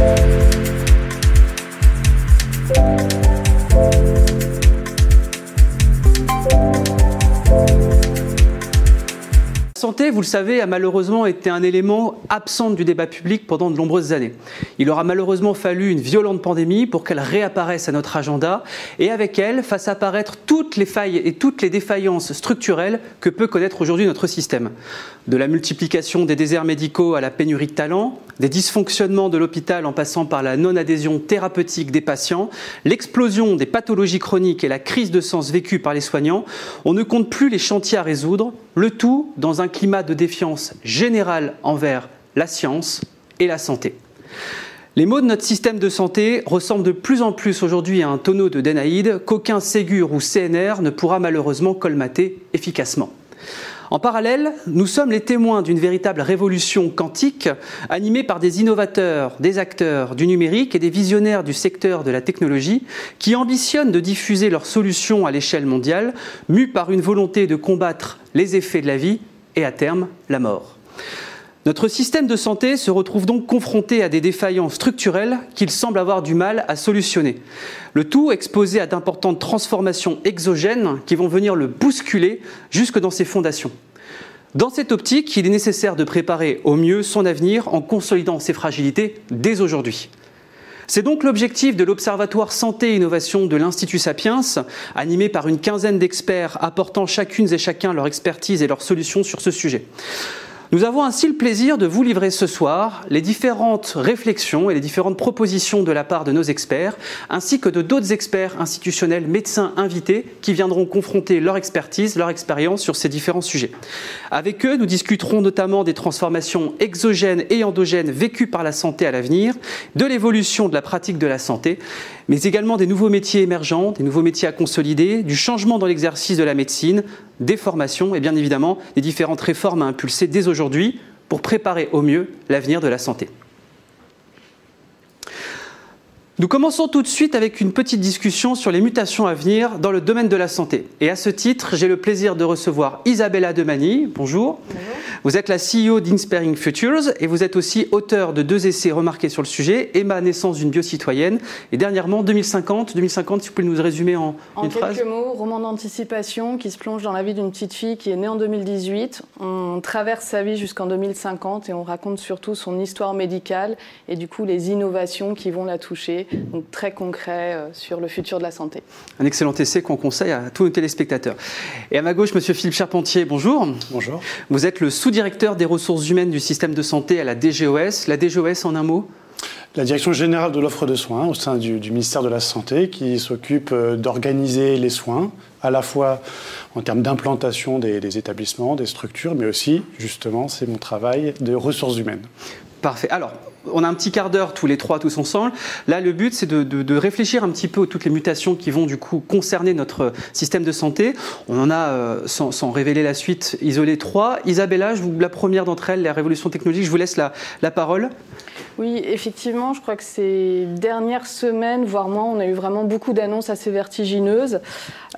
santé, vous le savez, a malheureusement été un élément absent du débat public pendant de nombreuses années. Il aura malheureusement fallu une violente pandémie pour qu'elle réapparaisse à notre agenda et avec elle fasse apparaître toutes les failles et toutes les défaillances structurelles que peut connaître aujourd'hui notre système. De la multiplication des déserts médicaux à la pénurie de talents, des dysfonctionnements de l'hôpital en passant par la non-adhésion thérapeutique des patients, l'explosion des pathologies chroniques et la crise de sens vécue par les soignants, on ne compte plus les chantiers à résoudre, le tout dans un climat de défiance générale envers la science et la santé. Les maux de notre système de santé ressemblent de plus en plus aujourd'hui à un tonneau de Dénaïde qu'aucun Ségur ou CNR ne pourra malheureusement colmater efficacement. En parallèle, nous sommes les témoins d'une véritable révolution quantique animée par des innovateurs, des acteurs du numérique et des visionnaires du secteur de la technologie qui ambitionnent de diffuser leurs solutions à l'échelle mondiale, mus par une volonté de combattre les effets de la vie et à terme la mort. Notre système de santé se retrouve donc confronté à des défaillances structurelles qu'il semble avoir du mal à solutionner. Le tout exposé à d'importantes transformations exogènes qui vont venir le bousculer jusque dans ses fondations. Dans cette optique, il est nécessaire de préparer au mieux son avenir en consolidant ses fragilités dès aujourd'hui. C'est donc l'objectif de l'Observatoire Santé et Innovation de l'Institut Sapiens, animé par une quinzaine d'experts apportant chacune et chacun leur expertise et leurs solutions sur ce sujet. Nous avons ainsi le plaisir de vous livrer ce soir les différentes réflexions et les différentes propositions de la part de nos experts, ainsi que de d'autres experts institutionnels, médecins invités, qui viendront confronter leur expertise, leur expérience sur ces différents sujets. Avec eux, nous discuterons notamment des transformations exogènes et endogènes vécues par la santé à l'avenir, de l'évolution de la pratique de la santé, mais également des nouveaux métiers émergents, des nouveaux métiers à consolider, du changement dans l'exercice de la médecine, des formations et bien évidemment des différentes réformes à impulser dès aujourd'hui pour préparer au mieux l'avenir de la santé. Nous commençons tout de suite avec une petite discussion sur les mutations à venir dans le domaine de la santé. Et à ce titre, j'ai le plaisir de recevoir Isabella Demani. Bonjour. Bonjour. Vous êtes la CEO d'Inspiring Futures et vous êtes aussi auteur de deux essais remarqués sur le sujet, Emma, naissance d'une biocitoyenne, et dernièrement 2050. 2050, si vous pouvez nous résumer en, une phrase. En quelques mots, roman d'anticipation qui se plonge dans la vie d'une petite fille qui est née en 2018. On traverse sa vie jusqu'en 2050 et on raconte surtout son histoire médicale et du coup les innovations qui vont la toucher. Donc très concret euh, sur le futur de la santé. Un excellent essai qu'on conseille à tous nos téléspectateurs. Et à ma gauche, Monsieur Philippe Charpentier, bonjour. Bonjour. Vous êtes le sous directeur des ressources humaines du système de santé à la DGOS. La DGOS en un mot? La Direction générale de l'offre de soins au sein du, ministère de la Santé qui s'occupe euh, d'organiser les soins, à la fois en termes d'implantation des, des, établissements, des structures, mais aussi, justement, c'est mon travail de ressources humaines. Parfait. Alors, on a un petit quart d'heure tous les trois, tous ensemble. Là, le but, c'est de, réfléchir un petit peu à toutes les mutations qui vont du coup concerner notre système de santé. On en a, euh, sans, révéler la suite, isolé trois. Isabella, je vous, la première d'entre elles, la révolution technologique, je vous laisse la, parole. Oui, effectivement, je crois que ces dernières semaines, voire mois, on a eu vraiment beaucoup d'annonces assez vertigineuses.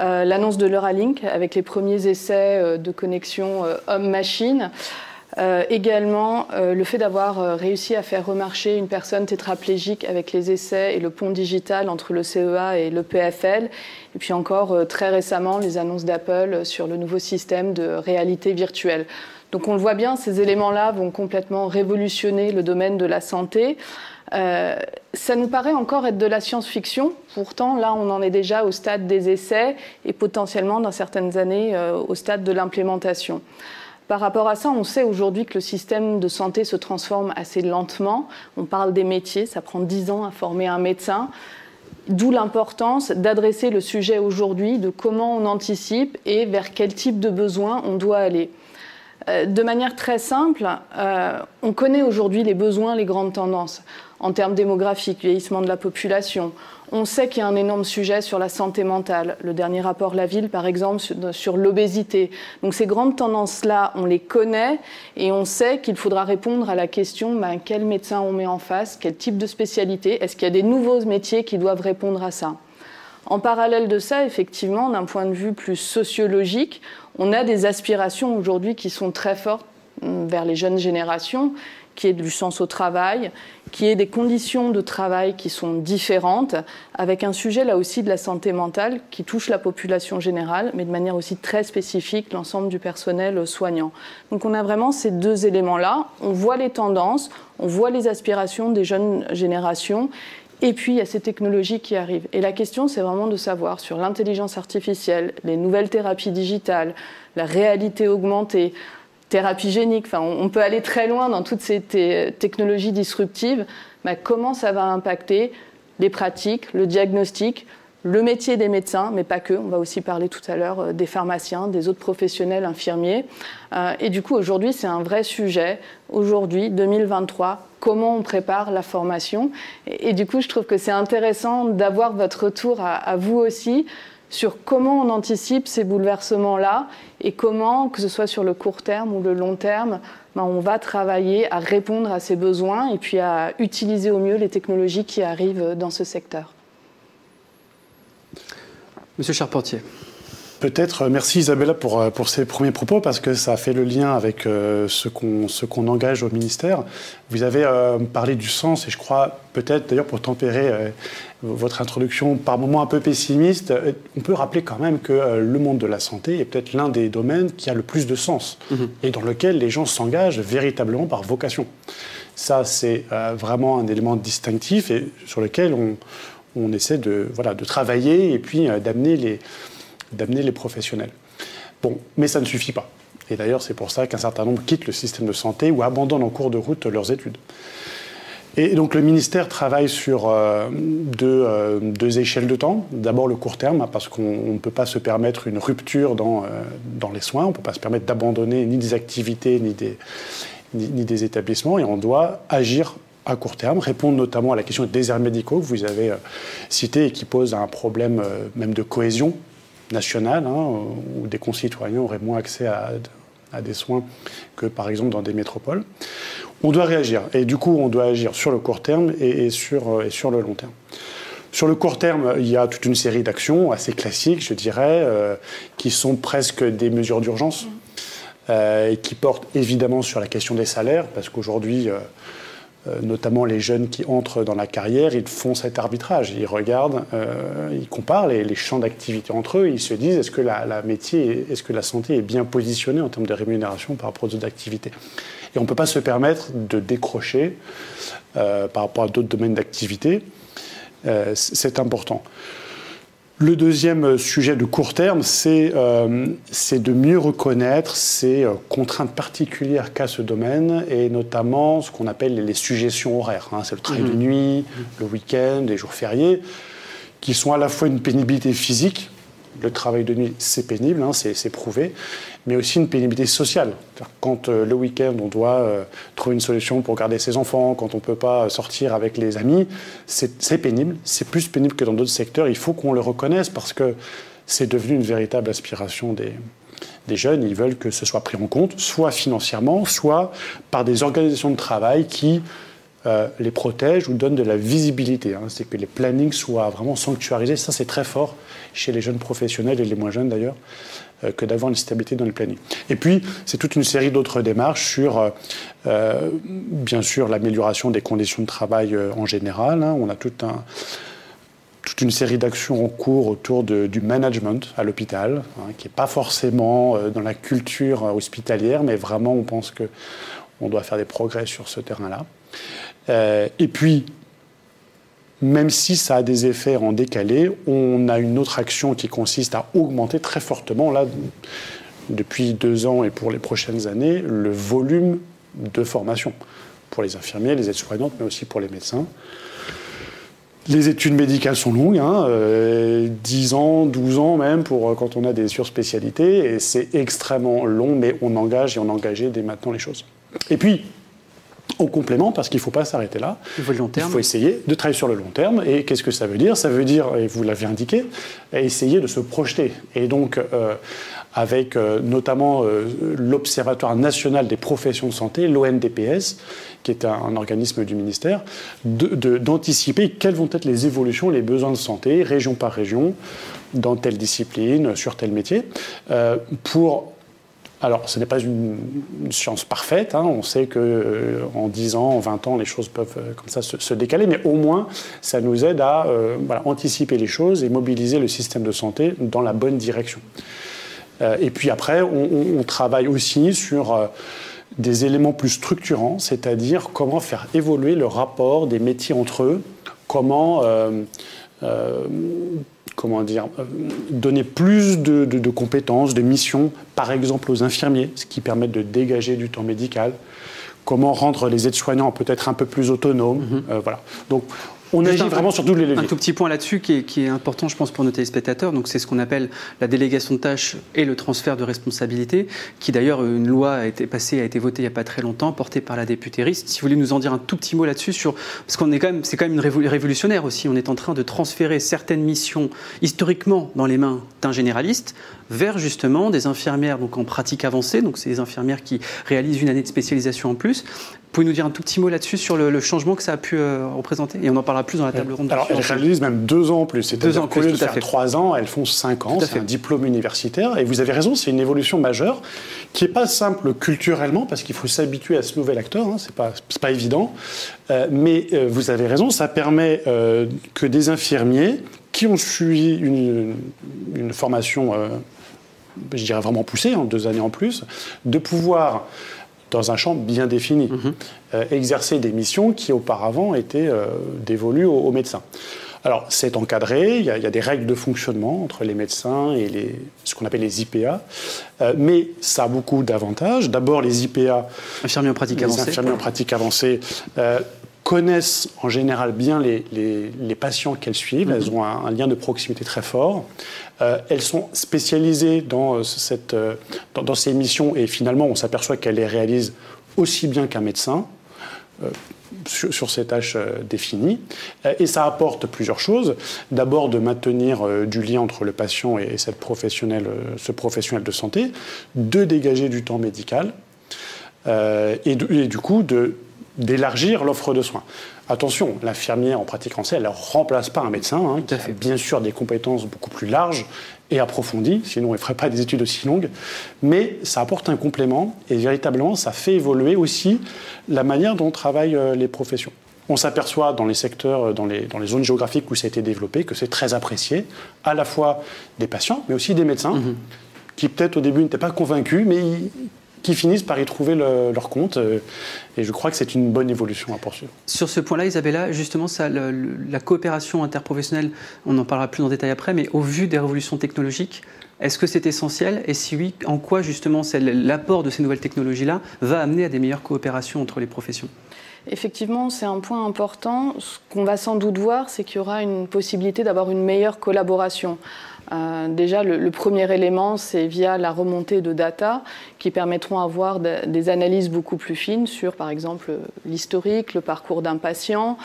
Euh, l'annonce de l'Euralink avec les premiers essais euh, de connexion homme-machine. Également, euh, le fait d'avoir euh, réussi à faire remarcher une personne tétraplégique avec les essais et le pont digital entre le CEA et le PFL. Et puis encore, très récemment, les annonces d'Apple sur le nouveau système de réalité virtuelle. Donc on le voit bien, ces éléments-là vont complètement révolutionner le domaine de la santé. ça nous paraît encore être de la science-fiction. Pourtant, là, on en est déjà au stade des essais et potentiellement, dans certaines années, au stade de l'implémentation. Par rapport à ça, on sait aujourd'hui que le système de santé se transforme assez lentement. On parle des métiers, ça prend 10 ans à former un médecin. D'où l'importance d'adresser le sujet aujourd'hui, de comment on anticipe et vers quel type de besoins on doit aller. Euh, de manière très simple, euh, on connaît aujourd'hui les besoins, les grandes tendances en termes démographiques, vieillissement de la population, on sait qu'il y a un énorme sujet sur la santé mentale. Le dernier rapport La Ville, par exemple, sur, l'obésité. Donc ces grandes tendances-là, on les connaît et on sait qu'il faudra répondre à la question ben, quel médecin on met en face, quel type de spécialité, est-ce qu'il y a des nouveaux métiers qui doivent répondre à ça? En parallèle de ça, effectivement, d'un point de vue plus sociologique, on a des aspirations aujourd'hui qui sont très fortes hum, vers les jeunes générations qui est du sens au travail, qui est des conditions de travail qui sont différentes, avec un sujet là aussi de la santé mentale qui touche la population générale, mais de manière aussi très spécifique l'ensemble du personnel soignant. Donc on a vraiment ces deux éléments-là. On voit les tendances, on voit les aspirations des jeunes générations. Et puis, il y a ces technologies qui arrivent. Et la question, c'est vraiment de savoir sur l'intelligence artificielle, les nouvelles thérapies digitales, la réalité augmentée, thérapie génique, enfin, on peut aller très loin dans toutes ces technologies disruptives, comment ça va impacter les pratiques, le diagnostic, le métier des médecins, mais pas que. On va aussi parler tout à l'heure euh, des pharmaciens, des autres professionnels infirmiers. Euh, et du coup, aujourd'hui, c'est un vrai sujet. Aujourd'hui, 2023, comment on prépare la formation. Et, du coup, je trouve que c'est intéressant d'avoir votre retour à vous aussi sur comment on anticipe ces bouleversements-là et comment, que ce soit sur le court terme ou le long terme, ben, on va travailler à répondre à ces besoins et puis à utiliser au mieux les technologies qui arrivent dans ce secteur. Monsieur Charpentier. Peut-être, euh, merci Isabella pour, euh, pour ces premiers propos, parce que ça fait le lien avec euh, ce qu'on engage au ministère. Vous avez parlé du sens, et je crois, peut-être d'ailleurs pour tempérer votre introduction par moments un peu pessimiste, on peut rappeler quand même que le monde de la santé est peut-être l'un des domaines qui a le plus de sens, mhm. et dans lequel les gens s'engagent véritablement par vocation. Ça, c'est vraiment un élément distinctif et sur lequel on, on essaie de, voilà, de travailler et puis d'amener les les professionnels. Bon, mais ça ne suffit pas. Et d'ailleurs, c'est pour ça qu'un certain nombre quittent le système de santé ou abandonnent en cours de route leurs études. Et donc le ministère travaille sur euh, euh, deux, échelles de temps. D'abord le court terme, parce qu'on ne peut pas se permettre une rupture dans, euh, dans les soins, on ne peut pas se permettre d'abandonner ni des activités ni des, ni, des établissements, et on doit agir à court terme, répondre notamment à la question des déserts médicaux que vous avez cité et qui pose un problème même de cohésion nationale, hein, où des concitoyens auraient moins accès à, des soins que par exemple dans des métropoles. On doit réagir. Et du coup, on doit agir sur le court terme et, sur, et sur le long terme. Sur le court terme, il y a toute une série d'actions assez classiques, je dirais, euh, qui sont presque des mesures d'urgence, euh, et qui portent évidemment sur la question des salaires, parce qu'aujourd'hui, euh, euh, notamment les jeunes qui entrent dans la carrière, ils font cet arbitrage. Ils regardent, euh, ils comparent les, champs d'activité entre eux. ils se disent est-ce que la, métier, est-ce que la santé est bien positionnée en termes de rémunération par rapport aux autres activités? Et on ne peut pas se permettre de décrocher euh, par rapport à d'autres domaines d'activité. c'est important. Le deuxième sujet de court terme, c'est euh, de mieux reconnaître ces euh, contraintes particulières qu'a ce domaine, et notamment ce qu'on appelle les suggestions horaires. Hein. c'est le travail de mhm. nuit, le week-end, les jours fériés, qui sont à la fois une pénibilité physique, le travail de nuit, c'est pénible, hein, c'est prouvé, mais aussi une pénibilité sociale. Quand euh, le week-end, on doit euh, trouver une solution pour garder ses enfants, quand on ne peut pas sortir avec les amis, c'est pénible. C'est plus pénible que dans d'autres secteurs. Il faut qu'on le reconnaisse parce que c'est devenu une véritable aspiration des jeunes. Ils veulent que ce soit pris en compte, soit financièrement, soit par des organisations de travail qui euh, les protègent ou donnent de la visibilité. Hein. C'est que les plannings soient vraiment sanctuarisés. Ça, c'est très fort chez les jeunes professionnels et les moins jeunes d'ailleurs, euh, que d'avoir une stabilité dans les plannings. Et puis, c'est toute une série d'autres démarches sur, euh, bien sûr, l'amélioration des conditions de travail en général. Hein. On a toute une série d'actions en cours autour du management à l'hôpital, hein, qui n'est pas forcément dans la culture hospitalière, mais vraiment on pense qu'on doit faire des progrès sur ce terrain-là. Euh, et puis, même si ça a des effets en décalé, on a une autre action qui consiste à augmenter très fortement, là, depuis deux ans et pour les prochaines années, le volume de formation pour les infirmiers, les aides-soignantes, mais aussi pour les médecins. Les études médicales sont longues, hein, 10 euh, ans, 12 ans même, pour euh, quand on a des surspécialités, et c'est extrêmement long, mais on engage et on engagé dès maintenant les choses. Et puis, au complément, parce qu'il ne faut pas s'arrêter là. Il faut essayer de travailler sur le long terme. Et qu'est-ce que ça veut dire? Ça veut dire, et vous l'avez indiqué, essayer de se projeter. Et donc, euh, avec euh, notamment euh, l'Observatoire national des professions de santé, l'ONDPS, qui est un, organisme du ministère, d'anticiper quelles vont être les évolutions, les besoins de santé, région par région, dans telle discipline, sur tel métier, pour alors, ce n'est pas une, science parfaite. Hein. On sait que en 10 ans, en 20 ans, les choses peuvent comme ça se, décaler, mais au moins, ça nous aide à anticiper les choses et mobiliser le système de santé dans la bonne direction. et puis après, on, travaille aussi sur des éléments plus structurants, c'est-à-dire comment faire évoluer le rapport des métiers entre eux, comment, euh, euh, comment dire, euh, donner plus de, compétences, de missions, par exemple aux infirmiers, ce qui permet de dégager du temps médical, comment rendre les aides-soignants peut-être un peu plus autonomes. Mm-hmm. voilà. Donc on agit vraiment sur tous les leviers. Un tout petit point là-dessus qui, qui est, important, je pense, pour nos téléspectateurs. Donc, c'est ce qu'on appelle la délégation de tâches et le transfert de responsabilité, qui d'ailleurs, une loi a été passée, a été votée il n'y a pas très longtemps, portée par la députée Rist. Si vous voulez nous en dire un tout petit mot là-dessus, sur, parce qu'on est quand même, c'est quand même une révolutionnaire aussi. On est en train de transférer certaines missions historiquement dans les mains d'un généraliste vers justement des infirmières donc en pratique avancée, donc c'est des infirmières qui réalisent une année de spécialisation en plus. Pouvez nous dire un tout petit mot là-dessus sur le, changement que ça a pu euh, représenter Et on en parlera plus dans la table ronde. Alors, elles réalisent même deux ans en plus. C'est-à-dire qu'au lieu de faire trois ans, elles font cinq ans. C'est un diplôme universitaire. Et vous avez raison, c'est une évolution majeure qui n'est pas simple culturellement parce qu'il faut s'habituer à ce nouvel acteur. Hein, c'est pas, pas évident. Euh, mais euh, vous avez raison, ça permet que des infirmiers qui ont suivi une, une formation je dirais vraiment poussé, en deux années en plus, de pouvoir, dans un champ bien défini, mhm. euh, exercer des missions qui auparavant étaient euh, dévolues aux, médecins. Alors, c'est encadré, il y, a, des règles de fonctionnement entre les médecins et les, ce qu'on appelle les IPA, euh, mais ça a beaucoup d'avantages. D'abord, les IPA, infirmiers en pratique avancée, infirmiers en pratique avancée connaissent en général bien les, les, patients qu'elles suivent, mhm. elles ont un, lien de proximité très fort. Euh, elles sont spécialisées dans, euh, cette, euh, dans, ces missions et finalement on s'aperçoit qu'elles les réalisent aussi bien qu'un médecin. Sur, ces tâches définies. Et ça apporte plusieurs choses. D'abord, de maintenir du lien entre le patient et, cette professionnelle, ce professionnel de santé, de dégager du temps médical, et, et, du coup, d'élargir l'offre de soins. Attention, l'infirmière en pratique française, elle ne remplace pas un médecin, hein, qui a bien sûr des compétences beaucoup plus larges et approfondies, sinon elle ne ferait pas des études aussi longues, mais ça apporte un complément et véritablement ça fait évoluer aussi la manière dont travaillent euh, les professions. On s'aperçoit dans les secteurs, euh, dans les, dans les, zones géographiques où ça a été développé, que c'est très apprécié, à la fois des patients, mais aussi des médecins, mmh qui peut-être au début n'étaient pas convaincus, mais qui finissent par y trouver leur compte. Euh, et je crois que c'est une bonne évolution à poursuivre. Sur ce point-là, Isabella, justement, ça, la coopération interprofessionnelle, on en parlera plus en détail après, mais au vu des révolutions technologiques, est-ce que c'est essentiel Et si oui, en quoi justement l'apport de ces nouvelles technologies-là va amener à des meilleures coopérations entre les professions? Effectivement, c'est un point important. Ce qu'on va sans doute voir, c'est qu'il y aura une possibilité d'avoir une meilleure collaboration. Euh, déjà, le, premier élément, c'est via la remontée de data qui permettront d'avoir des analyses beaucoup plus fines sur, par exemple, l'historique, le parcours d'un patient,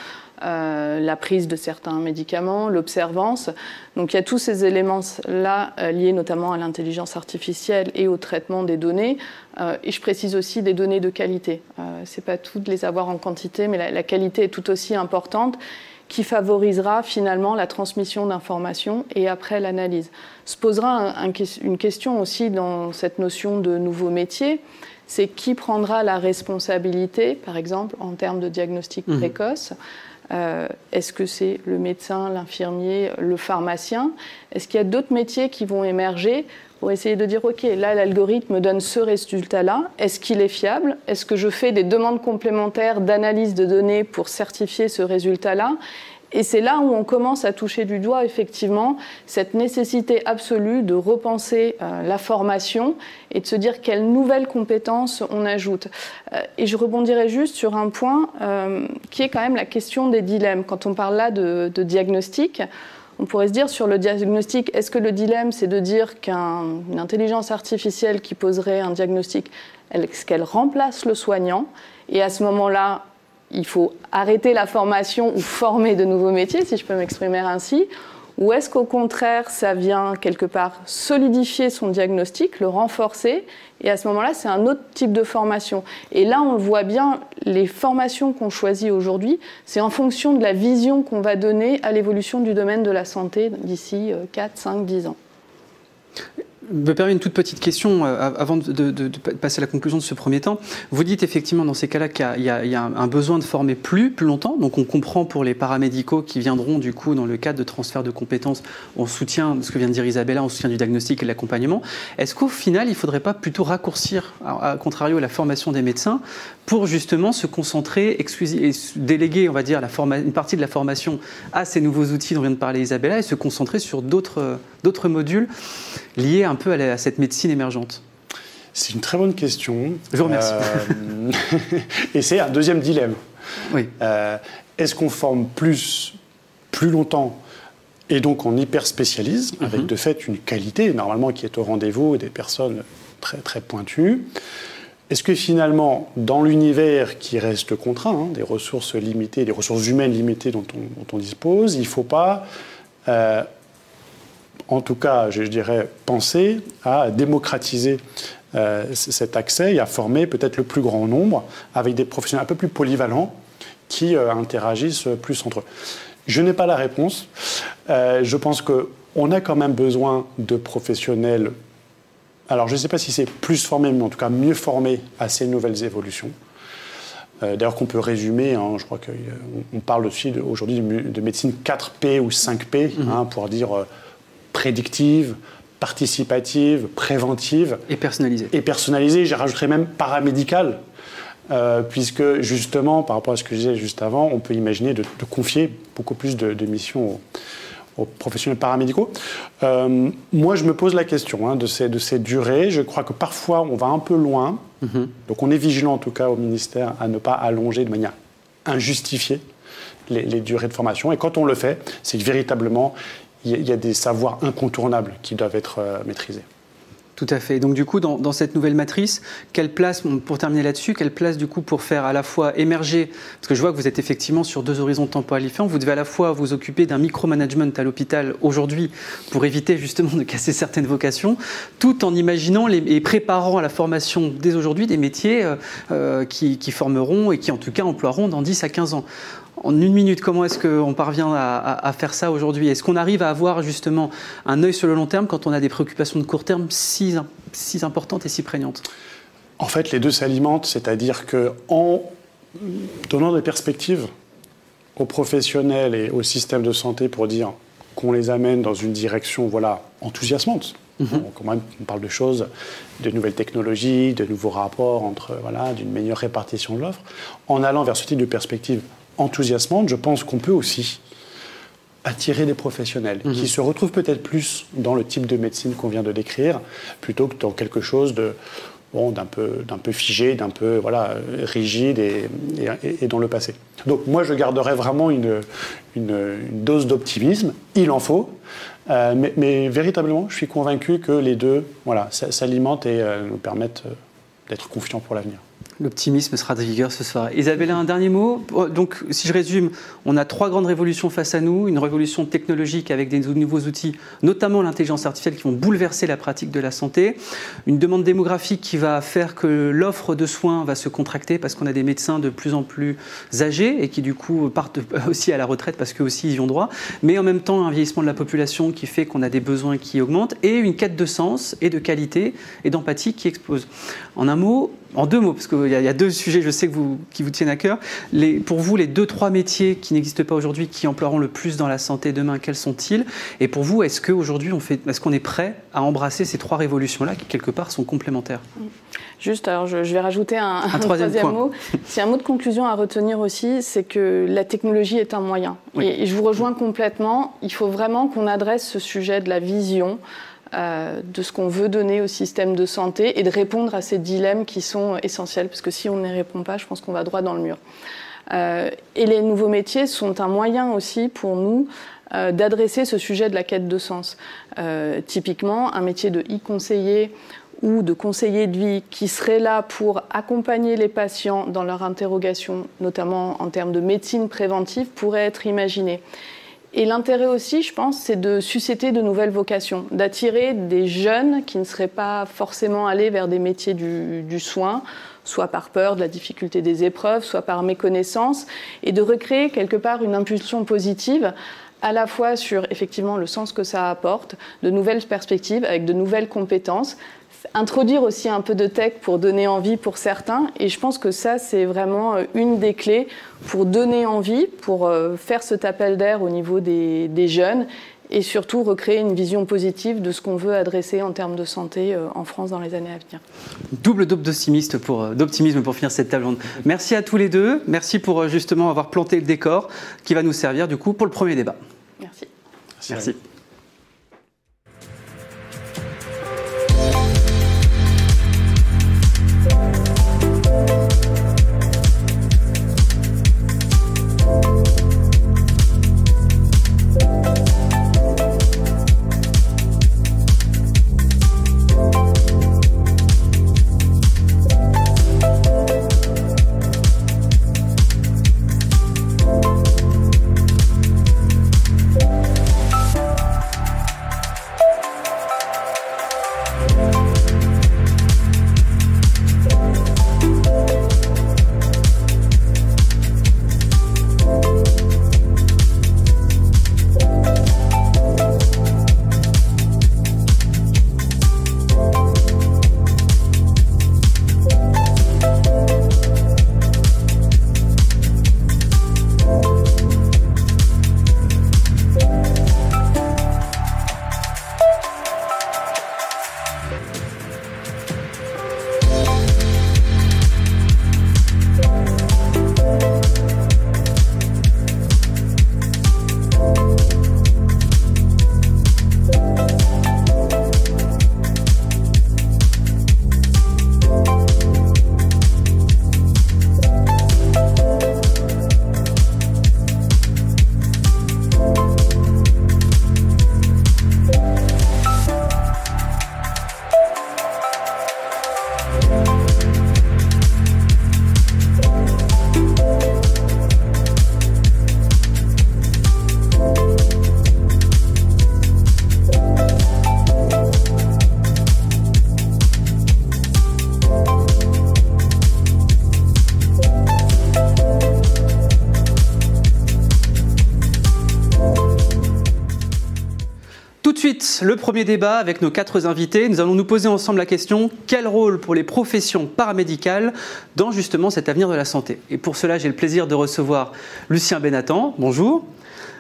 euh, la prise de certains médicaments, l'observance. Donc il y a tous ces éléments-là euh, liés notamment à l'intelligence artificielle et au traitement des données. et je précise aussi des données de qualité. Ce n'est pas tout de les avoir en quantité, mais la qualité est tout aussi importante qui favorisera finalement la transmission d'informations et après l'analyse. Se posera une question aussi dans cette notion de nouveau métier, c'est qui prendra la responsabilité, par exemple, en termes de diagnostic mmh. précoce? Euh, est-ce que c'est le médecin, l'infirmier, le pharmacien? Est-ce qu'il y a d'autres métiers qui vont émerger? Pour essayer de dire, OK, là, l'algorithme donne ce résultat-là. Est-ce qu'il est fiable? Est-ce que je fais des demandes complémentaires d'analyse de données pour certifier ce résultat-là? Et c'est là où on commence à toucher du doigt effectivement cette nécessité absolue de repenser euh, la formation et de se dire quelles nouvelles compétences on ajoute. Euh, et je rebondirai juste sur un point euh, qui est quand même la question des dilemmes. Quand on parle là de, de diagnostic, on pourrait se dire sur le diagnostic, est-ce que le dilemme, c'est de dire qu'une intelligence artificielle qui poserait un diagnostic, est-ce qu'elle remplace le soignant? Et à ce moment-là, il faut arrêter la formation ou former de nouveaux métiers, si je peux m'exprimer ainsi ou est-ce qu'au contraire, ça vient quelque part solidifier son diagnostic, le renforcer Et à ce moment-là, c'est un autre type de formation. Et là, on le voit bien, les formations qu'on choisit aujourd'hui, c'est en fonction de la vision qu'on va donner à l'évolution du domaine de la santé d'ici 4, 5, 10 ans. Me permet une toute petite question euh, avant de, passer à la conclusion de ce premier temps. Vous dites effectivement dans ces cas-là qu'il y, a un besoin de former plus, plus longtemps. Donc on comprend pour les paramédicaux qui viendront du coup dans le cadre de transfert de compétences en soutien, ce que vient de dire Isabella, en soutien du diagnostic et de l'accompagnement. Est-ce qu'au final, il ne faudrait pas plutôt raccourcir, à, contrario, la formation des médecins pour justement se concentrer et déléguer, on va dire, la une partie de la formation à ces nouveaux outils dont vient de parler Isabella et se concentrer sur d'autres modules liés un peu à, cette médecine émergente C'est une très bonne question. Je vous remercie. Euh, et c'est un deuxième dilemme. Oui. Euh, est-ce qu'on forme plus, plus longtemps et donc on hyper spécialise, avec mhm. de fait une qualité normalement qui est au rendez-vous des personnes très, très pointues? Est-ce que finalement, dans l'univers qui reste contraint, hein, des ressources limitées, des ressources humaines limitées dont on, dispose, il ne faut pas, euh, en tout cas, je dirais, penser à démocratiser euh, cet accès et à former peut-être le plus grand nombre avec des professionnels un peu plus polyvalents qui euh, interagissent plus entre eux Je n'ai pas la réponse. je pense qu'on a quand même besoin de professionnels alors je ne sais pas si c'est plus formé, mais en tout cas mieux formé à ces nouvelles évolutions. Euh, d'ailleurs, qu'on peut résumer, hein, je crois qu'on parle aussi aujourd'hui de, médecine 4P ou 5P, mhm. hein, pour dire euh, prédictive, participative, préventive. Et personnalisée. Et personnalisée, j'ai même paramédicale, euh, puisque justement, par rapport à ce que je disais juste avant, on peut imaginer de, confier beaucoup plus de, missions aux, aux professionnels paramédicaux. Euh, moi, je me pose la question hein, de, ces, de ces durées. Je crois que parfois, on va un peu loin. Mhm. Donc, on est vigilant, en tout cas, au ministère, à ne pas allonger de manière injustifiée les, durées de formation. Et quand on le fait, c'est que véritablement, il y, a des savoirs incontournables qui doivent être euh, maîtrisés. Tout à fait. Donc du coup, dans, cette nouvelle matrice, quelle place, pour terminer là-dessus, quelle place du coup pour faire à la fois émerger, parce que je vois que vous êtes effectivement sur deux horizons temporels différents, vous devez à la fois vous occuper d'un micromanagement à l'hôpital aujourd'hui pour éviter justement de casser certaines vocations, tout en imaginant et préparant à la formation dès aujourd'hui des métiers euh, euh, qui, qui formeront et qui en tout cas emploieront dans 10 à 15 ans en une minute, comment est-ce qu'on parvient à, faire ça aujourd'hui? Est-ce qu'on arrive à avoir justement un œil sur le long terme quand on a des préoccupations de court terme si, si importantes et si prégnantes? En fait, les deux s'alimentent, c'est-à-dire qu'en donnant des perspectives aux professionnels et au système de santé pour dire qu'on les amène dans une direction voilà, enthousiasmante. Mhm. On, on, parle de choses, de nouvelles technologies, de nouveaux rapports entre, voilà, d'une meilleure répartition de l'offre. En allant vers ce type de perspective enthousiasmante, je pense qu'on peut aussi attirer des professionnels qui mhm. se retrouvent peut-être plus dans le type de médecine qu'on vient de décrire, plutôt que dans quelque chose de bon, d'un peu, d'un peu figé, d'un peu voilà, rigide et, et, dans le passé. Donc moi, je garderais vraiment une, une, dose d'optimisme. Il en faut. Euh, mais, véritablement, je suis convaincu que les deux voilà, s'alimentent et euh, nous permettent euh, d'être confiants pour l'avenir. L'optimisme sera de vigueur ce soir. Isabella, un dernier mot. Donc, si je résume, on a trois grandes révolutions face à nous. Une révolution technologique avec des nouveaux outils, notamment l'intelligence artificielle, qui vont bouleverser la pratique de la santé. Une demande démographique qui va faire que l'offre de soins va se contracter parce qu'on a des médecins de plus en plus âgés et qui, du coup, partent aussi à la retraite parce qu'eux aussi, ils y ont droit. Mais en même temps, un vieillissement de la population qui fait qu'on a des besoins qui augmentent et une quête de sens et de qualité et d'empathie qui explose. En un mot, en deux mots, parce qu'il y, a deux sujets, je sais, que vous, qui vous tiennent à cœur. Les, pour vous, les deux, trois métiers qui n'existent pas aujourd'hui, qui emploieront le plus dans la santé demain, quels sont-ils? Et pour vous, est-ce qu'aujourd'hui, on fait, est-ce qu'on est prêt à embrasser ces trois révolutions-là, qui quelque part sont complémentaires? Juste, alors je, vais rajouter un, troisième, mot. C'est un mot de conclusion à retenir aussi, c'est que la technologie est un moyen. et je vous rejoins complètement. Il faut vraiment qu'on adresse ce sujet de la vision euh, de ce qu'on veut donner au système de santé et de répondre à ces dilemmes qui sont essentiels, parce que si on n'y répond pas, je pense qu'on va droit dans le mur. Euh, et les nouveaux métiers sont un moyen aussi pour nous euh, d'adresser ce sujet de la quête de sens. typiquement, un métier de e-conseiller ou de conseiller de vie qui serait là pour accompagner les patients dans leur interrogation, notamment en termes de médecine préventive, pourrait être imaginé. Et l'intérêt aussi, je pense, c'est de susciter de nouvelles vocations, d'attirer des jeunes qui ne seraient pas forcément allés vers des métiers du, soin, soit par peur de la difficulté des épreuves, soit par méconnaissance, et de recréer quelque part une impulsion positive à la fois sur effectivement le sens que ça apporte, de nouvelles perspectives avec de nouvelles compétences, introduire aussi un peu de tech pour donner envie pour certains. Et je pense que ça, c'est vraiment euh, une des clés pour donner envie, pour euh, faire cet appel d'air au niveau des, jeunes et surtout recréer une vision positive de ce qu'on veut adresser en termes de santé euh, en France dans les années à venir. Double dope d'optimisme pour, d'optimisme pour finir cette table ronde. Merci à tous les deux. Merci pour justement avoir planté le décor qui va nous servir du coup pour le premier débat. Merci. Merci. Le premier débat avec nos quatre invités. Nous allons nous poser ensemble la question quel rôle pour les professions paramédicales dans justement cet avenir de la santé? Et pour cela, j'ai le plaisir de recevoir Lucien Benatan. Bonjour.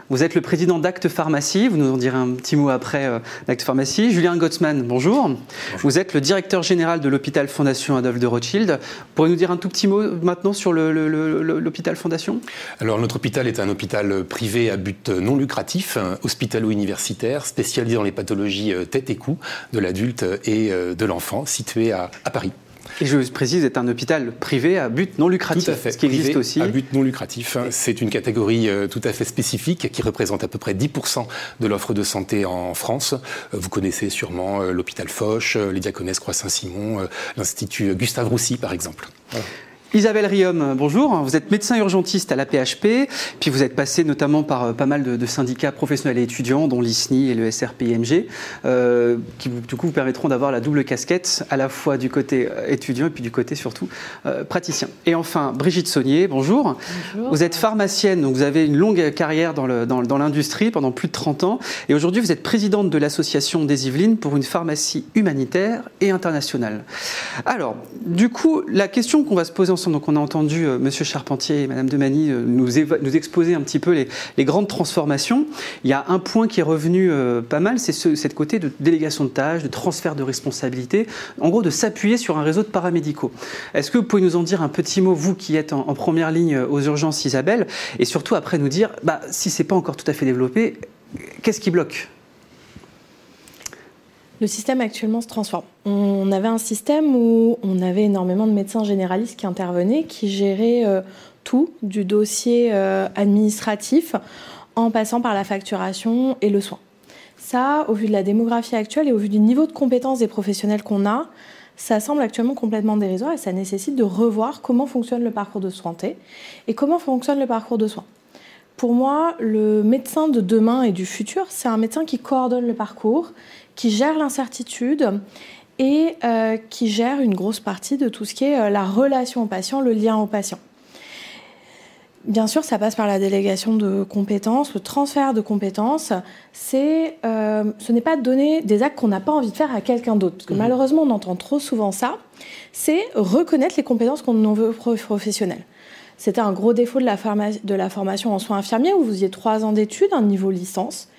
Vous êtes le président d'Acte Pharmacie, vous nous en direz un petit mot après euh, d'Acte Pharmacie. Julien Gottsman, bonjour. Vous êtes le directeur général de l'hôpital Fondation Adolphe de Rothschild. Pourriez-vous nous dire un tout petit mot maintenant sur l'hôpital Fondation? Alors notre hôpital est un hôpital privé à but non lucratif, hospitalo-universitaire, spécialisé dans les pathologies euh, tête et cou de l'adulte et euh, de l'enfant, situé à Paris. Et je précise, c'est un hôpital privé à but non lucratif. Tout à fait. Ce qui existe aussi. À but non lucratif. C'est une catégorie euh, tout à fait spécifique qui représente à peu près 10% de l'offre de santé en France. Euh, vous connaissez sûrement euh, l'hôpital Foch, les diaconesses Croix-Saint-Simon, l'Institut Gustave Roussy, par exemple. Isabelle Riom, bonjour. Vous êtes médecin urgentiste à la PHP, puis vous êtes passé notamment par euh, pas mal de, syndicats professionnels et étudiants, dont l'ISNI et le SRPIMG, euh, qui du coup vous permettront d'avoir la double casquette, à la fois du côté euh, étudiant et puis du côté surtout praticien. Et enfin, Brigitte Saunier, bonjour. bonjour. Vous êtes pharmacienne, donc vous avez une longue carrière dans l'industrie dans, pendant plus de 30 ans, et aujourd'hui vous êtes présidente de l'association des Yvelines pour une pharmacie humanitaire et internationale. Alors, du coup, la question qu'on va se poser donc on a entendu. Euh, Monsieur Charpentier et Madame Demani euh, nous, exposer un petit peu les, grandes transformations. Il y a un point qui est revenu euh, pas mal, c'est ce, cette côté de délégation de tâches, de transfert de responsabilités, en gros de s'appuyer sur un réseau de paramédicaux. Est-ce que vous pouvez nous en dire un petit mot, vous qui êtes en, première ligne aux urgences, Isabelle, et surtout après nous dire, bah, si c'est pas encore tout à fait développé, qu'est-ce qui bloque? Le système actuellement se transforme. On avait un système où on avait énormément de médecins généralistes qui intervenaient, qui géraient euh, tout, du dossier euh, administratif, en passant par la facturation et le soin. Ça, au vu de la démographie actuelle et au vu du niveau de compétence des professionnels qu'on a, ça semble actuellement complètement dérisoire et ça nécessite de revoir comment fonctionne le parcours de santé et comment fonctionne le parcours de soins. Pour moi, le médecin de demain et du futur, c'est un médecin qui coordonne le parcours, qui gère l'incertitude et qui gère une grosse partie de tout ce qui est la relation au patient, le lien au patient. Bien sûr, ça passe par la délégation de compétences, le transfert de compétences. C'est, ce n'est pas donner des actes qu'on n'a pas envie de faire à quelqu'un d'autre. Parce que mmh. malheureusement, on entend trop souvent ça. C'est reconnaître les compétences qu'on en veut professionnelles. C'était un gros défaut de la, de la, formation en soins infirmiers où vous aviez trois ans d'études, un niveau licence,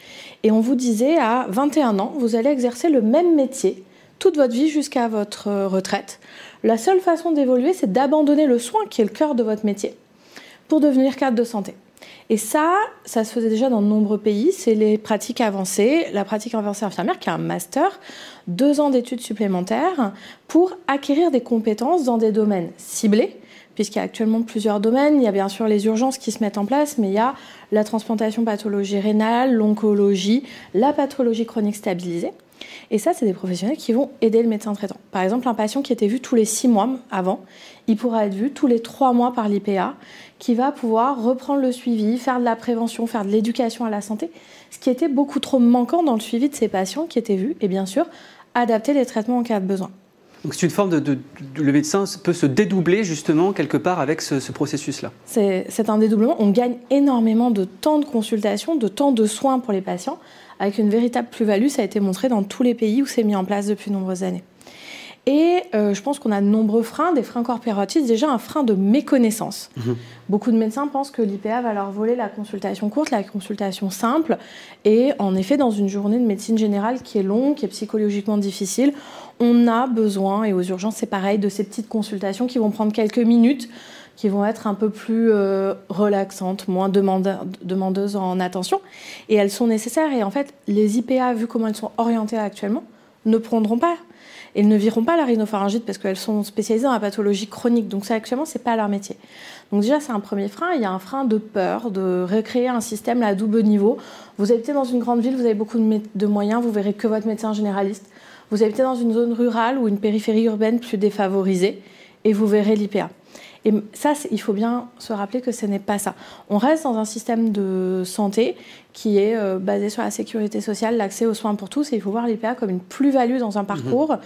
et on vous disait à 21 ans, vous allez exercer le même métier toute votre vie jusqu'à votre euh, retraite. La seule façon d'évoluer, c'est d'abandonner le soin qui est le cœur de votre métier pour devenir cadre de santé. Et ça, ça se faisait déjà dans de nombreux pays. C'est les pratiques avancées, la pratique avancée infirmière qui a un master, deux ans d'études supplémentaires pour acquérir des compétences dans des domaines ciblés puisqu'il y a actuellement plusieurs domaines. Il y a bien sûr les urgences qui se mettent en place, mais il y a la transplantation pathologie rénale, l'oncologie, la pathologie chronique stabilisée. Et ça, c'est des professionnels qui vont aider le médecin traitant. Par exemple, un patient qui était vu tous les six mois avant, il pourra être vu tous les trois mois par l'IPA, qui va pouvoir reprendre le suivi, faire de la prévention, faire de l'éducation à la santé, ce qui était beaucoup trop manquant dans le suivi de ces patients qui étaient vus, et bien sûr, adapter les traitements en cas de besoin. Donc c'est une forme de, Le médecin peut se dédoubler justement quelque part avec ce, processus-là. C'est un dédoublement. On gagne énormément de temps de consultation, de temps de soins pour les patients, avec une véritable plus-value. Ça a été montré dans tous les pays où c'est mis en place depuis de nombreuses années. Et euh, je pense qu'on a de nombreux freins, des freins corporatifs, déjà un frein de méconnaissance. Mhm. Beaucoup de médecins pensent que l'IPA va leur voler la consultation courte, la consultation simple. Et en effet, dans une journée de médecine générale qui est longue, qui est psychologiquement difficile, on a besoin, et aux urgences c'est pareil, de ces petites consultations qui vont prendre quelques minutes, qui vont être un peu plus euh, relaxantes, moins demandeuses en attention. Et elles sont nécessaires. Et en fait, les IPA, vu comment elles sont orientées actuellement, ne prendront pas. Elles ne vireront pas la rhinopharyngite parce qu'elles sont spécialisées dans la pathologie chronique. Donc ça, actuellement, c'est pas leur métier. Donc déjà, c'est un premier frein. Il y a un frein de peur, de recréer un système à double niveau. Vous habitez dans une grande ville, vous avez beaucoup de moyens, vous verrez que votre médecin généraliste vous habitez dans une zone rurale ou une périphérie urbaine plus défavorisée et vous verrez l'IPA. Et ça, il faut bien se rappeler que ce n'est pas ça. On reste dans un système de santé qui est euh, basé sur la sécurité sociale, l'accès aux soins pour tous, et il faut voir l'IPA comme une plus-value dans un parcours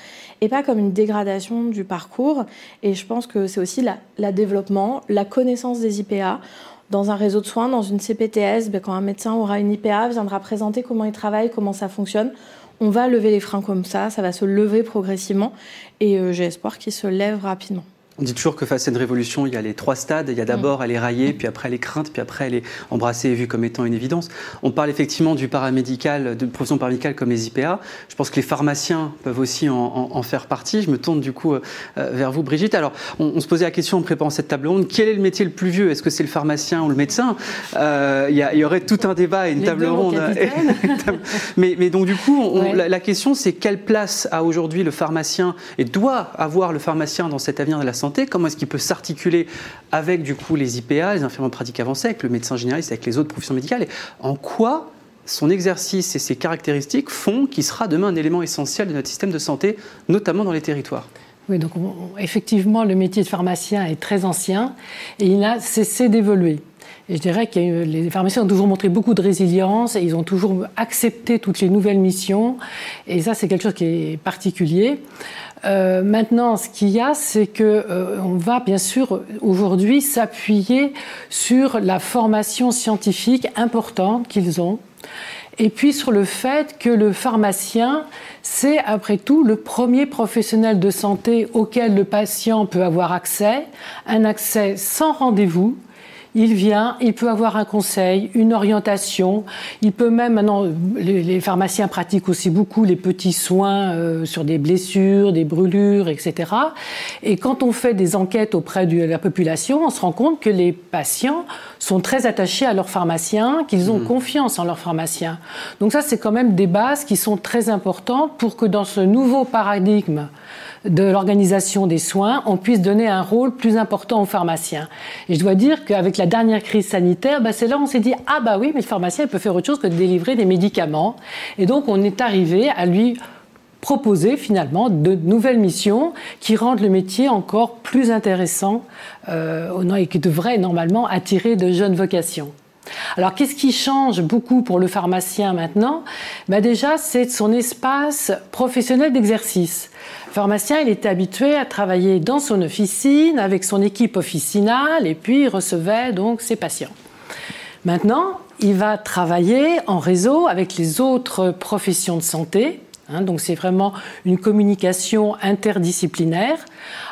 et pas comme une dégradation du parcours. Et je pense que c'est aussi la, développement, la connaissance des IPA dans un réseau de soins, dans une CPTS, ben, quand un médecin aura une IPA, viendra présenter comment il travaille, comment ça fonctionne on va lever les freins comme ça, ça va se lever progressivement et euh, j'ai espoir qu'il se lève rapidement. On dit toujours que face à une révolution, il y a les trois stades. Il y a d'abord mm. elle est raillée, puis après elle est crainte, puis après elle est embrassée et vue comme étant une évidence. On parle effectivement du paramédical, de profession paramédicale comme les IPA. Je pense que les pharmaciens peuvent aussi en, faire partie. Je me tourne du coup euh, vers vous, Brigitte. Alors, on, se posait la question en préparant cette table ronde quel est le métier le plus vieux? Est-ce que c'est le pharmacien ou le médecin? Euh, il, y aurait tout un débat et une table ronde. mais, mais, donc du coup, la, question c'est quelle place a aujourd'hui le pharmacien et doit avoir le pharmacien dans cet avenir de la santé, comment est-ce qu'il peut s'articuler avec du coup les IPA, les infirmiers de pratique avancée, avec le médecin généraliste, avec les autres professions médicales, en quoi son exercice et ses caractéristiques font qu'il sera demain un élément essentiel de notre système de santé, notamment dans les territoires? Oui, donc effectivement, le métier de pharmacien est très ancien et il n'a cessé d'évoluer. Et je dirais que les pharmaciens ont toujours montré beaucoup de résilience et ils ont toujours accepté toutes les nouvelles missions. Et ça, c'est quelque chose qui est particulier. Euh, maintenant, ce qu'il y a, c'est que euh, on va bien sûr aujourd'hui s'appuyer sur la formation scientifique importante qu'ils ont, et puis sur le fait que le pharmacien, c'est après tout le premier professionnel de santé auquel le patient peut avoir accès, un accès sans rendez-vous, il vient, il peut avoir un conseil, une orientation. Il peut même, maintenant, les, pharmaciens pratiquent aussi beaucoup les petits soins euh, sur des blessures, des brûlures, etc. Et quand on fait des enquêtes auprès de la population, on se rend compte que les patients sont très attachés à leur pharmacien, qu'ils ont mmh. confiance en leur pharmacien. Donc ça, c'est quand même des bases qui sont très importantes pour que dans ce nouveau paradigme de l'organisation des soins, on puisse donner un rôle plus important aux pharmaciens. Et je dois dire qu'avec la dernière crise sanitaire, bah, c'est là où on s'est dit ah bah oui, mais le pharmacien peut faire autre chose que de délivrer des médicaments. Et donc on est arrivé à lui proposer finalement de nouvelles missions qui rendent le métier encore plus intéressant euh, et qui devraient normalement attirer de jeunes vocations. Alors, qu'est-ce qui change beaucoup pour le pharmacien maintenant? Ben Déjà, c'est son espace professionnel d'exercice. Le pharmacien, il était habitué à travailler dans son officine avec son équipe officinale et puis il recevait donc ses patients. Maintenant, il va travailler en réseau avec les autres professions de santé. Hein, donc c'est vraiment une communication interdisciplinaire.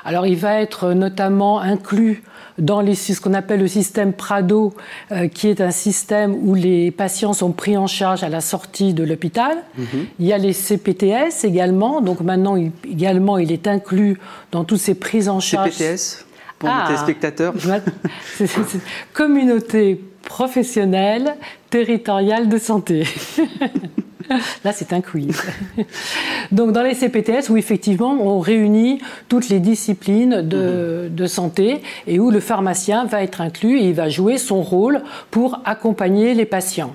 Alors il va être notamment inclus dans ce qu'on appelle le système Prado, euh, qui est un système où les patients sont pris en charge à la sortie de l'hôpital. Mhm. Il y a les CPTS également, donc maintenant également il est inclus dans toutes ces prises en charge. CPTS pour les ah. téléspectateurs Communauté professionnelle territoriale de santé. Là, c'est un quiz. Donc, dans les CPTS, où effectivement, on réunit toutes les disciplines de, de, santé et où le pharmacien va être inclus et il va jouer son rôle pour accompagner les patients.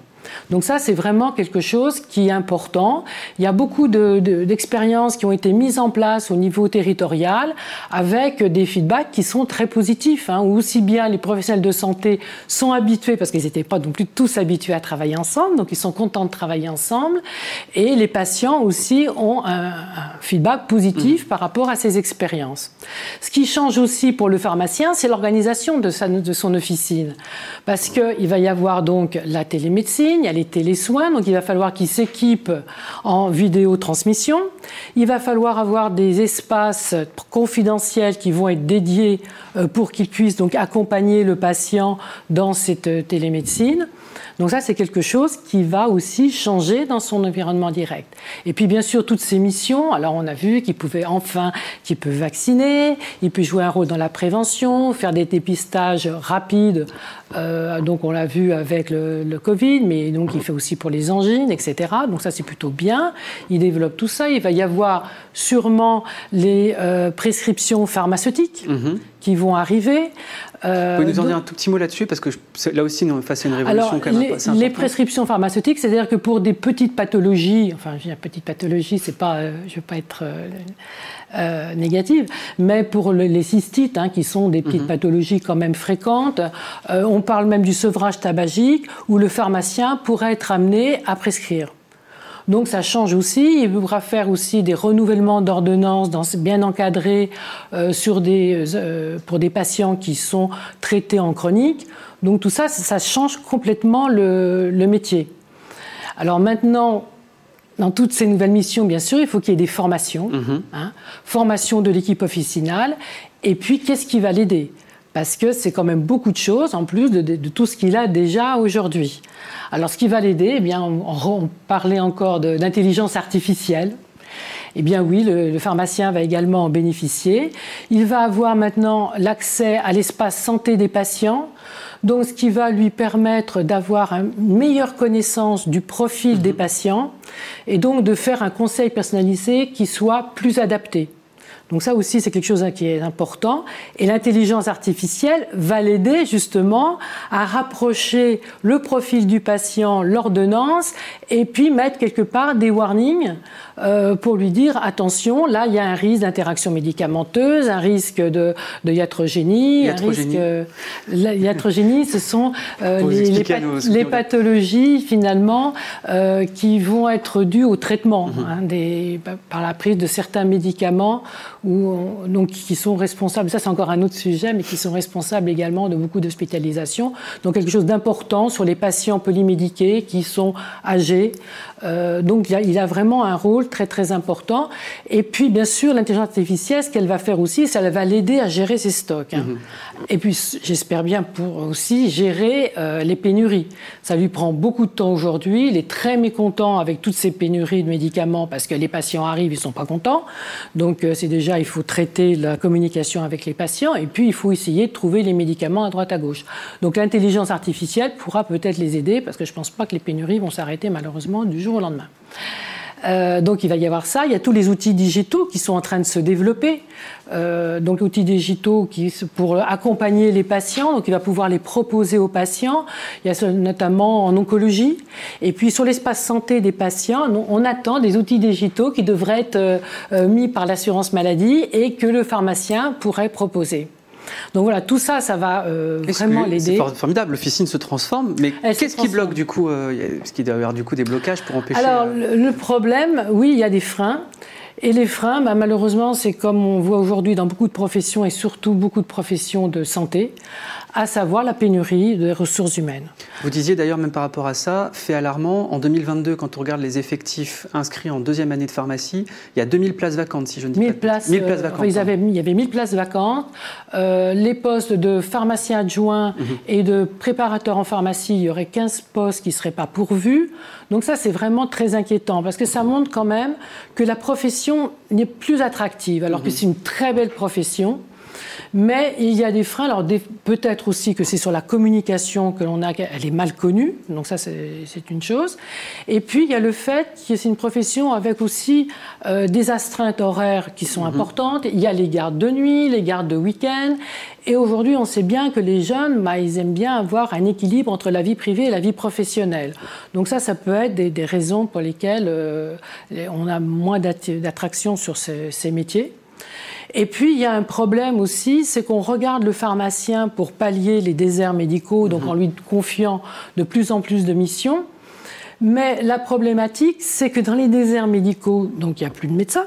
Donc ça, c'est vraiment quelque chose qui est important. Il y a beaucoup d'expériences qui ont été mises en place au niveau territorial avec des feedbacks qui sont très positifs. Hein, aussi bien les professionnels de santé sont habitués, parce qu'ils n'étaient pas non plus tous habitués à travailler ensemble, donc ils sont contents de travailler ensemble. Et les patients aussi ont un, feedback positif mmh. par rapport à ces expériences. Ce qui change aussi pour le pharmacien, c'est l'organisation de, de son officine. Parce qu'il va y avoir donc la télémédecine, il y a les télésoins, donc il va falloir qu'ils s'équipent en vidéotransmission. Il va falloir avoir des espaces confidentiels qui vont être dédiés euh, pour qu'ils puissent donc accompagner le patient dans cette euh, télémédecine. Donc ça, c'est quelque chose qui va aussi changer dans son environnement direct. Et puis bien sûr, toutes ces missions, alors on a vu qu'il pouvait enfin, qu'il peut vacciner, il peut jouer un rôle dans la prévention, faire des dépistages rapides, euh, donc on l'a vu avec le, le, Covid, mais donc il fait aussi pour les angines, etc. Donc ça, c'est plutôt bien. Il développe tout ça. Il va y avoir sûrement les euh, prescriptions pharmaceutiques. Mhm. qui vont arriver. Euh, Vous pouvez nous en dire un tout petit mot là-dessus Parce que là aussi, c'est une révolution quand même. Les, les prescriptions pharmaceutiques, c'est-à-dire que pour des petites pathologies, enfin, je dis petite pathologie, c'est pas, euh, je ne veux pas être euh, négative, mais pour les cystites, hein, qui sont des petites mhm. pathologies quand même fréquentes, on parle même du sevrage tabagique, où le pharmacien pourrait être amené à prescrire. Donc ça change aussi. Il pourra faire aussi des renouvellements d'ordonnances bien encadrés euh, sur des, euh, pour des patients qui sont traités en chronique. Donc tout ça, ça change complètement le, métier. Alors maintenant, dans toutes ces nouvelles missions, bien sûr, il faut qu'il y ait des formations, hein. formation de l'équipe officinale, et puis qu'est-ce qui va l'aider? Parce que c'est quand même beaucoup de choses en plus de, tout ce qu'il a déjà aujourd'hui. Alors ce qui va l'aider, eh bien, on, parlait encore d'intelligence artificielle. Eh bien oui, le, pharmacien va également en bénéficier. Il va avoir maintenant l'accès à l'espace santé des patients, donc ce qui va lui permettre d'avoir une meilleure connaissance du profil des mhm. patients et donc de faire un conseil personnalisé qui soit plus adapté. Donc ça aussi, c'est quelque chose hein, qui est important. Et l'intelligence artificielle va l'aider justement à rapprocher le profil du patient, l'ordonnance, et puis mettre quelque part des warnings euh, pour lui dire attention, là, il y a un risque d'interaction médicamenteuse, un risque de, de iatrogénie, un risque. Euh, la iatrogénie, ce sont euh, les, les, pathologies finalement qui vont être dues au traitement mhm. hein, des, par la prise de certains médicaments donc, qui sont responsables, ça c'est encore un autre sujet, mais qui sont responsables également de beaucoup d'hospitalisations. Donc quelque chose d'important sur les patients polymédiqués qui sont âgés. Euh, donc il a, vraiment un rôle très très important. Et puis bien sûr l'intelligence artificielle, ce qu'elle va faire aussi, c'est qu'elle va l'aider à gérer ses stocks. Hein. Mhm. Et puis j'espère bien pour aussi gérer euh, les pénuries. Ça lui prend beaucoup de temps aujourd'hui. Il est très mécontent avec toutes ces pénuries de médicaments parce que les patients arrivent, ils sont pas contents. Donc euh, c'est déjà il faut traiter la communication avec les patients et puis il faut essayer de trouver les médicaments à droite à gauche. Donc l'intelligence artificielle pourra peut-être les aider parce que je ne pense pas que les pénuries vont s'arrêter malheureusement du jour au lendemain. Euh, donc il va y avoir ça. Il y a tous les outils digitaux qui sont en train de se développer. Euh, donc outils digitaux qui, pour accompagner les patients. Donc il va pouvoir les proposer aux patients. Il y a notamment en oncologie. Et puis sur l'espace santé des patients, on attend des outils digitaux qui devraient être euh, mis par l'assurance maladie et que le pharmacien pourrait proposer. Donc voilà, tout ça, ça va euh, vraiment l'aider. C'est formidable, l'officine se transforme, mais qu'est-ce qui bloque du coup Est-ce qu'il doit y avoir du coup des blocages pour empêcher Alors le problème, oui, il y a des freins. Et les freins, bah, malheureusement, c'est comme on voit aujourd'hui dans beaucoup de professions et surtout beaucoup de professions de santé, à savoir la pénurie des ressources humaines. Vous disiez d'ailleurs, même par rapport à ça, fait alarmant, en 2022, quand on regarde les effectifs inscrits en deuxième année de pharmacie, il y a 2000 places vacantes, si je ne dis 1000 pas places, 1000 places euh, vacantes. il y avait 1000 places vacantes. Euh, les postes de pharmacien adjoint mhm. et de préparateur en pharmacie, il y aurait 15 postes qui ne seraient pas pourvus. Donc ça, c'est vraiment très inquiétant, parce que ça montre quand même que la profession n'est plus attractive, alors que mhm. c'est une très belle profession. Mais il y a des freins. Alors peut-être aussi que c'est sur la communication que l'on a, elle est mal connue. Donc ça, c'est une chose. Et puis il y a le fait que c'est une profession avec aussi euh, des astreintes horaires qui sont mhm. importantes. Il y a les gardes de nuit, les gardes de week-end. Et aujourd'hui, on sait bien que les jeunes, bah, ils aiment bien avoir un équilibre entre la vie privée et la vie professionnelle. Donc ça, ça peut être des, raisons pour lesquelles euh, on a moins d'attraction sur ces métiers. Et puis, il y a un problème aussi, c'est qu'on regarde le pharmacien pour pallier les déserts médicaux, donc mhm. en lui confiant de plus en plus de missions. Mais la problématique, c'est que dans les déserts médicaux, donc il n'y a plus de médecins,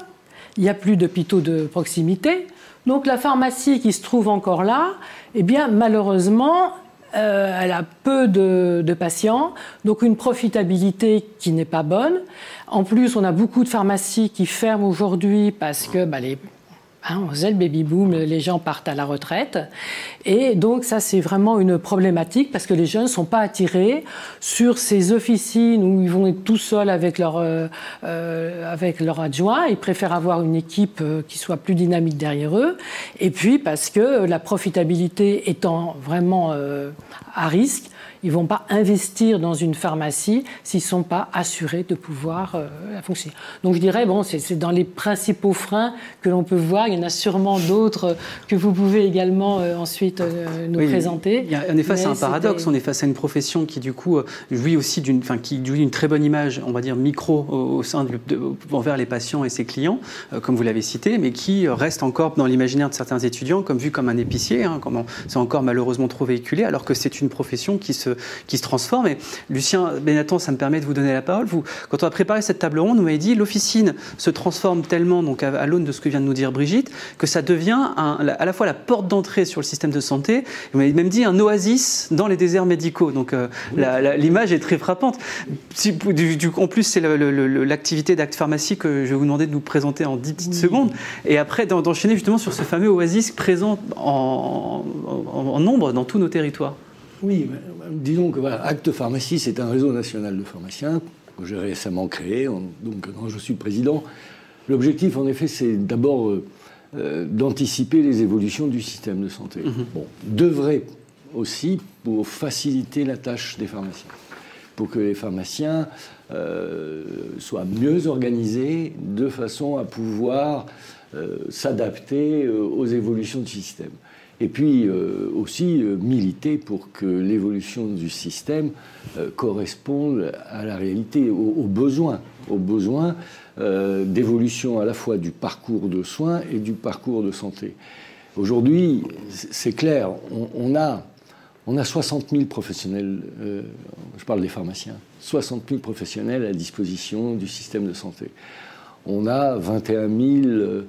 il n'y a plus d'hôpitaux de proximité. Donc la pharmacie qui se trouve encore là, eh bien malheureusement, euh, elle a peu de, patients, donc une profitabilité qui n'est pas bonne. En plus, on a beaucoup de pharmacies qui ferment aujourd'hui parce que bah, les Hein, on faisait le baby boom, les gens partent à la retraite. Et donc ça, c'est vraiment une problématique parce que les jeunes ne sont pas attirés sur ces officines où ils vont être tout seuls avec leur, euh, euh, avec leur adjoint. Ils préfèrent avoir une équipe euh, qui soit plus dynamique derrière eux. Et puis parce que la profitabilité étant vraiment à risque, ils ne vont pas investir dans une pharmacie s'ils ne sont pas assurés de pouvoir euh, la fonctionner. Donc je dirais, bon, c'est dans les principaux freins que l'on peut voir. Il y en a sûrement d'autres que vous pouvez également euh, ensuite euh, nous présenter. Il y a, on est face à un paradoxe. On est face à une profession qui, du coup, jouit aussi d'une, très bonne image, on va dire micro, au, sein de, envers les patients et ses clients, comme vous l'avez cité, mais qui reste encore dans l'imaginaire de certains étudiants comme vu comme un épicier. Hein, c'est encore malheureusement trop véhiculé, alors que c'est une profession qui se qui se transforme. Et Lucien Benaton, ça me permet de vous donner la parole. Vous, quand on a préparé cette table ronde, vous m'avez dit l'officine se transforme tellement, donc à, l'aune de ce que vient de nous dire Brigitte, que ça devient à la fois la porte d'entrée sur le système de santé. Vous m'avez même dit un oasis dans les déserts médicaux. Donc euh, l'image est très frappante. en plus, c'est l'activité d'Acte Pharmacie que je vais vous demander de nous présenter en 10 petites secondes. Et après, d'enchaîner justement sur ce fameux oasis présent en nombre dans tous nos territoires. Oui, disons que Acte Pharmacie, c'est un réseau national de pharmaciens que j'ai récemment créé, donc quand je suis président. L'objectif, en effet, c'est d'abord euh, euh, d'anticiper les évolutions du système de santé. Mhm. Bon, devrait aussi pour faciliter la tâche des pharmaciens, pour que les pharmaciens euh, soient mieux organisés de façon à pouvoir s'adapter aux évolutions du système et puis euh, aussi euh, militer pour que l'évolution du système euh, corresponde à la réalité, aux, besoins, aux besoins d'évolution à la fois du parcours de soins et du parcours de santé. Aujourd'hui, c'est clair, on, a, on a 60 000 professionnels, je parle des pharmaciens, 60 000 professionnels à disposition du système de santé. On a 21 000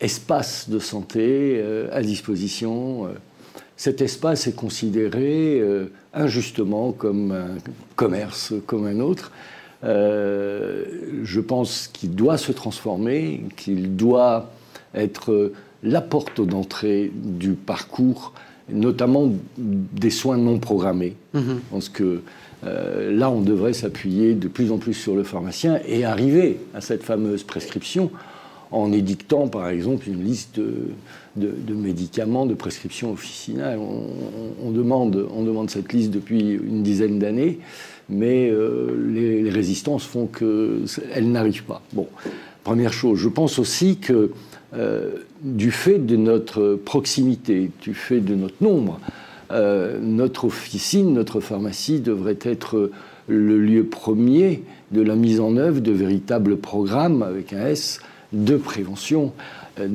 espace de santé euh, à disposition. Euh, cet espace est considéré euh, injustement comme un commerce comme un autre. je pense qu'il doit se transformer, qu'il doit être la porte d'entrée du parcours, notamment des soins non programmés. Mm-hmm. Je pense que là, on devrait s'appuyer de plus en plus sur le pharmacien et arriver à cette fameuse prescription en édictant par exemple une liste de, médicaments de prescription officinale. On, demande, on demande cette liste depuis une dizaine d'années, mais euh, les, résistances font qu'elle n'arrive pas. Bon, première chose. Je pense aussi que euh, du fait de notre proximité, du fait de notre nombre, euh, notre officine, notre pharmacie devrait être le lieu premier de la mise en œuvre de véritables programmes avec un S de prévention. Euh,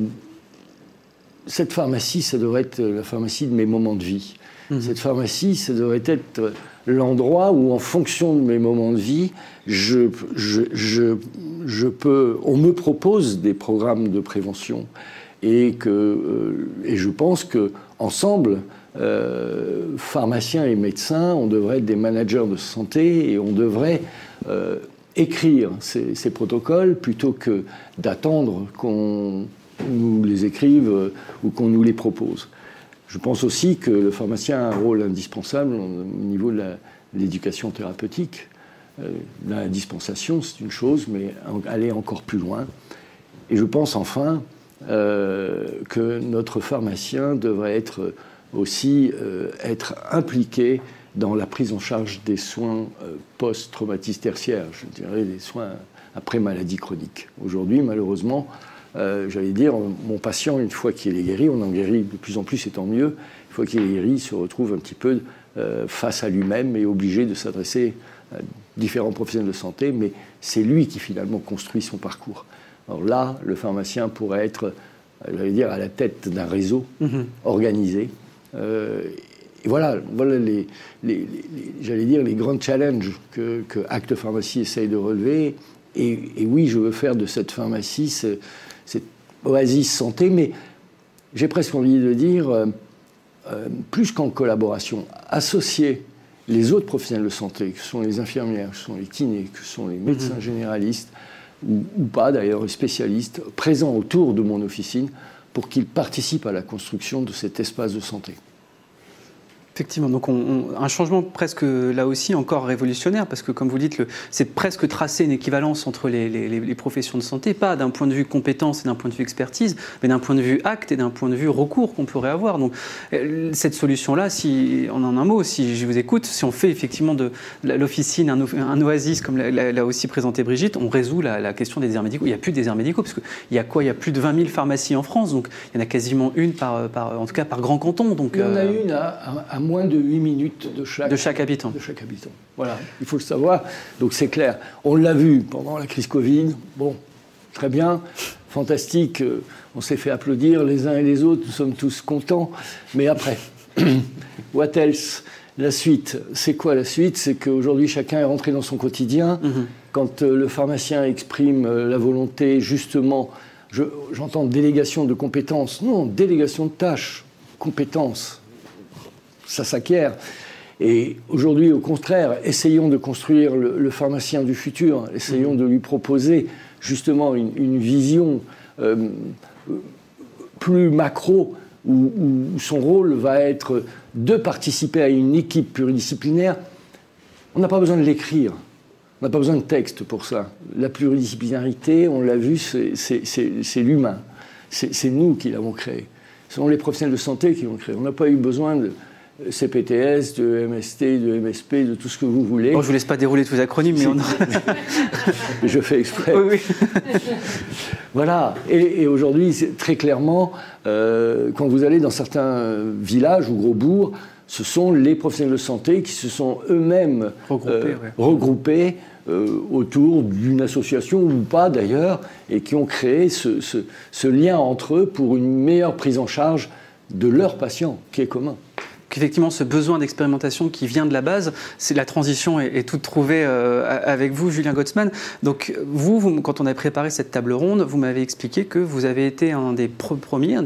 cette pharmacie, ça devrait être la pharmacie de mes moments de vie. Mhm. Cette pharmacie, ça devrait être l'endroit où, en fonction de mes moments de vie, je, je, peux, on me propose des programmes de prévention. Et, que, euh, et je pense que ensemble, euh, pharmaciens et médecins, on devrait être des managers de santé et on devrait euh, écrire ces, protocoles plutôt que d'attendre qu'on nous les écrive ou qu'on nous les propose. Je pense aussi que le pharmacien a un rôle indispensable au niveau de l'éducation thérapeutique. Euh, la dispensation, c'est une chose, mais aller encore plus loin. Et je pense enfin euh, que notre pharmacien devrait être aussi euh, être impliqué dans la prise en charge des soins post-traumatistes tertiaires, je dirais des soins après maladie chronique. Aujourd'hui, malheureusement, euh, j'allais dire, mon patient, une fois qu'il est guéri, on en guérit de plus en plus et tant mieux, une fois qu'il est guéri, il se retrouve un petit peu euh, face à lui-même et obligé de s'adresser à différents professionnels de santé, mais c'est lui qui finalement construit son parcours. Alors là, le pharmacien pourrait être, j'allais dire, à la tête d'un réseau mhm. organisé. Euh, et voilà, voilà les, j'allais dire, les grands challenges que, que Acte Pharmacie essaye de relever. Et, et, oui, je veux faire de cette pharmacie cette oasis santé, mais j'ai presque envie de dire, euh, euh, plus qu'en collaboration, associer les autres professionnels de santé, que sont les infirmières, que sont les kinés, que sont les médecins mhm. généralistes, ou, ou pas d'ailleurs, les spécialistes, présents autour de mon officine, pour qu'ils participent à la construction de cet espace de santé. Effectivement, donc un changement presque là aussi encore révolutionnaire, parce que comme vous dites, c'est presque tracer une équivalence entre les, professions de santé, pas d'un point de vue compétence et d'un point de vue expertise, mais d'un point de vue acte et d'un point de vue recours qu'on pourrait avoir. Donc euh, cette solution-là, si en un mot, si je vous écoute, si on fait effectivement de l'officine un, oasis, comme l'a aussi présenté Brigitte, on résout la, question des déserts médicaux. Il n'y a plus de déserts médicaux, parce qu'il y a quoi? Il y a plus de 20 000 pharmacies en France, donc il y en a quasiment une par, en tout cas par grand canton. Donc, il y en a euh, une à moins de 8 minutes de chaque, de chaque habitant. De chaque habitant. Voilà, il faut le savoir. Donc c'est clair. On l'a vu pendant la crise Covid. Bon, très bien, fantastique. Euh, on s'est fait applaudir les uns et les autres. Nous sommes tous contents. Mais après, what else? La suite. C'est quoi la suite? C'est qu'aujourd'hui, chacun est rentré dans son quotidien. Mhm. Quand euh, le pharmacien exprime euh, la volonté, justement, j'entends délégation de compétences. Non, délégation de tâches, compétences ça s'acquiert. Et aujourd'hui, au contraire, essayons de construire le, pharmacien du futur, essayons de lui proposer justement une, vision euh, plus macro où, son rôle va être de participer à une équipe pluridisciplinaire. On n'a pas besoin de l'écrire, on n'a pas besoin de texte pour ça. La pluridisciplinarité, on l'a vu, c'est l'humain. C'est nous qui l'avons créé. Ce sont les professionnels de santé qui l'ont créé. On n'a pas eu besoin de CPTS, de MST, de MSP, de tout ce que vous voulez. je ne vous laisse pas dérouler tous les acronymes, mais on... Je fais exprès. Oui, voilà. Et, aujourd'hui, très clairement, euh, quand vous allez dans certains villages ou gros bourgs, ce sont les professionnels de santé qui se sont eux-mêmes regroupés, euh, euh, autour d'une association ou pas d'ailleurs, et qui ont créé ce, ce lien entre eux pour une meilleure prise en charge de leurs patients, qui est commun effectivement ce besoin d'expérimentation qui vient de la base, c'est la transition est, toute trouvée euh, avec vous, Julien Gottsman. Donc vous, quand on a préparé cette table ronde, vous m'avez expliqué que vous avez été un des premiers,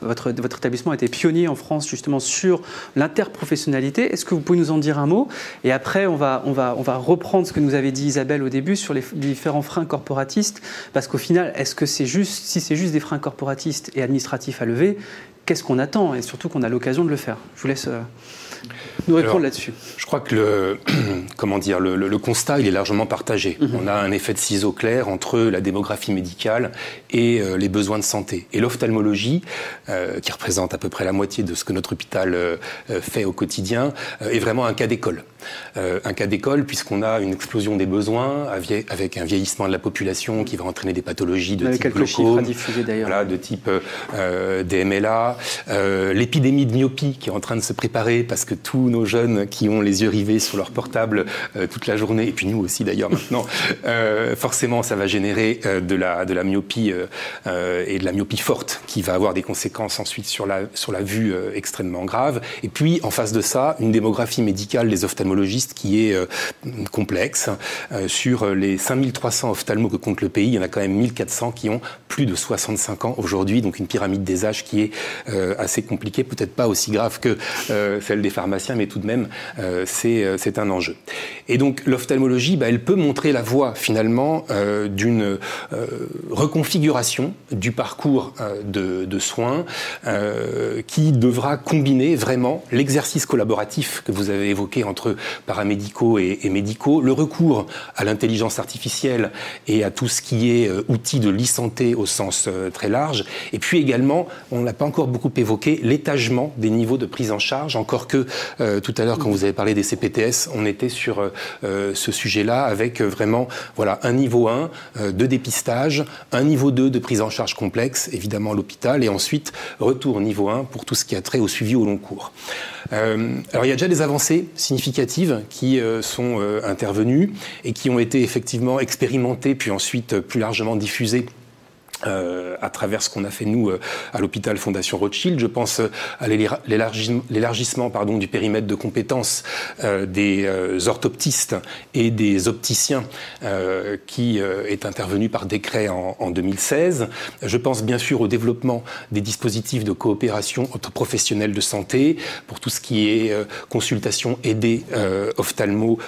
votre, établissement a été pionnier en France justement sur l'interprofessionnalité. Est-ce que vous pouvez nous en dire un mot? Et après, on va, on, va, on va reprendre ce que nous avait dit Isabelle au début sur les différents freins corporatistes, parce qu'au final, est-ce que c'est juste, si c'est juste des freins corporatistes et administratifs à lever, qu'est-ce qu'on attend et surtout qu'on a l'occasion de le faire. Je vous laisse euh, nous répondre là-dessus. Je crois que le, comment dire, le, constat il est largement partagé. Mhm. On a un effet de ciseau clair entre la démographie médicale et euh, les besoins de santé. Et l'ophtalmologie, euh, qui représente à peu près la moitié de ce que notre hôpital fait au quotidien, est vraiment un cas d'école. Un cas d'école puisqu'on a une explosion des besoins avec un vieillissement de la population qui va entraîner des pathologies de type glaucome, voilà, de type DMLA, l'épidémie de myopie qui est en train de se préparer parce que tous nos jeunes qui ont les yeux rivés sur leur portable toute la journée, et puis nous aussi d'ailleurs maintenant, forcément ça va générer de, la, de la myopie et de la myopie forte qui va avoir des conséquences ensuite sur la, sur la vue extrêmement grave. Et puis en face de ça, une démographie médicale des ophtalmologistes qui est complexe. sur les 5300 ophtalmos que compte le pays, il y en a quand même 1400 qui ont plus de 65 ans aujourd'hui, donc une pyramide des âges qui est euh, assez compliquée, peut-être pas aussi grave que euh, celle des pharmaciens, mais tout de même, euh, c'est un enjeu. Et donc l'ophtalmologie, bah, elle peut montrer la voie finalement d'une reconfiguration du parcours de, de, soins qui devra combiner vraiment l'exercice collaboratif que vous avez évoqué entre paramédicaux et, médicaux, le recours à l'intelligence artificielle et à tout ce qui est outil de l'e-santé au sens euh, très large. Et puis également, on n'a pas encore beaucoup évoqué, l'étagement des niveaux de prise en charge, encore que euh, tout à l'heure, quand vous avez parlé des CPTS, on était sur euh, ce sujet-là avec vraiment voilà, un niveau 1 de dépistage, un niveau 2 de prise en charge complexe, évidemment à l'hôpital, et ensuite retour au niveau 1 pour tout ce qui a trait au suivi au long cours. alors il y a déjà des avancées significatives qui sont intervenues et qui ont été effectivement expérimentées puis ensuite plus largement diffusées euh, à travers ce qu'on a fait nous euh, à l'hôpital Fondation Rothschild. Je pense euh, à l'élargissement pardon du périmètre de compétences des orthoptistes et des opticiens qui est intervenu par décret en, en, 2016. Je pense bien sûr au développement des dispositifs de coopération entre professionnels de santé pour tout ce qui est consultation aidée ophtalmo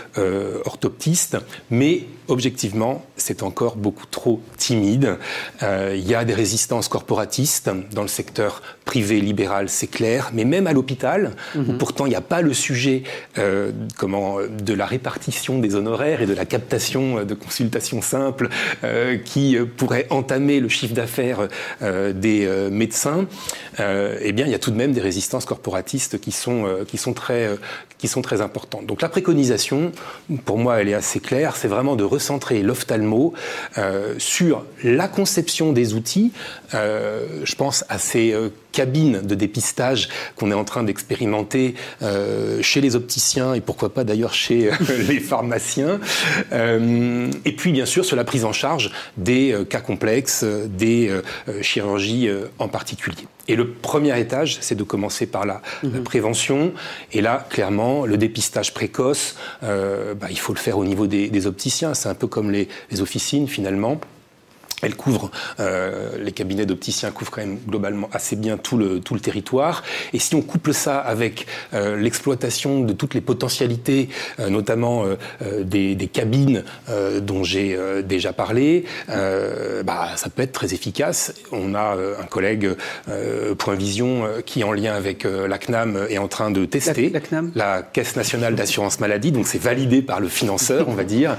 orthoptistes, mais objectivement, c'est encore beaucoup trop timide. Euh, il y a des résistances corporatistes dans le secteur privé libéral, c'est clair, mais même à l'hôpital, où mhm. pourtant il n'y a pas le sujet euh, comment, de la répartition des honoraires et de la captation de consultations simples euh, qui pourrait entamer le chiffre d'affaires des médecins, eh bien il y a tout de même des résistances corporatistes qui sont, qui sont, très, qui sont très importantes. Donc la préconisation, pour moi, elle est assez claire, c'est vraiment de recentrer l'ophtalmo euh, sur la conception des outils. Euh, je pense à ces euh, cabines de dépistage qu'on est en train d'expérimenter chez les opticiens et pourquoi pas d'ailleurs chez les pharmaciens. et puis bien sûr sur la prise en charge des cas complexes, des chirurgies en particulier. Et le premier étage, c'est de commencer par la, mhm. prévention. Et là, clairement, le dépistage précoce, bah, il faut le faire au niveau des, des opticiens. C'est un peu comme les, les officines finalement. Elle couvre, euh, les cabinets d'opticiens couvrent quand même globalement assez bien tout le, tout le territoire. Et si on couple ça avec euh, l'exploitation de toutes les potentialités, euh, notamment euh, des, des, cabines dont j'ai déjà parlé, bah, ça peut être très efficace. On a un collègue Point Vision qui, en lien avec la CNAM, est en train de tester la, CNAM. la Caisse nationale d'assurance maladie. Donc c'est validé par le financeur, on va dire,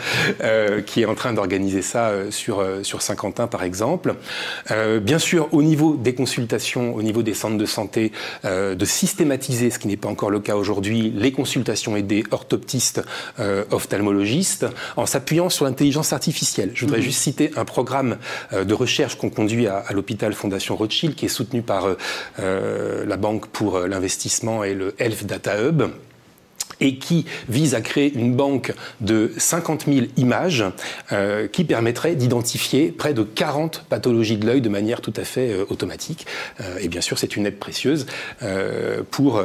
qui est en train d'organiser ça sur, sur 50 par exemple. Euh, bien sûr, au niveau des consultations, au niveau des centres de santé, euh, de systématiser, ce qui n'est pas encore le cas aujourd'hui, les consultations aidées orthoptistes, euh, ophtalmologistes, en s'appuyant sur l'intelligence artificielle. Je voudrais mhm. juste citer un programme de recherche qu'on conduit à, à l'hôpital Fondation Rothschild, qui est soutenu par la Banque pour l'investissement et le Health Data Hub et qui vise à créer une banque de 50 000 images euh, qui permettrait d'identifier près de 40 pathologies de l'œil de manière tout à fait euh, automatique. Euh, et bien sûr, c'est une aide précieuse pour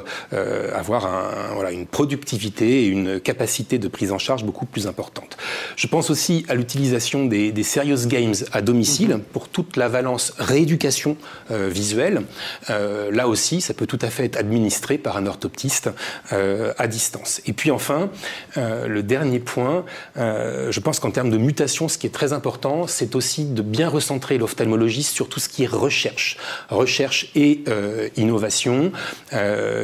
avoir un, voilà, une productivité et une capacité de prise en charge beaucoup plus importante. Je pense aussi à l'utilisation des, des, serious games à domicile mhm. pour toute la valence rééducation visuelle. là aussi, ça peut tout à fait être administré par un orthoptiste à distance. Et puis enfin, euh, le dernier point, euh, je pense qu'en termes de mutation, ce qui est très important, c'est aussi de bien recentrer l'ophtalmologie sur tout ce qui est recherche, recherche et euh, innovation,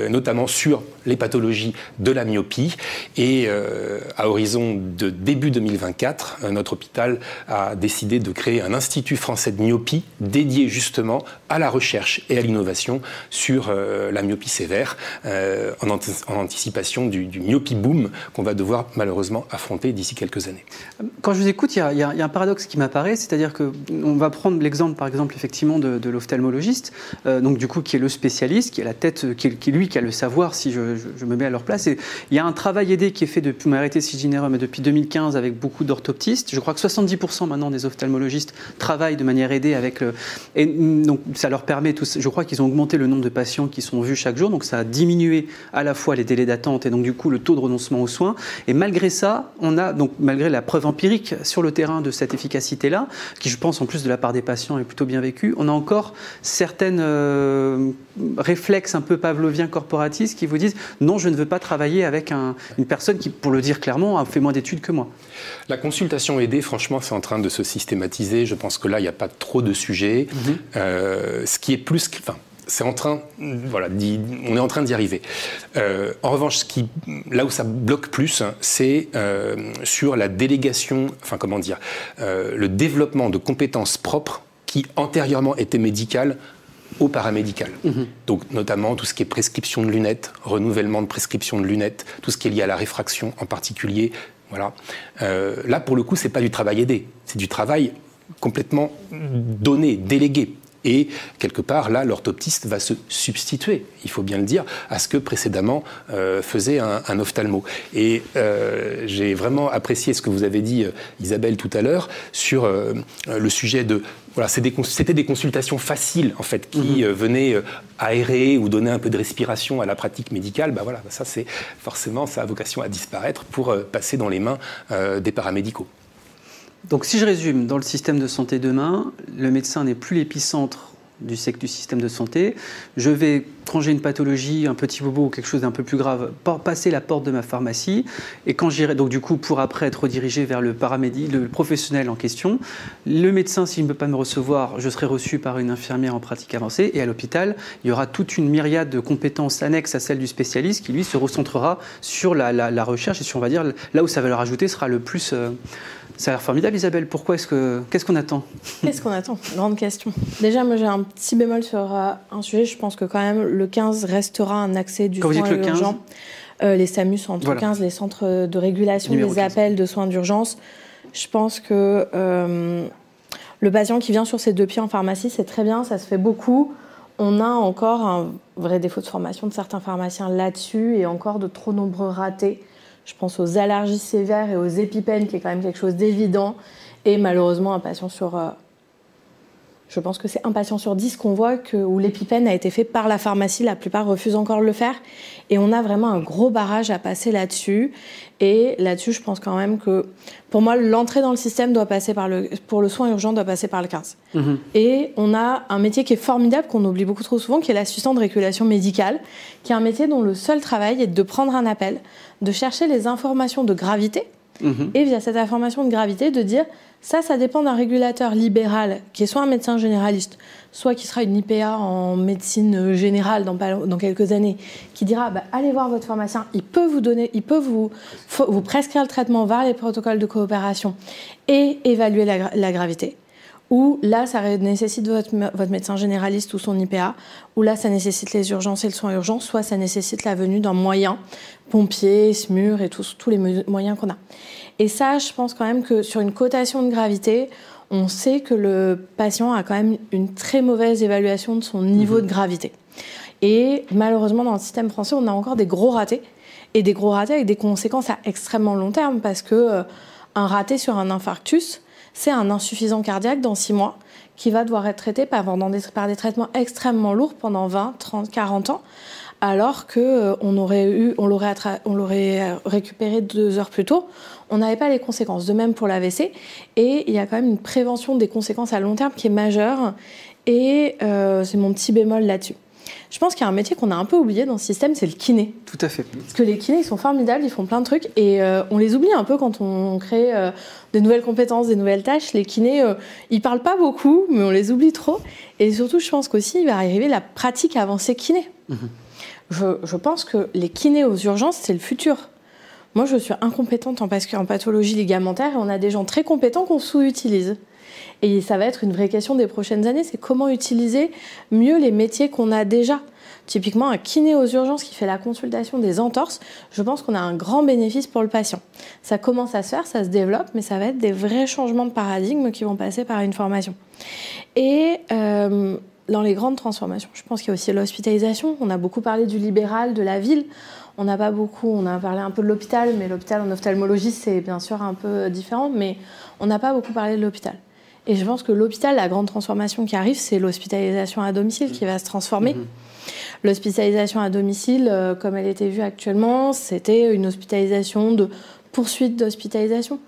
notamment sur les pathologies de la myopie. Et à horizon de début 2024, notre hôpital a décidé de créer un institut français de myopie dédié justement à la recherche et à l'innovation sur la myopie sévère en, anticipation du du, myopie boom qu'on va devoir malheureusement affronter d'ici quelques années. Quand je vous écoute, il y, a, un paradoxe qui m'apparaît, c'est-à-dire qu'on va prendre l'exemple, par exemple, effectivement, de, l'ophtalmologiste, euh, donc du coup, qui est le spécialiste, qui est la tête, qui, est, lui qui a le savoir, si je, me mets à leur place. Et il y a un travail aidé qui est fait depuis, arrêté si généreux, mais depuis 2015 avec beaucoup d'orthoptistes. Je crois que 70% maintenant des ophtalmologistes travaillent de manière aidée avec le, et donc ça leur permet, je crois qu'ils ont augmenté le nombre de patients qui sont vus chaque jour, donc ça a diminué à la fois les délais d'attente et donc du coup le taux de renoncement aux soins. Et malgré ça, on a donc malgré la preuve empirique sur le terrain de cette efficacité-là, qui je pense en plus de la part des patients est plutôt bien vécue, on a encore certaines euh, réflexes un peu pavloviens corporatistes qui vous disent non, je ne veux pas travailler avec une personne qui, pour le dire clairement, a fait moins d'études que moi. La consultation aidée, franchement, c'est en train de se systématiser. Je pense que là, il n'y a pas trop de sujets. Mhm. Euh, ce qui est plus, enfin, c'est en train, voilà, on est en train d'y arriver. Euh, en revanche, ce qui, là où ça bloque plus, c'est euh, sur la délégation, enfin comment dire, le développement de compétences propres qui antérieurement étaient médicales au paramédical. Mhm. Donc notamment tout ce qui est prescription de lunettes, renouvellement de prescription de lunettes, tout ce qui est lié à la réfraction en particulier, voilà. Euh, là, pour le coup, c'est pas du travail aidé, c'est du travail complètement donné, délégué. Et quelque part, là, l'orthoptiste va se substituer, il faut bien le dire, à ce que précédemment euh, faisait un, ophtalmo. Et euh, j'ai vraiment apprécié ce que vous avez dit, Isabelle, tout à l'heure, sur le sujet de voilà, c'était des, consultations faciles en fait qui mhm. venaient aérer ou donner un peu de respiration à la pratique médicale. Bah voilà, ça c'est forcément ça a vocation à disparaître pour passer dans les mains des paramédicaux. Donc si je résume, dans le système de santé demain, le médecin n'est plus l'épicentre du, du système de santé. Je vais, quand une pathologie, un petit bobo ou quelque chose d'un peu plus grave, passer la porte de ma pharmacie. Et quand j'irai, donc du coup, pour après être redirigé vers le paramédic, le professionnel en question, le médecin, s'il ne peut pas me recevoir, je serai reçu par une infirmière en pratique avancée. Et à l'hôpital, il y aura toute une myriade de compétences annexes à celles du spécialiste qui, lui, se recentrera sur la, recherche et sur, on va dire, là où sa valeur ajoutée sera le plus. Euh, ça a l'air formidable, Isabelle. Pourquoi est-ce que qu'est-ce qu'on attend? Qu'est-ce qu'on attend? Grande question. Déjà, moi, j'ai un petit bémol sur euh, un sujet. Je pense que quand même, le 15 restera un accès du Quand soin urgent. Euh, les SAMU sont entre 15, les centres de régulation des appels de soins d'urgence. Je pense que euh, le patient qui vient sur ses deux pieds en pharmacie, c'est très bien, ça se fait beaucoup. On a encore un vrai défaut de formation de certains pharmaciens là-dessus et encore de trop nombreux ratés je pense aux allergies sévères et aux épipènes, qui est quand même quelque chose d'évident. Et malheureusement, un patient sur. Je pense que c'est un patient sur dix qu'on voit que, où l'épipène a été fait par la pharmacie. La plupart refusent encore de le faire. Et on a vraiment un gros barrage à passer là-dessus. Et là-dessus, je pense quand même que, pour moi, l'entrée dans le système doit passer par le, pour le soin urgent doit passer par le 15. Mhm. Et on a un métier qui est formidable, qu'on oublie beaucoup trop souvent, qui est l'assistant de régulation médicale, qui est un métier dont le seul travail est de prendre un appel, de chercher les informations de gravité, mhm. et via cette information de gravité, de dire ça, ça dépend d'un régulateur libéral, qui est soit un médecin généraliste, soit qui sera une IPA en médecine générale dans, quelques années, qui dira bah, allez voir votre pharmacien, il peut vous donner, il peut vous, prescrire le traitement vers les protocoles de coopération et évaluer la, gravité. Ou là, ça nécessite votre, médecin généraliste ou son IPA, ou là, ça nécessite les urgences et le soin urgent, soit ça nécessite la venue d'un moyen, pompier, SMUR et tous les moyens qu'on a. Et ça, je pense quand même que sur une cotation de gravité, on sait que le patient a quand même une très mauvaise évaluation de son niveau de gravité. Et malheureusement, dans le système français, on a encore des gros ratés. Et des gros ratés avec des conséquences à extrêmement long terme, parce que euh, un raté sur un infarctus, c'est un insuffisant cardiaque dans 6 mois qui va devoir être traité par, par des traitements extrêmement lourds pendant 20, 30, 40 ans, alors qu'on euh, aurait eu, on l'aurait, on l'aurait euh, récupéré deux heures plus tôt, on n'avait pas les conséquences. De même pour l'AVC, et il y a quand même une prévention des conséquences à long terme qui est majeure, et euh, c'est mon petit bémol là-dessus. Je pense qu'il y a un métier qu'on a un peu oublié dans ce système, c'est le kiné. Tout à fait. Parce que les kinés, ils sont formidables, ils font plein de trucs, et on les oublie un peu quand on crée des nouvelles compétences, des nouvelles tâches. Les kinés, ils parlent pas beaucoup, mais on les oublie trop. Et surtout, je pense qu'aussi, il va arriver la pratique avancée kiné. Mhm je, pense que les kinés aux urgences, c'est le futur. Moi, je suis incompétente en, pathologie ligamentaire et on a des gens très compétents qu'on sous-utilise. Et ça va être une vraie question des prochaines années, c'est comment utiliser mieux les métiers qu'on a déjà. Typiquement, un kiné aux urgences qui fait la consultation des entorses, je pense qu'on a un grand bénéfice pour le patient. Ça commence à se faire, ça se développe, mais ça va être des vrais changements de paradigme qui vont passer par une formation. Et euh, dans les grandes transformations, je pense qu'il y a aussi l'hospitalisation. On a beaucoup parlé du libéral, de la ville. On n'a pas beaucoup, on a parlé un peu de l'hôpital, mais l'hôpital en ophtalmologie, c'est bien sûr un peu différent, mais on n'a pas beaucoup parlé de l'hôpital. Et je pense que l'hôpital, la grande transformation qui arrive, c'est l'hospitalisation à domicile qui va se transformer. Mhm. L'hospitalisation à domicile, euh, comme elle était vue actuellement, c'était une hospitalisation de poursuite d'hospitalisation.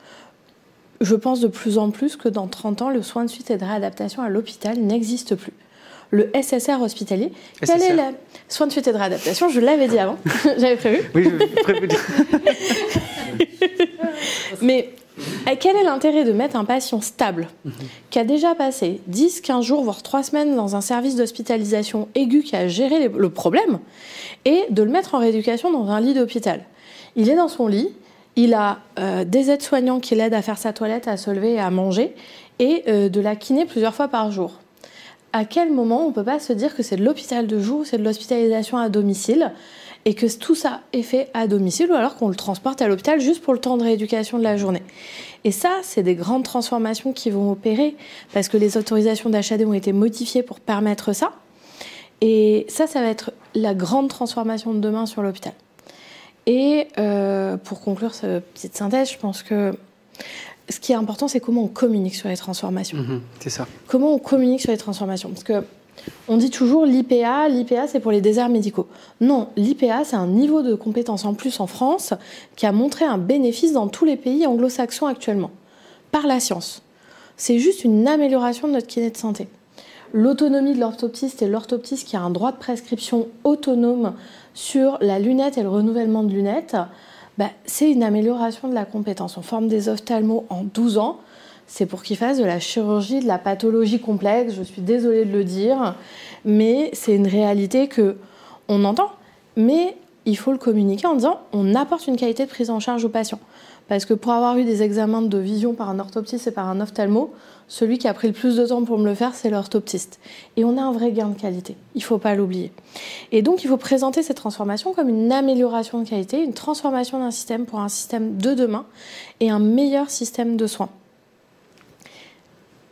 Je pense de plus en plus que dans 30 ans, le soin de suite et de réadaptation à l'hôpital n'existe plus. Le SSR hospitalier, quel est le soin de suite et de réadaptation? Je l'avais dit avant, j'avais prévu. Oui, prévu. Mais quel est l'intérêt de mettre un patient stable qui a déjà passé 10, 15 jours, voire 3 semaines dans un service d'hospitalisation aiguë qui a géré le problème et de le mettre en rééducation dans un lit d'hôpital? Il est dans son lit, il a euh, des aides-soignants qui l'aident à faire sa toilette, à se lever et à manger et euh, de la kiné plusieurs fois par jour. À quel moment on peut pas se dire que c'est de l'hôpital de jour, c'est de l'hospitalisation à domicile et que tout ça est fait à domicile ou alors qu'on le transporte à l'hôpital juste pour le temps de rééducation de la journée. Et ça, c'est des grandes transformations qui vont opérer parce que les autorisations d'HAD ont été modifiées pour permettre ça. Et ça, ça va être la grande transformation de demain sur l'hôpital. Et euh, pour conclure cette petite synthèse, je pense que ce qui est important, c'est comment on communique sur les transformations. Mhm, c'est ça. Comment on communique sur les transformations Parce que on dit toujours l'IPA, l'IPA c'est pour les déserts médicaux. Non, l'IPA c'est un niveau de compétence en plus en France qui a montré un bénéfice dans tous les pays anglo-saxons actuellement, par la science. C'est juste une amélioration de notre kiné de santé. L'autonomie de l'orthoptiste et l'orthoptiste qui a un droit de prescription autonome sur la lunette et le renouvellement de lunettes, bah, c'est une amélioration de la compétence. On forme des ophtalmos en 12 ans c'est pour qu'ils fassent de la chirurgie, de la pathologie complexe. Je suis désolée de le dire, mais c'est une réalité que on entend. Mais il faut le communiquer en disant on apporte une qualité de prise en charge au patient. Parce que pour avoir eu des examens de vision par un orthoptiste et par un ophtalmo, celui qui a pris le plus de temps pour me le faire, c'est l'orthoptiste. Et on a un vrai gain de qualité. Il ne faut pas l'oublier. Et donc, il faut présenter cette transformation comme une amélioration de qualité, une transformation d'un système pour un système de demain et un meilleur système de soins.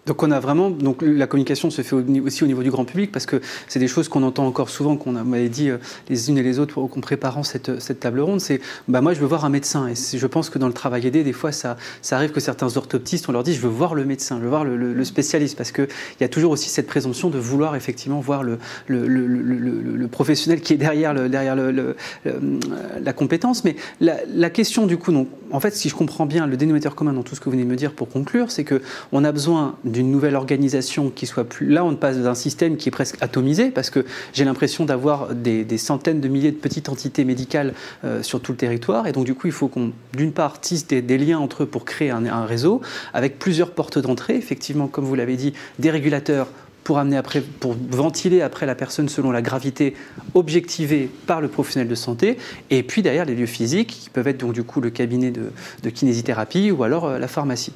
Donc on a vraiment donc la communication se fait aussi au niveau du grand public parce que c'est des choses qu'on entend encore souvent qu'on m'avait dit euh, les unes et les autres en préparant cette, cette table ronde c'est bah moi je veux voir un médecin. Et je pense que dans le travail aidé des fois ça, ça arrive que certains orthoptistes on leur dit je veux voir le médecin je veux voir le, spécialiste parce que il y a toujours aussi cette présomption de vouloir effectivement voir le, le professionnel qui est derrière derrière la compétence. Mais la, la, question du coup donc en fait si je comprends bien le dénominateur commun dans tout ce que vous venez de me dire pour conclure c'est que on a besoin d'une nouvelle organisation qui soit plus. Là, on passe d'un système qui est presque atomisé, parce que j'ai l'impression d'avoir des, centaines de milliers de petites entités médicales euh, sur tout le territoire. Et donc, du coup, il faut qu'on, d'une part, tisse des, liens entre eux pour créer un, réseau, avec plusieurs portes d'entrée. Effectivement, comme vous l'avez dit, des régulateurs pour amener après, pour ventiler après la personne selon la gravité objectivée par le professionnel de santé, et puis derrière les lieux physiques qui peuvent être donc du coup le cabinet de, de kinésithérapie ou alors euh, la pharmacie.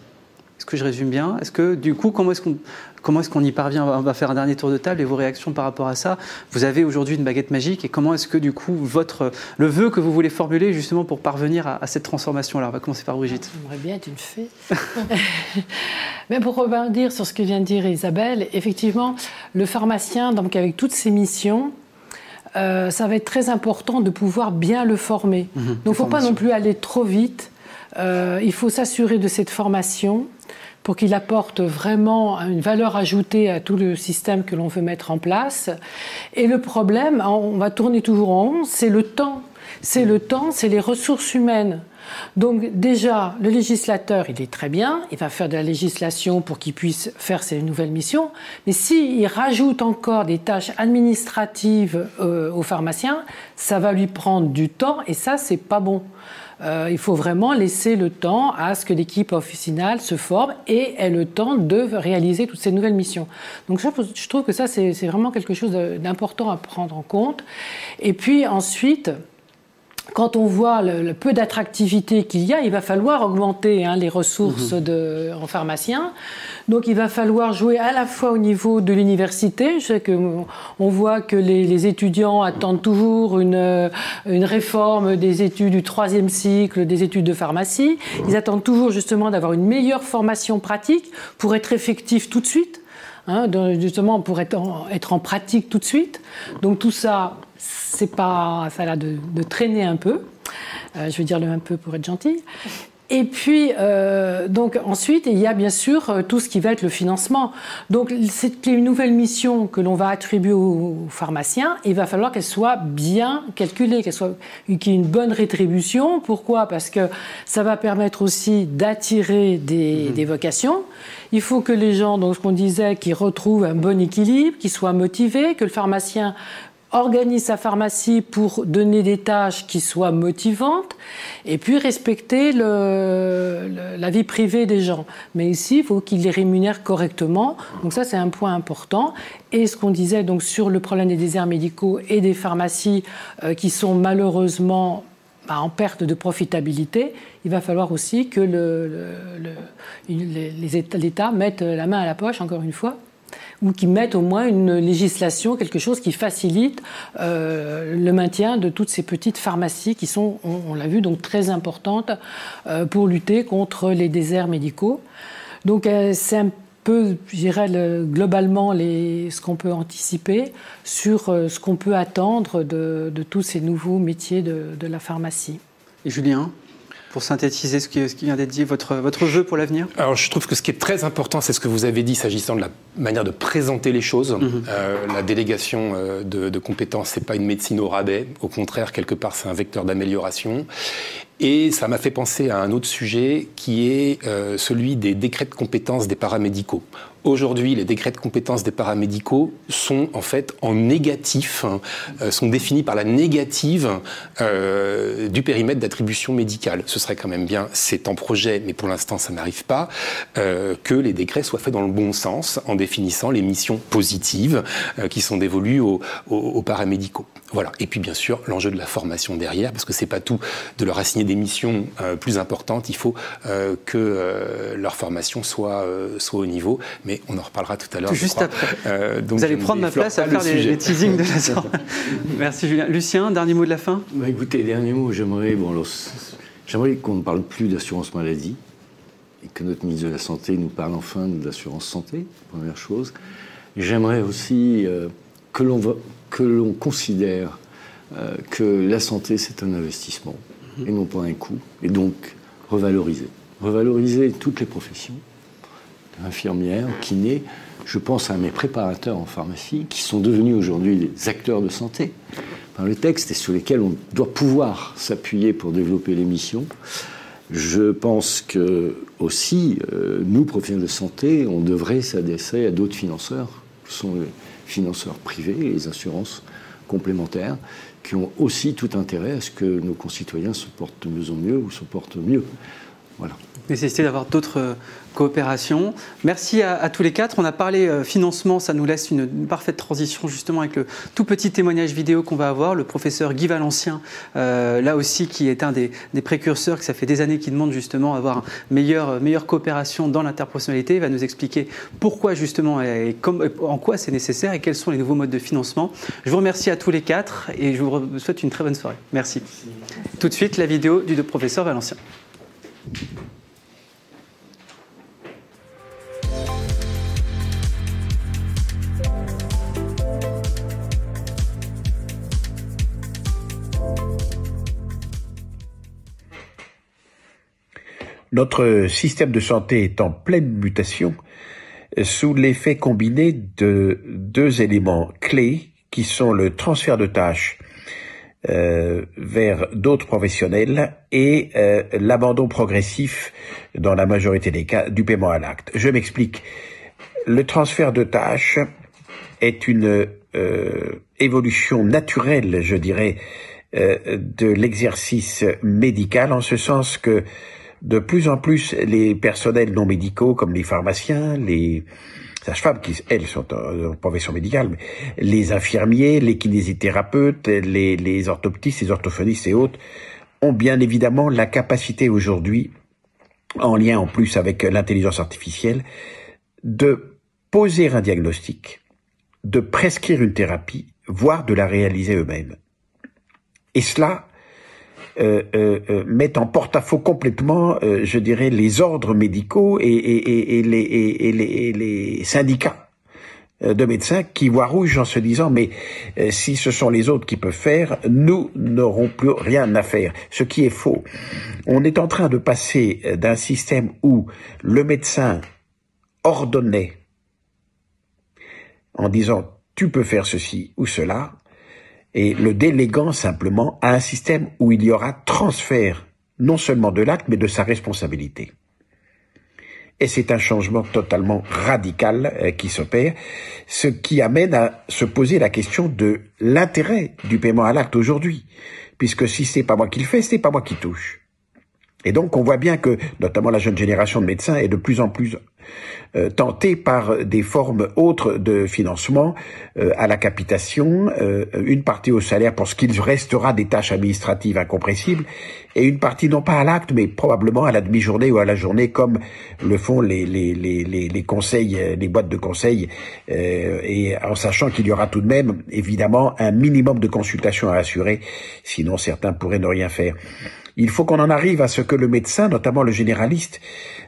Est-ce que je résume bien? Est-ce que du coup, comment est-ce qu'on comment est-ce qu'on y parvient? On va faire un dernier tour de table et vos réactions par rapport à ça. Vous avez aujourd'hui une baguette magique et comment est-ce que du coup votre le vœu que vous voulez formuler justement pour parvenir à, cette transformation là On va commencer par Brigitte. J'aimerais bien être une fée. Mais pour rebondir sur ce que vient de dire Isabelle, effectivement, le pharmacien, donc avec toutes ses missions, euh, ça va être très important de pouvoir bien le former. Mhm. donc il ne faut pas non plus aller trop vite. Euh, il faut s'assurer de cette formation pour qu'il apporte vraiment une valeur ajoutée à tout le système que l'on veut mettre en place. Et le problème, on va tourner toujours en rond, c'est le temps. C'est le temps, c'est les ressources humaines. Donc déjà, le législateur, il est très bien, il va faire de la législation pour qu'il puisse faire ses nouvelles missions, mais s'il rajoute encore des tâches administratives euh, aux pharmaciens, ça va lui prendre du temps et ça, c'est pas bon. Euh, il faut vraiment laisser le temps à ce que l'équipe officinale se forme et ait le temps de réaliser toutes ces nouvelles missions. Donc je trouve que ça, c'est vraiment quelque chose d'important à prendre en compte. Et puis ensuite, quand on voit le, peu d'attractivité qu'il y a, il va falloir augmenter hein, les ressources mhm. de, en pharmaciens. Donc il va falloir jouer à la fois au niveau de l'université. Je sais que on voit que les, étudiants attendent toujours une, une, réforme des études du troisième cycle, des études de pharmacie. Ils attendent toujours justement d'avoir une meilleure formation pratique pour être effectifs tout de suite. Hein, justement pour être en, être en pratique tout de suite. Donc tout ça, c'est pas, ça a de, de traîner un peu. Euh, je veux dire le un peu pour être gentil. Et puis, euh, donc ensuite, il y a bien sûr euh, tout ce qui va être le financement. Donc, c'est une nouvelle mission que l'on va attribuer aux pharmaciens. Il va falloir qu'elle soit bien calculée, qu'elle soit qu'il y ait une bonne rétribution. Pourquoi? Parce que ça va permettre aussi d'attirer des, mmh. des, vocations. Il faut que les gens, donc ce qu'on disait, qui retrouvent un bon équilibre, qu'ils soient motivés, que le pharmacien organise sa pharmacie pour donner des tâches qui soient motivantes et puis respecter le, la vie privée des gens. Mais ici, il faut qu'ils les rémunèrent correctement. Donc ça, c'est un point important. Et ce qu'on disait donc sur le problème des déserts médicaux et des pharmacies euh, qui sont malheureusement bah, en perte de profitabilité, il va falloir aussi que l'État mette la main à la poche, encore une fois, ou qui mettent au moins une législation, quelque chose qui facilite euh, le maintien de toutes ces petites pharmacies qui sont, on, l'a vu, donc très importantes euh, pour lutter contre les déserts médicaux. Donc euh, c'est un peu, je dirais, globalement les, ce qu'on peut anticiper sur ce qu'on peut attendre de, tous ces nouveaux métiers de, de la pharmacie. Et Julien? Pour synthétiser ce qui, vient d'être dit, votre, votre vœu pour l'avenir Alors, je trouve que ce qui est très important, c'est ce que vous avez dit s'agissant de la manière de présenter les choses. Mhm. Euh, la délégation euh, de, de compétences, c'est pas une médecine au rabais. Au contraire, quelque part, c'est un vecteur d'amélioration. Et ça m'a fait penser à un autre sujet qui est euh, celui des décrets de compétences des paramédicaux. Aujourd'hui, les décrets de compétences des paramédicaux sont en fait en négatif, hein, euh, sont définis par la négative euh, du périmètre d'attribution médicale. Ce serait quand même bien, c'est en projet, mais pour l'instant ça n'arrive pas, euh, que les décrets soient faits dans le bon sens en définissant les missions positives qui sont dévolues aux paramédicaux. Voilà. Et puis bien sûr l'enjeu de la formation derrière, parce que c'est pas tout de leur assigner des missions euh, plus importantes. Il faut euh, que euh, leur formation soit soit au niveau. Mais on en reparlera tout à l'heure. Juste après. donc Vous allez prendre ma place à faire les, teasings de la sorte. Merci Julien. Lucien, dernier mot de la fin? Bah, écoutez, dernier mot. J'aimerais bon, j'aimerais qu'on ne parle plus d'assurance maladie et que notre ministre de la santé nous parle enfin de l'assurance santé. Première chose. J'aimerais aussi que l'on que l'on considère euh, que la santé, c'est un investissement et non pas un coût, et donc revaloriser. Revaloriser toutes les professions, infirmières, kinés, je pense à mes préparateurs en pharmacie, qui sont devenus aujourd'hui des acteurs de santé par le texte et sur lesquels on doit pouvoir s'appuyer pour développer les missions. Je pense que aussi, euh, nous, professionnels de santé, on devrait s'adresser à d'autres financeurs, financeurs privés et les assurances complémentaires, qui ont aussi tout intérêt à ce que nos concitoyens se portent de mieux en mieux ou se portent mieux. Voilà. Nécessité d'avoir d'autres coopération. Merci à, tous les quatre. On a parlé euh, financement, ça nous laisse une, parfaite transition justement avec le tout petit témoignage vidéo qu'on va avoir. Le professeur Guy Valencien, euh, là aussi, qui est un des, précurseurs, que ça fait des années qu'il demande justement avoir une meilleure, meilleure coopération dans l'interprofessionnalité, il va nous expliquer pourquoi justement et en quoi c'est nécessaire et quels sont les nouveaux modes de financement. Je vous remercie à tous les quatre et je vous souhaite une très bonne soirée. Merci. Tout de suite, la vidéo du professeur Valencien. Notre système de santé est en pleine mutation sous l'effet combiné de deux éléments clés qui sont le transfert de tâches euh, vers d'autres professionnels et euh, l'abandon progressif, dans la majorité des cas, du paiement à l'acte. Je m'explique. Le transfert de tâches est une euh, évolution naturelle, je dirais, de l'exercice médical, en ce sens que de plus en plus les personnels non médicaux comme les pharmaciens, les elles, sont en, profession les infirmiers, les kinésithérapeutes, les, les orthoptistes, les orthophonistes et autres ont bien évidemment la capacité aujourd'hui, en lien en plus avec l'intelligence artificielle, de poser un diagnostic, de prescrire une thérapie, voire de la réaliser eux-mêmes. Et cela euh, euh, euh, met en porte-à-faux complètement, je dirais, les ordres médicaux et, les, et, les, syndicats de médecins qui voient rouge en se disant mais si ce sont les autres qui peuvent faire, nous n'aurons plus rien à faire. Ce qui est faux. On est en train de passer d'un système où le médecin ordonnait en disant tu peux faire ceci ou cela et le déléguant simplement à un système où il y aura transfert non seulement de l'acte, mais de sa responsabilité. Et c'est un changement totalement radical euh, qui s'opère, ce qui amène à se poser la question de l'intérêt du paiement à l'acte aujourd'hui, puisque si c'est pas moi qui le fais, c'est pas moi qui touche. Et donc on voit bien que, notamment la jeune génération de médecins, est de plus en plus euh, tentés par des formes autres de financement euh, à la capitation, euh, une partie au salaire pour ce qu'il restera des tâches administratives incompressibles, et une partie non pas à l'acte, mais probablement à la demi-journée ou à la journée, comme le font les, les, les, les, conseils, les boîtes de conseil, et en sachant qu'il y aura tout de même, évidemment, un minimum de consultation à assurer, sinon certains pourraient ne rien faire. Il faut qu'on en arrive à ce que le médecin, notamment le généraliste,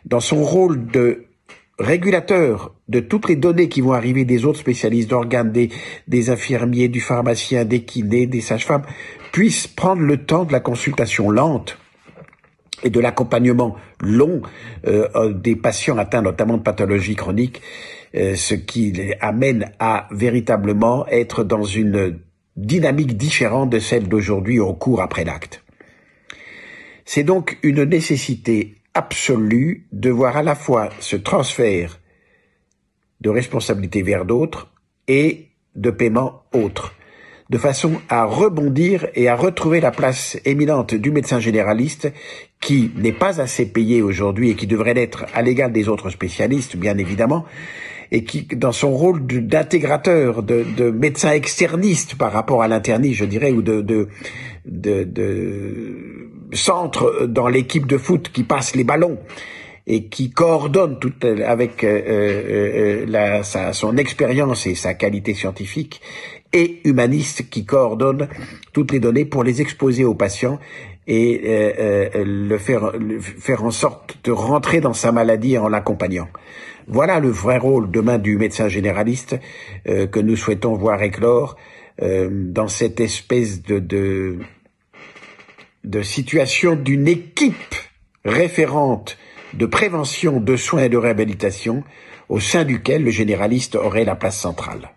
dans son rôle de régulateur de toutes les données qui vont arriver des autres spécialistes d'organes, des, infirmiers, du pharmacien, des kinés, des sages-femmes, puissent prendre le temps de la consultation lente et de l'accompagnement long euh, euh, des patients atteints notamment de pathologies chroniques, euh, ce qui les amène à véritablement être dans une dynamique différente de celle d'aujourd'hui au cours après l'acte. C'est donc une nécessité absolue de voir à la fois ce transfert de responsabilité vers d'autres et de paiement autre, de façon à rebondir et à retrouver la place éminente du médecin généraliste qui n'est pas assez payé aujourd'hui et qui devrait l'être à l'égal des autres spécialistes, bien évidemment, et qui, dans son rôle d'intégrateur, de, de, médecin externiste par rapport à l'internie, je dirais, ou de, de, de, de centre dans l'équipe de foot qui passe les ballons et qui coordonne tout avec euh, euh, euh, la, sa, son expérience et sa qualité scientifique, et humaniste qui coordonne toutes les données pour les exposer aux patients et le faire, le faire en sorte de rentrer dans sa maladie en l'accompagnant. Voilà le vrai rôle demain du médecin généraliste que nous souhaitons voir éclore dans cette espèce de de situation d'une équipe référente de prévention, de soins et de réhabilitation, au sein duquel le généraliste aurait la place centrale.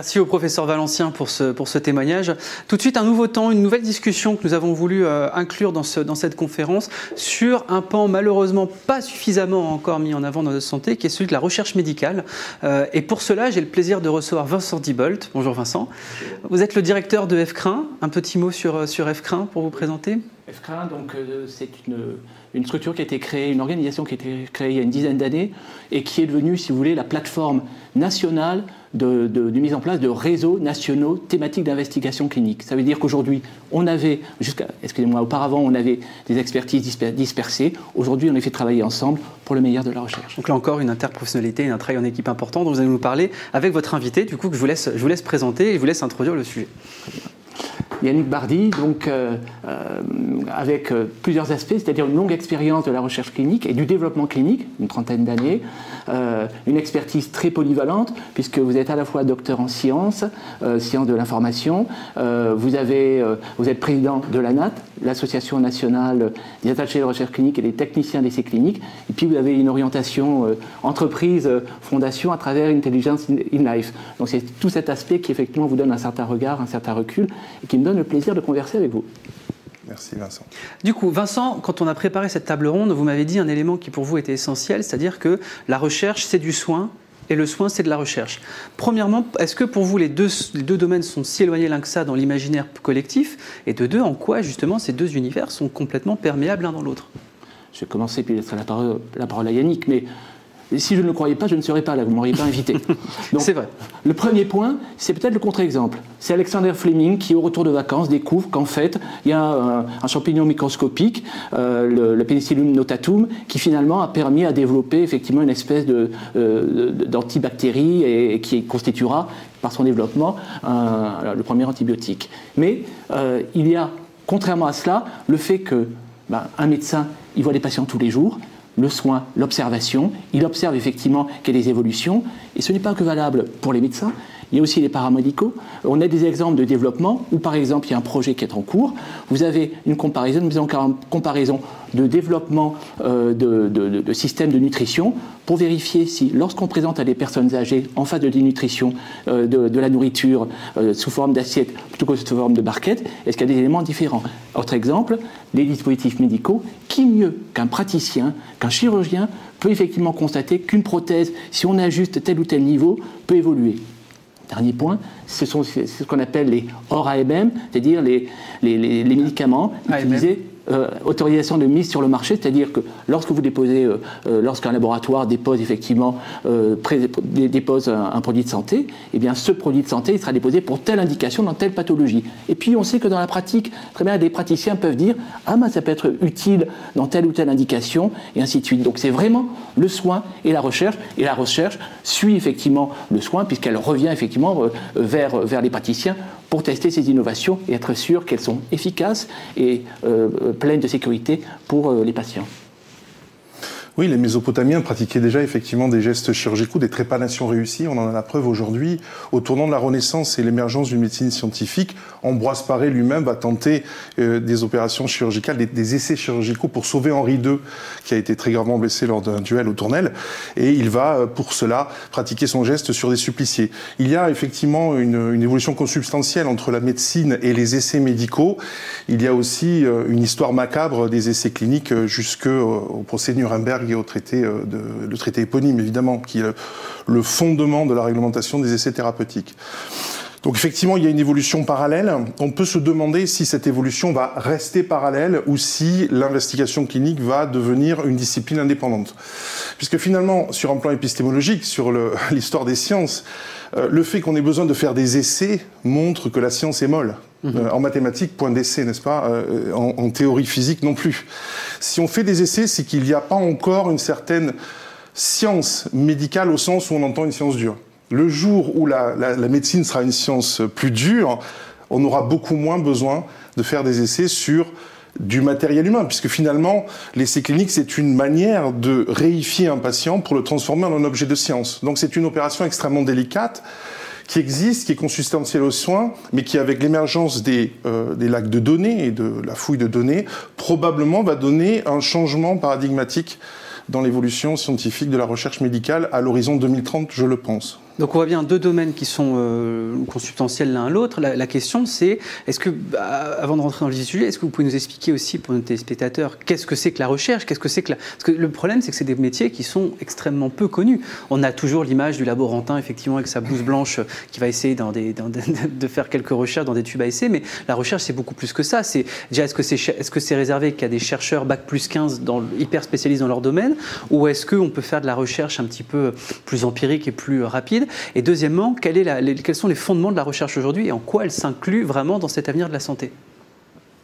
Merci au professeur Valencien pour ce, pour ce témoignage. Tout de suite, un nouveau temps, une nouvelle discussion que nous avons voulu euh, inclure dans, ce, dans cette conférence sur un pan malheureusement pas suffisamment encore mis en avant dans notre santé, qui est celui de la recherche médicale. Euh, et pour cela, j'ai le plaisir de recevoir Vincent Dibolt. Bonjour Vincent. Vous êtes le directeur de FCRIN. Un petit mot sur, euh, sur FCRIN pour vous présenter FCRIN, donc, c'est une une structure qui a été créée, une organisation qui a été créée il y a une dizaine d'années et qui est devenue, si vous voulez, la plateforme nationale de, mise en place de réseaux nationaux thématiques d'investigation clinique. Ça veut dire qu'aujourd'hui, on avait, jusqu'à, excusez-moi, auparavant, on avait des expertises dispersées. Aujourd'hui, on les fait travailler ensemble pour le meilleur de la recherche. Donc là encore, une interprofessionnalité, un travail en équipe important dont vous allez nous parler avec votre invité, du coup, que je vous laisse, je vous laisse présenter et je vous laisse introduire le sujet. Yannick Bardi, donc, euh, euh, avec euh, plusieurs aspects, c'est-à-dire une longue expérience de la recherche clinique et du développement clinique, une trentaine d'années, une expertise très polyvalente, puisque vous êtes à la fois docteur en sciences, sciences de l'information, vous, avez, vous êtes président de l'ANAT, l'Association nationale des attachés de recherche clinique et des techniciens d'essais cliniques. Et puis vous avez une orientation entreprise, fondation à travers Intelligence in Life. Donc c'est tout cet aspect qui effectivement vous donne un certain regard, un certain recul et qui me donne le plaisir de converser avec vous. Merci Vincent. Du coup, Vincent, quand on a préparé cette table ronde, vous m'avez dit un élément qui pour vous était essentiel, c'est-à-dire que la recherche, c'est du soin, et le soin, c'est de la recherche. Premièrement, est-ce que pour vous, les deux, les deux domaines sont si éloignés l'un que ça dans l'imaginaire collectif Et de deux, en quoi, justement, ces deux univers sont complètement perméables l'un dans l'autre? Je vais commencer, puis laisser la parole, la parole à Yannick, mais si je ne le croyais pas, je ne serais pas là, vous ne m'auriez pas invité. C'est vrai. Le premier point, c'est peut-être le contre-exemple. C'est Alexander Fleming qui, au retour de vacances, découvre qu'en fait, il y a un, champignon microscopique, euh, le, le, Penicillium notatum, qui finalement a permis à développer effectivement une espèce euh, d'antibactérie et, qui constituera, par son développement, le premier antibiotique. Mais euh, il y a, contrairement à cela, le fait que ben, un médecin, il voit des patients tous les jours, le soin, l'observation. Il observe effectivement qu'il y a des évolutions. Et ce n'est pas que valable pour les médecins, il y a aussi les paramédicaux. On a des exemples de développement où, par exemple, il y a un projet qui est en cours. Vous avez une comparaison, une comparaison de développement euh, de, systèmes de nutrition pour vérifier si, lorsqu'on présente à des personnes âgées en phase de dénutrition euh, de, la nourriture euh, sous forme d'assiette plutôt que sous forme de barquette, est-ce qu'il y a des éléments différents? Autre exemple, les dispositifs médicaux. Qui mieux qu'un praticien, qu'un chirurgien peut effectivement constater qu'une prothèse, si on ajuste tel ou tel niveau, peut évoluer? Dernier point, ce sont ce qu'on appelle les hors AMM, c'est-à-dire les, les, les, médicaments utilisés euh, autorisation de mise sur le marché, c'est-à-dire que lorsque vous déposez, euh, euh, lorsqu'un laboratoire dépose effectivement dépose un, produit de santé, eh bien ce produit de santé sera déposé pour telle indication dans telle pathologie. Et puis on sait que dans la pratique, très bien, des praticiens peuvent dire ah ben ça peut être utile dans telle ou telle indication et ainsi de suite. Donc c'est vraiment le soin et la recherche et la recherche suit effectivement le soin puisqu'elle revient effectivement vers vers les praticiens pour tester ces innovations et être sûr qu'elles sont efficaces et euh, pleines de sécurité pour euh, les patients. Oui, les Mésopotamiens pratiquaient déjà effectivement des gestes chirurgicaux, des trépanations réussies. On en a la preuve aujourd'hui. Au tournant de la Renaissance et l'émergence d'une médecine scientifique, Ambroise Paré lui-même va tenter euh, des opérations chirurgicales, des, essais chirurgicaux pour sauver Henri II, qui a été très gravement blessé lors d'un duel au Tournelle. Et il va, euh, pour cela, pratiquer son geste sur des suppliciés. Il y a effectivement une, une évolution consubstantielle entre la médecine et les essais médicaux. Il y a aussi euh, une histoire macabre des essais cliniques jusqu'au procès de Nuremberg au traité, euh, traité éponyme, évidemment, qui est le fondement de la réglementation des essais thérapeutiques. Donc effectivement, il y a une évolution parallèle. On peut se demander si cette évolution va rester parallèle ou si l'investigation clinique va devenir une discipline indépendante. Puisque finalement, sur un plan épistémologique, sur l'histoire des sciences, euh, le fait qu'on ait besoin de faire des essais montre que la science est molle. Mhm. Euh, en mathématiques, point d'essai, n'est-ce pas euh, en, théorie physique non plus. Si on fait des essais, c'est qu'il n'y a pas encore une certaine science médicale au sens où on entend une science dure. Le jour où la, médecine sera une science plus dure, on aura beaucoup moins besoin de faire des essais sur du matériel humain, puisque finalement, l'essai clinique, c'est une manière de réifier un patient pour le transformer en un objet de science. Donc c'est une opération extrêmement délicate qui existe, qui est consubstantielle aux soins, mais qui, avec l'émergence des, euh, des lacs de données et de la fouille de données, probablement va donner un changement paradigmatique dans l'évolution scientifique de la recherche médicale à l'horizon 2030, je le pense. Donc on voit bien deux domaines qui sont euh, consubstantiels l'un à l'autre. La, question c'est, est-ce que, bah, avant de rentrer dans le sujet, est-ce que vous pouvez nous expliquer aussi pour nos téléspectateurs qu'est-ce que c'est que la recherche Qu'est-ce que c'est que la... Parce que le problème c'est que c'est des métiers qui sont extrêmement peu connus. On a toujours l'image du laborantin effectivement avec sa blouse blanche qui va essayer dans des, de faire quelques recherches dans des tubes à essai, mais la recherche c'est beaucoup plus que ça. C'est déjà est-ce que c'est est-ce que c'est réservé qu'à des chercheurs bac plus 15 dans, hyper spécialisés dans leur domaine, ou est-ce qu'on peut faire de la recherche un petit peu plus empirique et plus rapide? Et deuxièmement, quels sont les fondements de la recherche aujourd'hui et en quoi elle s'inclut vraiment dans cet avenir de la santé?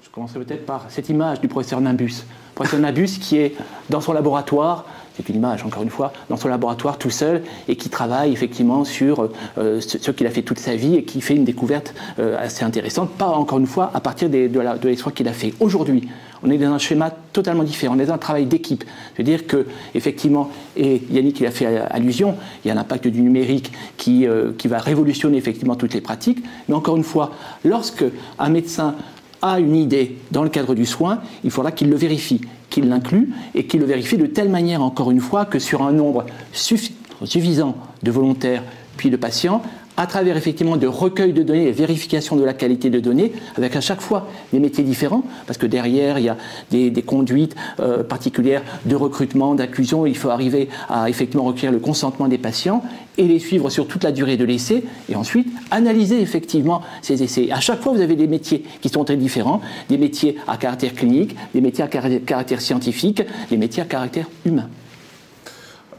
Je commencerai peut-être par cette image du professeur Nimbus. Professeur Nimbus qui est dans son laboratoire, c'est une image encore une fois, dans son laboratoire tout seul et qui travaille effectivement sur euh, ce, qu'il a fait toute sa vie et qui fait une découverte euh, assez intéressante, pas encore une fois à partir de l'histoire qu'il a fait. Aujourd'hui, on est dans un schéma totalement différent, on est dans un travail d'équipe. C'est-à-dire que, effectivement, et Yannick il a fait allusion, il y a l'impact du numérique qui, euh, qui va révolutionner effectivement toutes les pratiques, mais encore une fois, lorsque un médecin a une idée dans le cadre du soin, il faudra qu'il le vérifie, qu'il l'inclue et qu'il le vérifie de telle manière, encore une fois, que sur un nombre suffisant de volontaires puis de patients, à travers effectivement de recueil de données et vérification de la qualité de données, avec à chaque fois des métiers différents, parce que derrière, il y a des, conduites euh, particulières de recrutement, d'inclusion, il faut arriver à effectivement recueillir le consentement des patients et les suivre sur toute la durée de l'essai, et ensuite analyser effectivement ces essais. À chaque fois, vous avez des métiers qui sont très différents, des métiers à caractère clinique, des métiers à caractère scientifique, des métiers à caractère humain.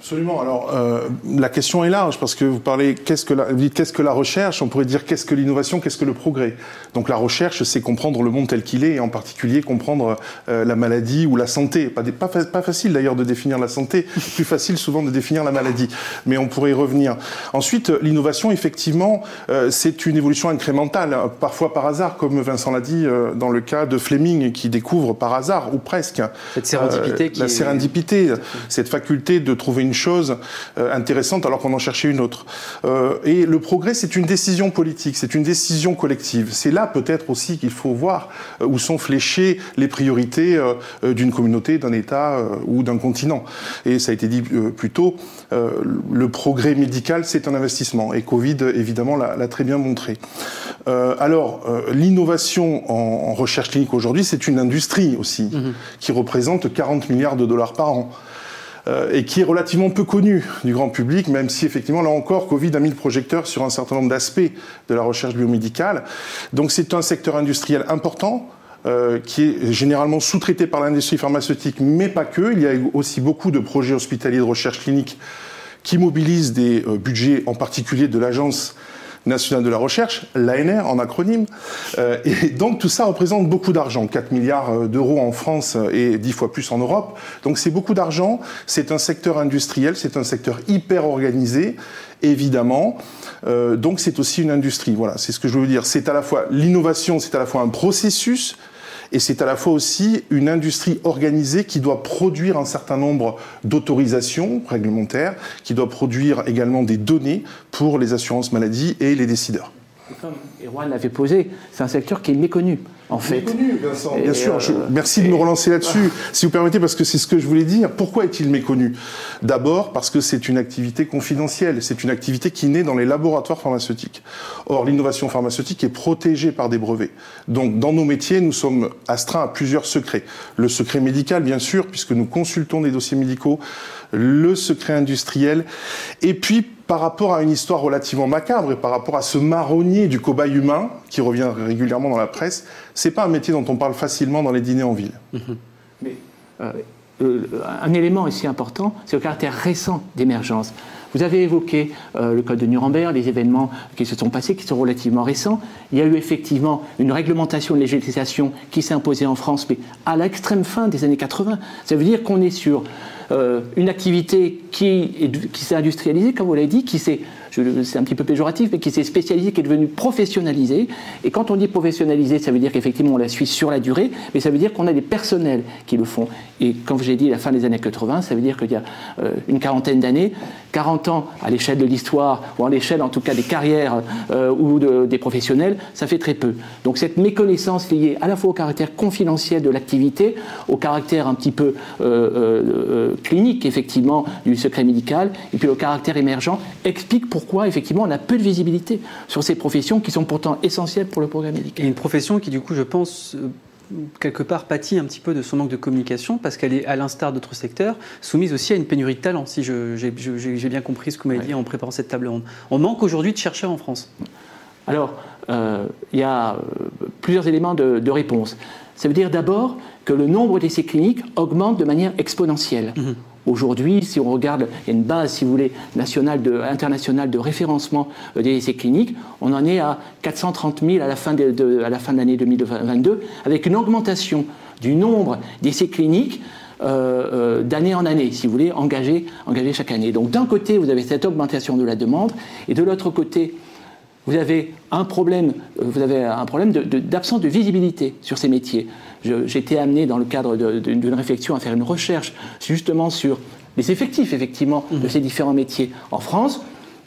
Absolument. Alors, euh, la question est large parce que vous parlez, qu'est-ce que la, vous dites qu'est-ce que la recherche? On pourrait dire qu'est-ce que l'innovation, qu'est-ce que le progrès? Donc, la recherche, c'est comprendre le monde tel qu'il est et en particulier comprendre euh, la maladie ou la santé. Pas, pas, pas facile d'ailleurs de définir la santé, plus facile souvent de définir la maladie. Mais on pourrait y revenir. Ensuite, l'innovation, effectivement, euh, c'est une évolution incrémentale, parfois par hasard, comme Vincent l'a dit dans le cas de Fleming, qui découvre par hasard ou presque cette sérendipité, qui la est... sérendipité, cette faculté de trouver une chose euh, intéressante alors qu'on en cherchait une autre. Euh, et le progrès, c'est une décision politique, c'est une décision collective. C'est là peut-être aussi qu'il faut voir euh, où sont fléchées les priorités d'une communauté, d'un État ou d'un continent. Et ça a été dit plus tôt, le progrès médical, c'est un investissement. Et Covid, évidemment, l'a très bien montré. alors, l'innovation en, recherche clinique aujourd'hui, c'est une industrie aussi, mmh qui représente 40 milliards de dollars par an. Euh, et qui est relativement peu connu du grand public, même si effectivement, là encore, Covid a mis le projecteur sur un certain nombre d'aspects de la recherche biomédicale. Donc c'est un secteur industriel important. Euh, qui est généralement sous-traité par l'industrie pharmaceutique, mais pas que. Il y a aussi beaucoup de projets hospitaliers de recherche clinique qui mobilisent des euh, budgets, en particulier de l'agence nationale de la recherche, l'ANR en acronyme. Euh, et donc tout ça représente beaucoup d'argent, 4 milliards euh, d'euros en France et 10 fois plus en Europe. Donc c'est beaucoup d'argent, c'est un secteur industriel, c'est un secteur hyper organisé, évidemment. Euh, donc c'est aussi une industrie. Voilà, c'est ce que je veux dire. C'est à la fois l'innovation, c'est à la fois un processus, et c'est à la fois aussi une industrie organisée qui doit produire un certain nombre d'autorisations réglementaires, qui doit produire également des données pour les assurances maladie et les décideurs. Comme Erwan l'avait posé, c'est un secteur qui est méconnu en fait. Méconnu, Vincent. Bien sûr, euh, merci de me relancer là-dessus, si vous permettez, parce que c'est ce que je voulais dire. Pourquoi est-il méconnu? D'abord parce que c'est une activité confidentielle, c'est une activité qui naît dans les laboratoires pharmaceutiques. Or, l'innovation pharmaceutique est protégée par des brevets. Donc, dans nos métiers, nous sommes astreints à plusieurs secrets. Le secret médical, bien sûr, puisque nous consultons des dossiers médicaux, le secret industriel, et puis par rapport à une histoire relativement macabre et par rapport à ce marronnier du cobaye humain qui revient régulièrement dans la presse, c'est pas un métier dont on parle facilement dans les dîners en ville. Mhm. Mais euh, euh, un élément aussi important, c'est le caractère récent d'émergence. Vous avez évoqué euh, le code de Nuremberg, les événements qui se sont passés, qui sont relativement récents. Il y a eu effectivement une réglementation, une législation qui s'est imposée en France, mais à l'extrême fin des années 80. Ça veut dire qu'on est sur une activité qui, qui s'est industrialisée, comme vous l'avez dit, qui s'est c'est un petit peu péjoratif, mais qui s'est spécialisé, qui est devenu professionnalisé. Et quand on dit professionnalisé, ça veut dire qu'effectivement on la suit sur la durée, mais ça veut dire qu'on a des personnels qui le font. Et comme j'ai dit, la fin des années 80, ça veut dire qu'il y a euh, une quarantaine d'années, 40 ans à l'échelle de l'histoire, ou à l'échelle en tout cas des carrières euh, ou des professionnels, ça fait très peu. Donc cette méconnaissance liée à la fois au caractère confidentiel de l'activité, au caractère un petit peu euh, clinique effectivement du secret médical, et puis au caractère émergent, explique pourquoi pourquoi effectivement on a peu de visibilité sur ces professions qui sont pourtant essentielles pour le programme médical. Et une profession qui du coup je pense euh, quelque part pâtit un petit peu de son manque de communication parce qu'elle est, à l'instar d'autres secteurs, soumise aussi à une pénurie de talent, si j'ai bien compris ce que vous m'avez dit en préparant cette table ronde. On manque aujourd'hui de chercheurs en France. Alors, euh, il y a euh, plusieurs éléments de, de, réponse. Ça veut dire d'abord que le nombre d'essais cliniques augmente de manière exponentielle. Mmh. Aujourd'hui, si on regarde, une base, si vous voulez, nationale internationale de référencement euh, des essais cliniques. On en est à 430 000 à la fin de, à la fin de l'année 2022, avec une augmentation du nombre d'essais cliniques euh, euh, d'année en année, si vous voulez, engagés, engagés chaque année. Donc d'un côté, vous avez cette augmentation de la demande, et de l'autre côté, vous avez un problème, vous avez un problème d'absence de, visibilité sur ces métiers. J'ai été amené dans le cadre d'une réflexion à faire une recherche justement sur les effectifs effectivement de mhm. ces différents métiers en France.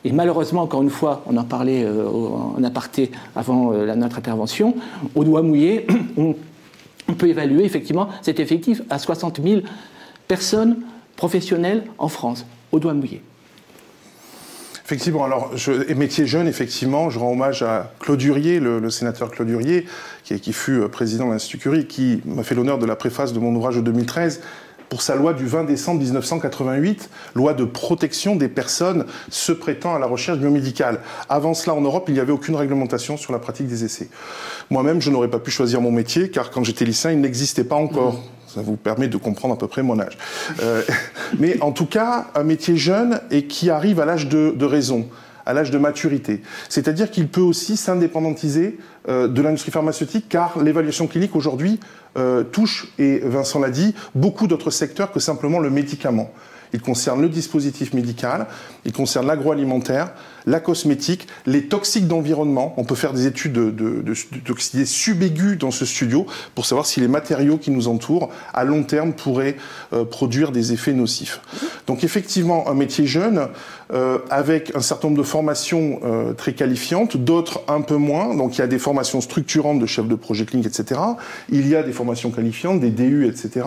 et malheureusement, encore une fois, on en parlait en aparté avant notre intervention, au doigt mouillé, on, on peut évaluer effectivement cet effectif à 60 000 personnes professionnelles en France, au doigt mouillé. Effectivement, alors, je, métier jeune, effectivement, je rends hommage à Claude Durier, le, sénateur Claude Durier, qui, fut euh, président de l'Institut Curie, qui m'a fait l'honneur de la préface de mon ouvrage de 2013 pour sa loi du 20 décembre 1988, loi de protection des personnes se prêtant à la recherche biomédicale. Avant cela, en Europe, il n'y avait aucune réglementation sur la pratique des essais. Moi-même, je n'aurais pas pu choisir mon métier, car quand j'étais lycéen, il n'existait pas encore. Ça vous permet de comprendre à peu près mon âge. Euh, mais en tout cas, un métier jeune et qui arrive à l'âge de, raison, à l'âge de maturité. C'est-à-dire qu'il peut aussi s'indépendantiser euh, de l'industrie pharmaceutique, car l'évaluation clinique aujourd'hui euh, touche, et Vincent l'a dit, beaucoup d'autres secteurs que simplement le médicament. Il concerne le dispositif médical, il concerne l'agroalimentaire, la cosmétique, les toxiques d'environnement. On peut faire des études de, de, de, subaiguës dans ce studio pour savoir si les matériaux qui nous entourent, à long terme, pourraient euh, produire des effets nocifs. Donc effectivement, un métier jeune, euh, avec un certain nombre de formations euh, très qualifiantes, d'autres un peu moins. Donc il y a des formations structurantes de chef de projet clinique, etc. Il y a des formations qualifiantes, des DU, etc.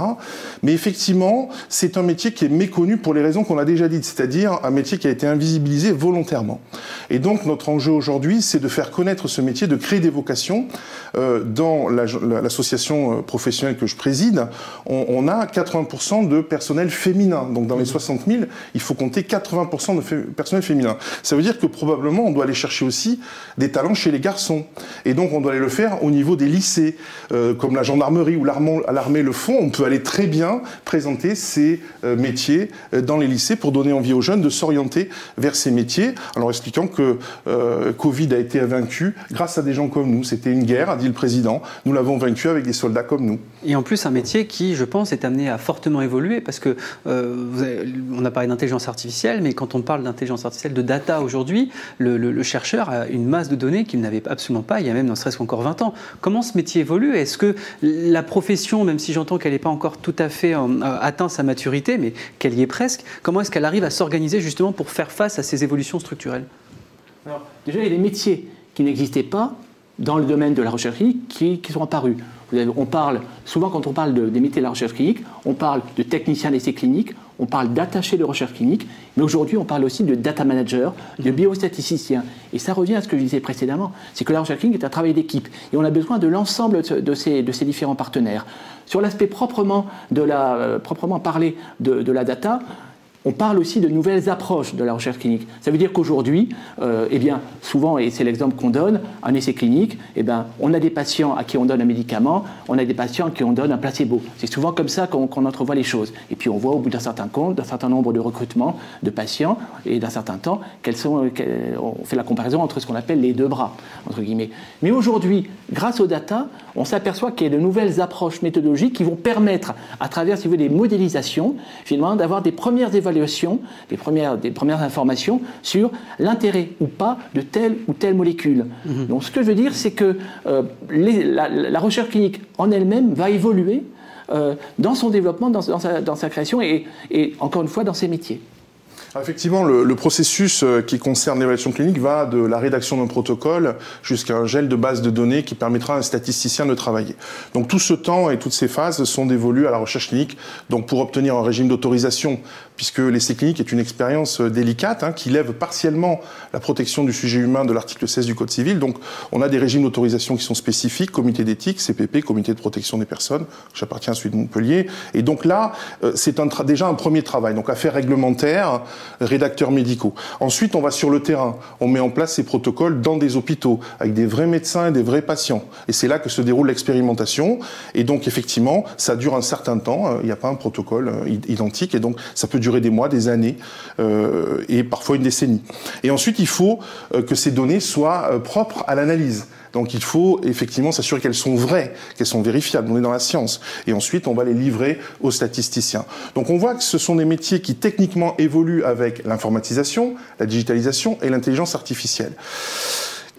Mais effectivement, c'est un métier qui est méconnu pour les raisons qu'on a déjà dites, c'est-à-dire un métier qui a été invisibilisé volontairement. Et donc notre enjeu aujourd'hui, c'est de faire connaître ce métier, de créer des vocations. Euh, dans l'association euh, professionnelle que je préside, on, on a 80% de personnel féminin. Donc dans les 60 mmh. 000, il faut compter 80% de personnel féminin. Ça veut dire que probablement on doit aller chercher aussi des talents chez les garçons. Et donc on doit aller le faire au niveau des lycées, euh, comme la gendarmerie ou l'armée le font. On peut aller très bien présenter ces métiers dans les lycées pour donner envie aux jeunes de s'orienter vers ces métiers. Alors expliquant que euh, Covid a été vaincu grâce à des gens comme nous. C'était une guerre, a dit le président. Nous l'avons vaincu avec des soldats comme nous. Et en plus, un métier qui, je pense, est amené à fortement évoluer parce que euh, on a parlé d'intelligence artificielle, mais quand on parle d'intelligence artificielle, de data aujourd'hui, le, chercheur a une masse de données qu'il n'avait absolument pas il y a même, ne serait-ce qu'encore 20 ans. Comment ce métier évolue? Est-ce que la profession, même si j'entends qu'elle n'est pas encore tout à fait euh, atteint sa maturité, mais qu'elle y est presque, comment est-ce qu'elle arrive à s'organiser justement pour faire face à ces évolutions structurelles? Déjà, il y a des métiers qui n'existaient pas dans le domaine de la recherche clinique qui, sont apparus. on parle, souvent quand on parle des métiers de la recherche clinique, on parle de technicien d'essai clinique, on parle d'attaché de recherche clinique, mais aujourd'hui on parle aussi de data manager, de mhm. biostatisticien. Et ça revient à ce que je disais précédemment, c'est que la recherche clinique est un travail d'équipe et on a besoin de l'ensemble de ces, de ces différents partenaires. Sur l'aspect proprement, de la, euh, proprement parlé de, de la data, on parle aussi de nouvelles approches de la recherche clinique. Ça veut dire qu'aujourd'hui, euh, eh bien, souvent, et c'est l'exemple qu'on donne, un essai clinique, eh bien, on a des patients à qui on donne un médicament, on a des patients à qui on donne un placebo. C'est souvent comme ça qu'on entrevoit les choses. Et puis on voit au bout d'un certain compte, d'un certain nombre de recrutements de patients et d'un certain temps, quels sont, on fait la comparaison entre ce qu'on appelle les deux bras. Mais aujourd'hui, grâce aux data, on s'aperçoit qu'il y a de nouvelles approches méthodologiques qui vont permettre, à travers si des modélisations, finalement, d'avoir des premières évaluations des premières, des premières informations sur l'intérêt ou pas de telle ou telle molécule. Mhm. Donc ce que je veux dire, c'est que euh, la, recherche clinique en elle-même va évoluer euh, dans son développement, dans, sa, création et, et encore une fois dans ses métiers. Effectivement, le, processus euh, qui concerne l'évaluation clinique va de la rédaction d'un protocole jusqu'à un gel de base de données qui permettra à un statisticien de travailler. Donc tout ce temps et toutes ces phases sont dévolues à la recherche clinique. Donc pour obtenir un régime d'autorisation puisque l'essai clinique est une expérience euh, délicate hein, qui lève partiellement la protection du sujet humain de l'article 16 du Code civil. Donc on a des régimes d'autorisation qui sont spécifiques, comité d'éthique, CPP, comité de protection des personnes, j'appartiens à celui de Montpellier. Et donc là, euh, c'est déjà un premier travail, donc affaires réglementaires, rédacteurs médicaux. Ensuite, on va sur le terrain, on met en place ces protocoles dans des hôpitaux, avec des vrais médecins et des vrais patients. Et c'est là que se déroule l'expérimentation. Et donc effectivement, ça dure un certain temps, euh, il n'y a pas un protocole identique, et donc ça peut durer des mois, des années euh, et parfois une décennie. Et ensuite, il faut euh, que ces données soient euh, propres à l'analyse. Donc il faut effectivement s'assurer qu'elles sont vraies, qu'elles sont vérifiables. On est dans la science. Et ensuite, on va les livrer aux statisticiens. Donc on voit que ce sont des métiers qui techniquement évoluent avec l'informatisation, la digitalisation et l'intelligence artificielle.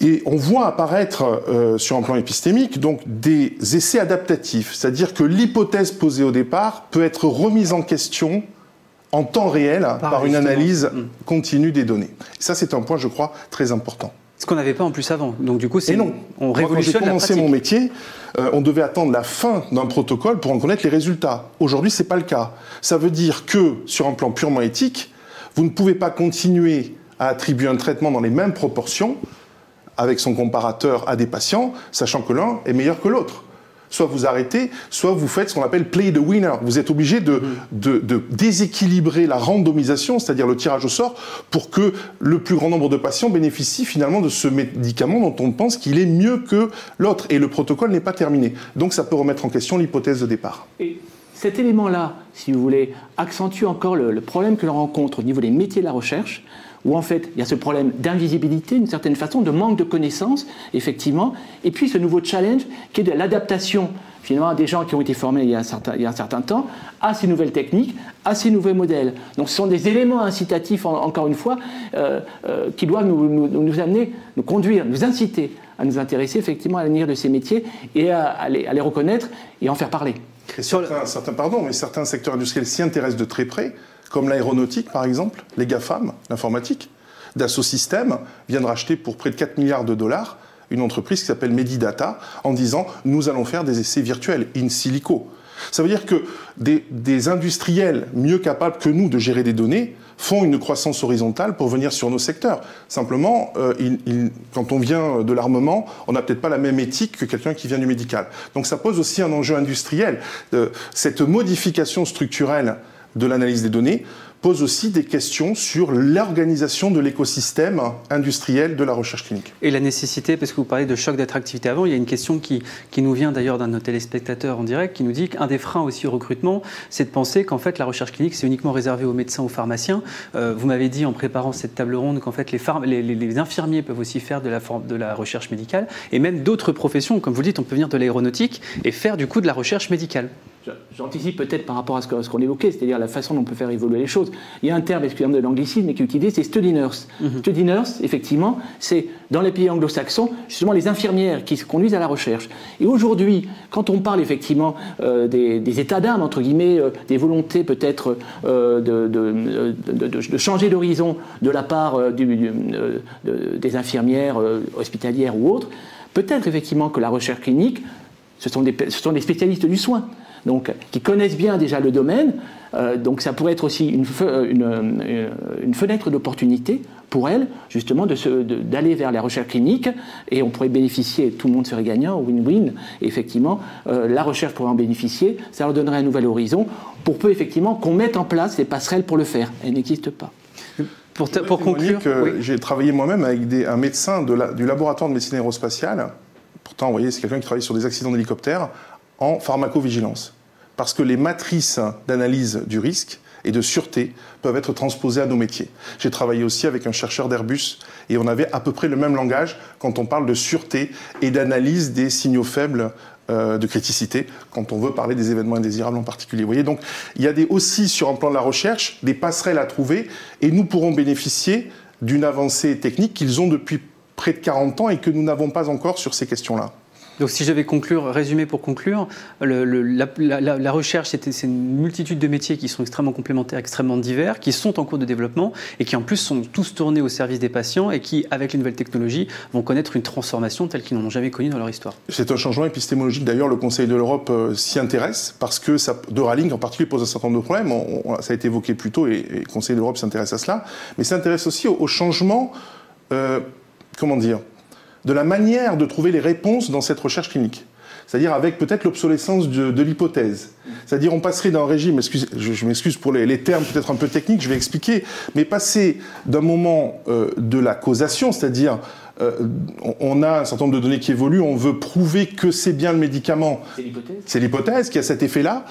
Et on voit apparaître sur un plan épistémique donc des essais adaptatifs, c'est-à-dire que l'hypothèse posée au départ peut être remise en question en temps réel par, une analyse mm. continue des données. Ça, c'est un point, je crois, très important. Ce qu'on n'avait pas en plus avant. Donc du coup, c'est non. On révolutionne quand j'ai commencé mon métier, euh, on devait attendre la fin d'un protocole pour en connaître les résultats. Aujourd'hui, c'est pas le cas. Ça veut dire que sur un plan purement éthique, vous ne pouvez pas continuer à attribuer un traitement dans les mêmes proportions avec son comparateur à des patients, sachant que l'un est meilleur que l'autre soit vous arrêtez, soit vous faites ce qu'on appelle play the winner. Vous êtes obligé de, de, déséquilibrer la randomisation, c'est-à-dire le tirage au sort, pour que le plus grand nombre de patients bénéficient finalement de ce médicament dont on pense qu'il est mieux que l'autre. Et le protocole n'est pas terminé. Donc ça peut remettre en question l'hypothèse de départ. Et cet élément-là, si vous voulez, accentue encore le problème que l'on rencontre au niveau des métiers de la recherche où en fait il y a ce problème d'invisibilité, d'une certaine façon, de manque de connaissances, effectivement, et puis ce nouveau challenge qui est de l'adaptation finalement à des gens qui ont été formés il y a un certain, temps à ces nouvelles techniques, à ces nouveaux modèles. Donc ce sont des éléments incitatifs, encore une fois, euh, euh, qui doivent nous, amener, nous conduire, nous inciter à nous intéresser effectivement à l'avenir de ces métiers et à, les, reconnaître et en faire parler. certains, certains, pardon, mais certains secteurs industriels s'y intéressent de très près comme l'aéronautique par exemple, les GAFAM, l'informatique. Dassault Systèmes vient de racheter pour près de 4 milliards de dollars une entreprise qui s'appelle Medidata en disant nous allons faire des essais virtuels in silico. Ça veut dire que des, industriels mieux capables que nous de gérer des données font une croissance horizontale pour venir sur nos secteurs. Simplement, euh, quand on vient de l'armement, on n'a peut-être pas la même éthique que quelqu'un qui vient du médical. Donc ça pose aussi un enjeu industriel. Euh, cette modification structurelle de l'analyse des données pose aussi des questions sur l'organisation de l'écosystème industriel de la recherche clinique. Et la nécessité, parce que vous parlez de choc d'attractivité avant, il y a une question qui, qui nous vient d'ailleurs d'un de nos téléspectateurs en direct, qui nous dit qu'un des freins aussi au recrutement, c'est de penser qu'en fait la recherche clinique, c'est uniquement réservé aux médecins, aux pharmaciens. Euh, vous m'avez dit en préparant cette table ronde qu'en fait les, infirmiers peuvent aussi faire de la, de la recherche médicale, et même d'autres professions, comme vous le dites, on peut venir de l'aéronautique et faire du coup de la recherche médicale. J'anticipe peut-être par rapport à ce qu'on évoquait, c'est-à-dire la façon dont on peut faire évoluer les choses. Il y a un terme, excusez-moi de l'anglicisme, mais qui est utilisé, c'est study nurse. Mhm. Study nurse, effectivement, c'est dans les pays anglo-saxons, justement les infirmières qui se conduisent à la recherche. Et aujourd'hui, quand on parle effectivement euh, des, états d'âme, entre guillemets, euh, des volontés peut-être euh, de, changer d'horizon de la part des infirmières hospitalières ou autres, peut-être effectivement que la recherche clinique, ce sont des, ce sont des spécialistes du soin donc, qui connaissent bien déjà le domaine. Euh, donc ça pourrait être aussi une, euh, une, fenêtre d'opportunité pour elles, justement, d'aller vers la recherche clinique, et on pourrait bénéficier, tout le monde serait gagnant, win-win, effectivement, euh, la recherche pourrait en bénéficier, ça leur donnerait un nouvel horizon, pour peu, effectivement, qu'on mette en place les passerelles pour le faire. Elles n'existent pas. Pour, pour conclure, j'ai travaillé moi-même avec des, un médecin de la, du laboratoire de médecine aérospatiale, pourtant, vous voyez, c'est quelqu'un qui travaille sur des accidents d'hélicoptère, en pharmacovigilance. Parce que les matrices d'analyse du risque et de sûreté peuvent être transposées à nos métiers. J'ai travaillé aussi avec un chercheur d'Airbus et on avait à peu près le même langage quand on parle de sûreté et d'analyse des signaux faibles euh, de criticité quand on veut parler des événements indésirables en particulier. Vous voyez, donc il y a aussi sur un plan de la recherche des passerelles à trouver et nous pourrons bénéficier d'une avancée technique qu'ils ont depuis près de 40 ans et que nous n'avons pas encore sur ces questions-là. Donc si je vais conclure, résumer pour conclure, la, recherche, c'est une multitude de métiers qui sont extrêmement complémentaires, extrêmement divers, qui sont en cours de développement et qui en plus sont tous tournés au service des patients et qui, avec les nouvelles technologies, vont connaître une transformation telle qu'ils n'en ont jamais connue dans leur histoire. C'est un changement épistémologique. D'ailleurs, le Conseil de l'Europe euh, s'y intéresse parce que ça, Neuralink en particulier pose un certain nombre de problèmes. ça a été évoqué plus tôt et, le Conseil de l'Europe s'intéresse à cela. Mais s'intéresse aussi au, changement, euh, comment dire, de la manière de trouver les réponses dans cette recherche clinique. C'est-à-dire avec peut-être l'obsolescence de, l'hypothèse. C'est-à-dire on passerait d'un régime, je, m'excuse pour les, termes peut-être un peu techniques, je vais expliquer, mais passer d'un moment euh, de la causation, c'est-à-dire euh, on a un certain nombre de données qui évoluent, on veut prouver que c'est bien le médicament. C'est l'hypothèse qui a cet effet-là,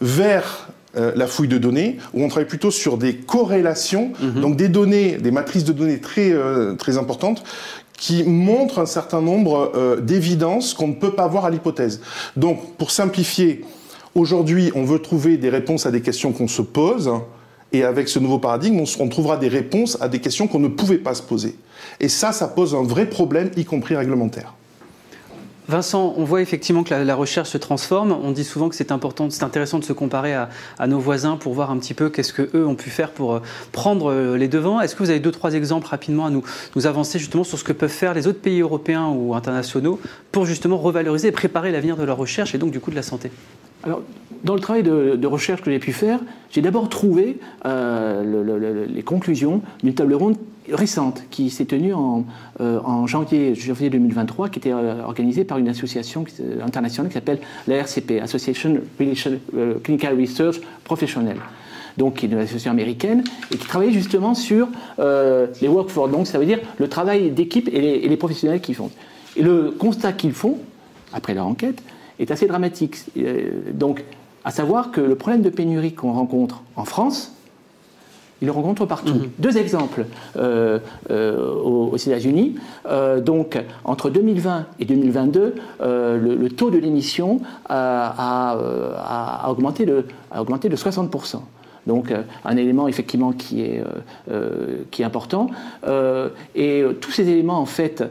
vers euh, la fouille de données, où on travaille plutôt sur des corrélations, mhm. donc des données, des matrices de données très, très importantes, qui montre un certain nombre euh, d'évidences qu'on ne peut pas voir à l'hypothèse. Donc, pour simplifier, aujourd'hui, on veut trouver des réponses à des questions qu'on se pose, et avec ce nouveau paradigme, on, trouvera des réponses à des questions qu'on ne pouvait pas se poser. Et ça, ça pose un vrai problème, y compris réglementaire. Vincent, on voit effectivement que la, recherche se transforme. On dit souvent que c'est important, c'est intéressant de se comparer à, nos voisins pour voir un petit peu qu'est-ce que eux ont pu faire pour euh, prendre euh, les devants. Est-ce que vous avez deux trois exemples rapidement à nous, nous avancer justement sur ce que peuvent faire les autres pays européens ou internationaux pour justement revaloriser et préparer l'avenir de la recherche et donc du coup de la santé? Alors, dans le travail de, recherche que j'ai pu faire, j'ai d'abord trouvé euh, les conclusions d'une table ronde récente qui s'est tenue en, euh, janvier, janvier 2023, qui était euh, organisée par une association internationale qui s'appelle la RCP, Association Clinical Research Professional donc qui est une association américaine, et qui travaillait justement sur les workforce, donc ça veut dire le travail d'équipe et, et les, professionnels qui font. Et le constat qu'ils font, après leur enquête, est assez dramatique. donc, à savoir que le problème de pénurie qu'on rencontre en France, il le rencontre partout. Mhm. Deux exemples euh, euh, aux, États-Unis. Euh, donc, entre 2020 et 2022, le, taux de l'émission a, augmenté de, a augmenté de 60%. Donc euh, un élément effectivement qui est, euh, euh, qui est important. et tous ces éléments en fait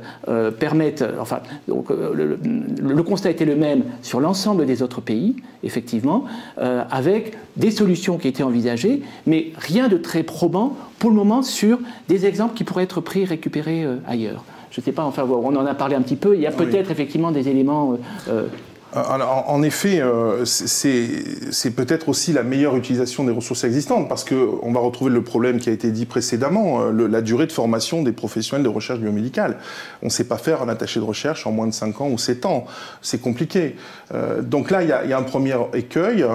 permettent, enfin, donc, le, constat était le même sur l'ensemble des autres pays, effectivement, avec des solutions qui étaient envisagées, mais rien de très probant pour le moment sur des exemples qui pourraient être pris et récupérés ailleurs. Je ne sais pas, enfin, on en a parlé un petit peu. Il y a peut-être effectivement des éléments euh, en effet, euh, c'est peut-être aussi la meilleure utilisation des ressources existantes, parce qu'on va retrouver le problème qui a été dit précédemment, euh, la durée de formation des professionnels de recherche biomédicale. On ne sait pas faire un attaché de recherche en moins de 5 ans ou 7 ans. C'est compliqué. donc là, il y, a, un premier écueil,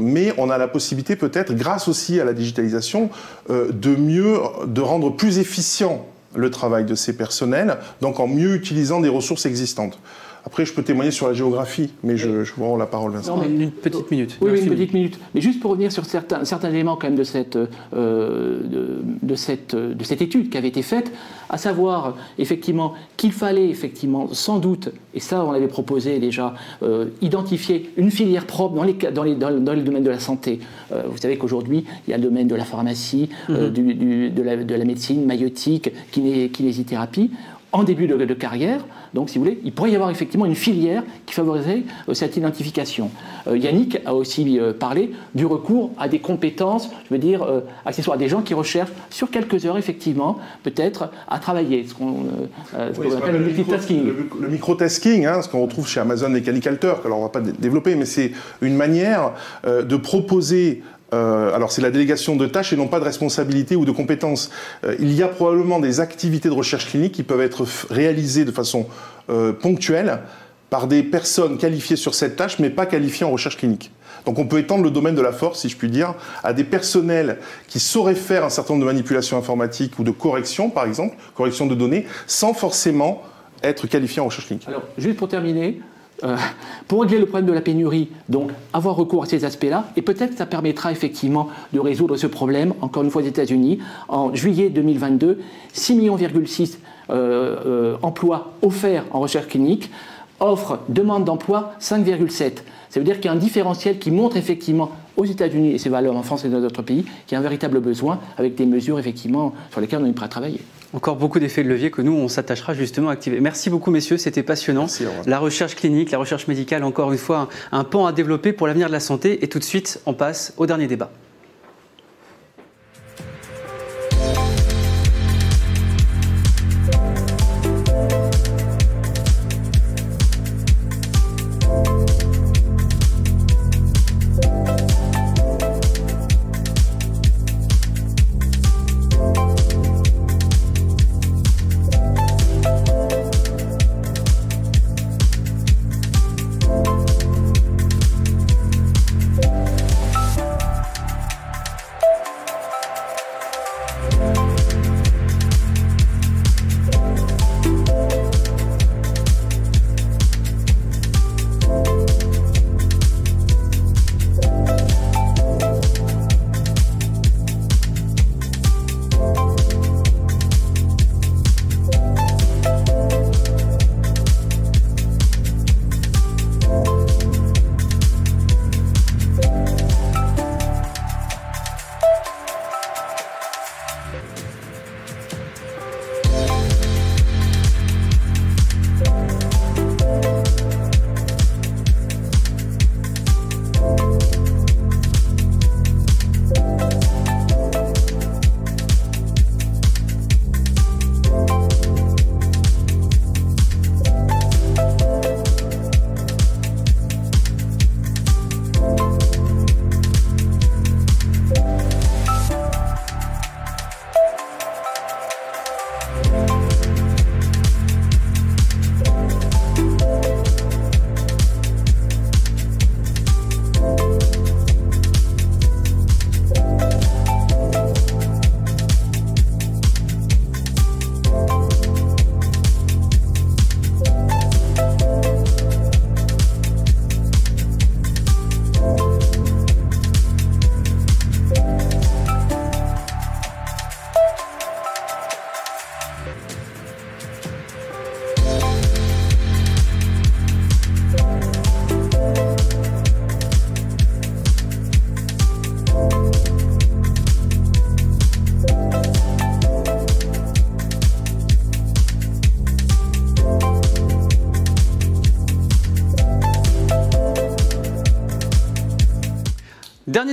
mais on a la possibilité peut-être, grâce aussi à la digitalisation, de mieux, de rendre plus efficient le travail de ces personnels, donc en mieux utilisant des ressources existantes. Après, je peux témoigner sur la géographie, mais je, je vous rends la parole, Vincent. Non, mais une petite minute. Oui, une petite minute. Mais juste pour revenir sur certains, certains éléments quand même de cette, euh, de, cette, de cette étude qui avait été faite, à savoir effectivement qu'il fallait effectivement sans doute, et ça on l'avait proposé déjà, euh, identifier une filière propre dans les, dans les, dans, les domaines de la santé. Euh, vous savez qu'aujourd'hui, il y a le domaine de la pharmacie, mhm. du, de, la, de, la, médecine maïotique, kinésithérapie en début de, carrière. Donc, si vous voulez, il pourrait y avoir effectivement une filière qui favoriserait euh, cette identification. Euh, Yannick a aussi euh, parlé du recours à des compétences, je veux dire, accessoires, des gens qui recherchent sur quelques heures, effectivement, peut-être à travailler, ce qu'on appelle le multitasking. Le, microtasking, hein, ce qu'on retrouve chez Amazon Mechanical Turk, alors on ne va pas développer, mais c'est une manière de proposer euh, alors c'est la délégation de tâches et non pas de responsabilité ou de compétences. Euh, il y a probablement des activités de recherche clinique qui peuvent être réalisées de façon euh, ponctuelle par des personnes qualifiées sur cette tâche mais pas qualifiées en recherche clinique. Donc on peut étendre le domaine de la force, si je puis dire, à des personnels qui sauraient faire un certain nombre de manipulations informatiques ou de correction, par exemple, correction de données, sans forcément être qualifiés en recherche clinique. Alors, juste pour terminer, euh, pour régler le problème de la pénurie, donc avoir recours à ces aspects-là, et peut-être que ça permettra effectivement de résoudre ce problème, encore une fois aux États-Unis, en juillet 2022, 6,6 millions euh, euh, emplois offerts en recherche clinique, offre demande d'emploi 5,7. Ça veut dire qu'il y a un différentiel qui montre effectivement aux États-Unis et ses valeurs en France et dans d'autres pays qu'il y a un véritable besoin avec des mesures effectivement sur lesquelles on est prêt à travailler. Encore beaucoup d'effets de levier que nous, on s'attachera justement à activer. Merci beaucoup, messieurs, c'était passionnant. la recherche clinique, la recherche médicale, encore une fois, un pan à développer pour l'avenir de la santé. Et tout de suite, on passe au dernier débat.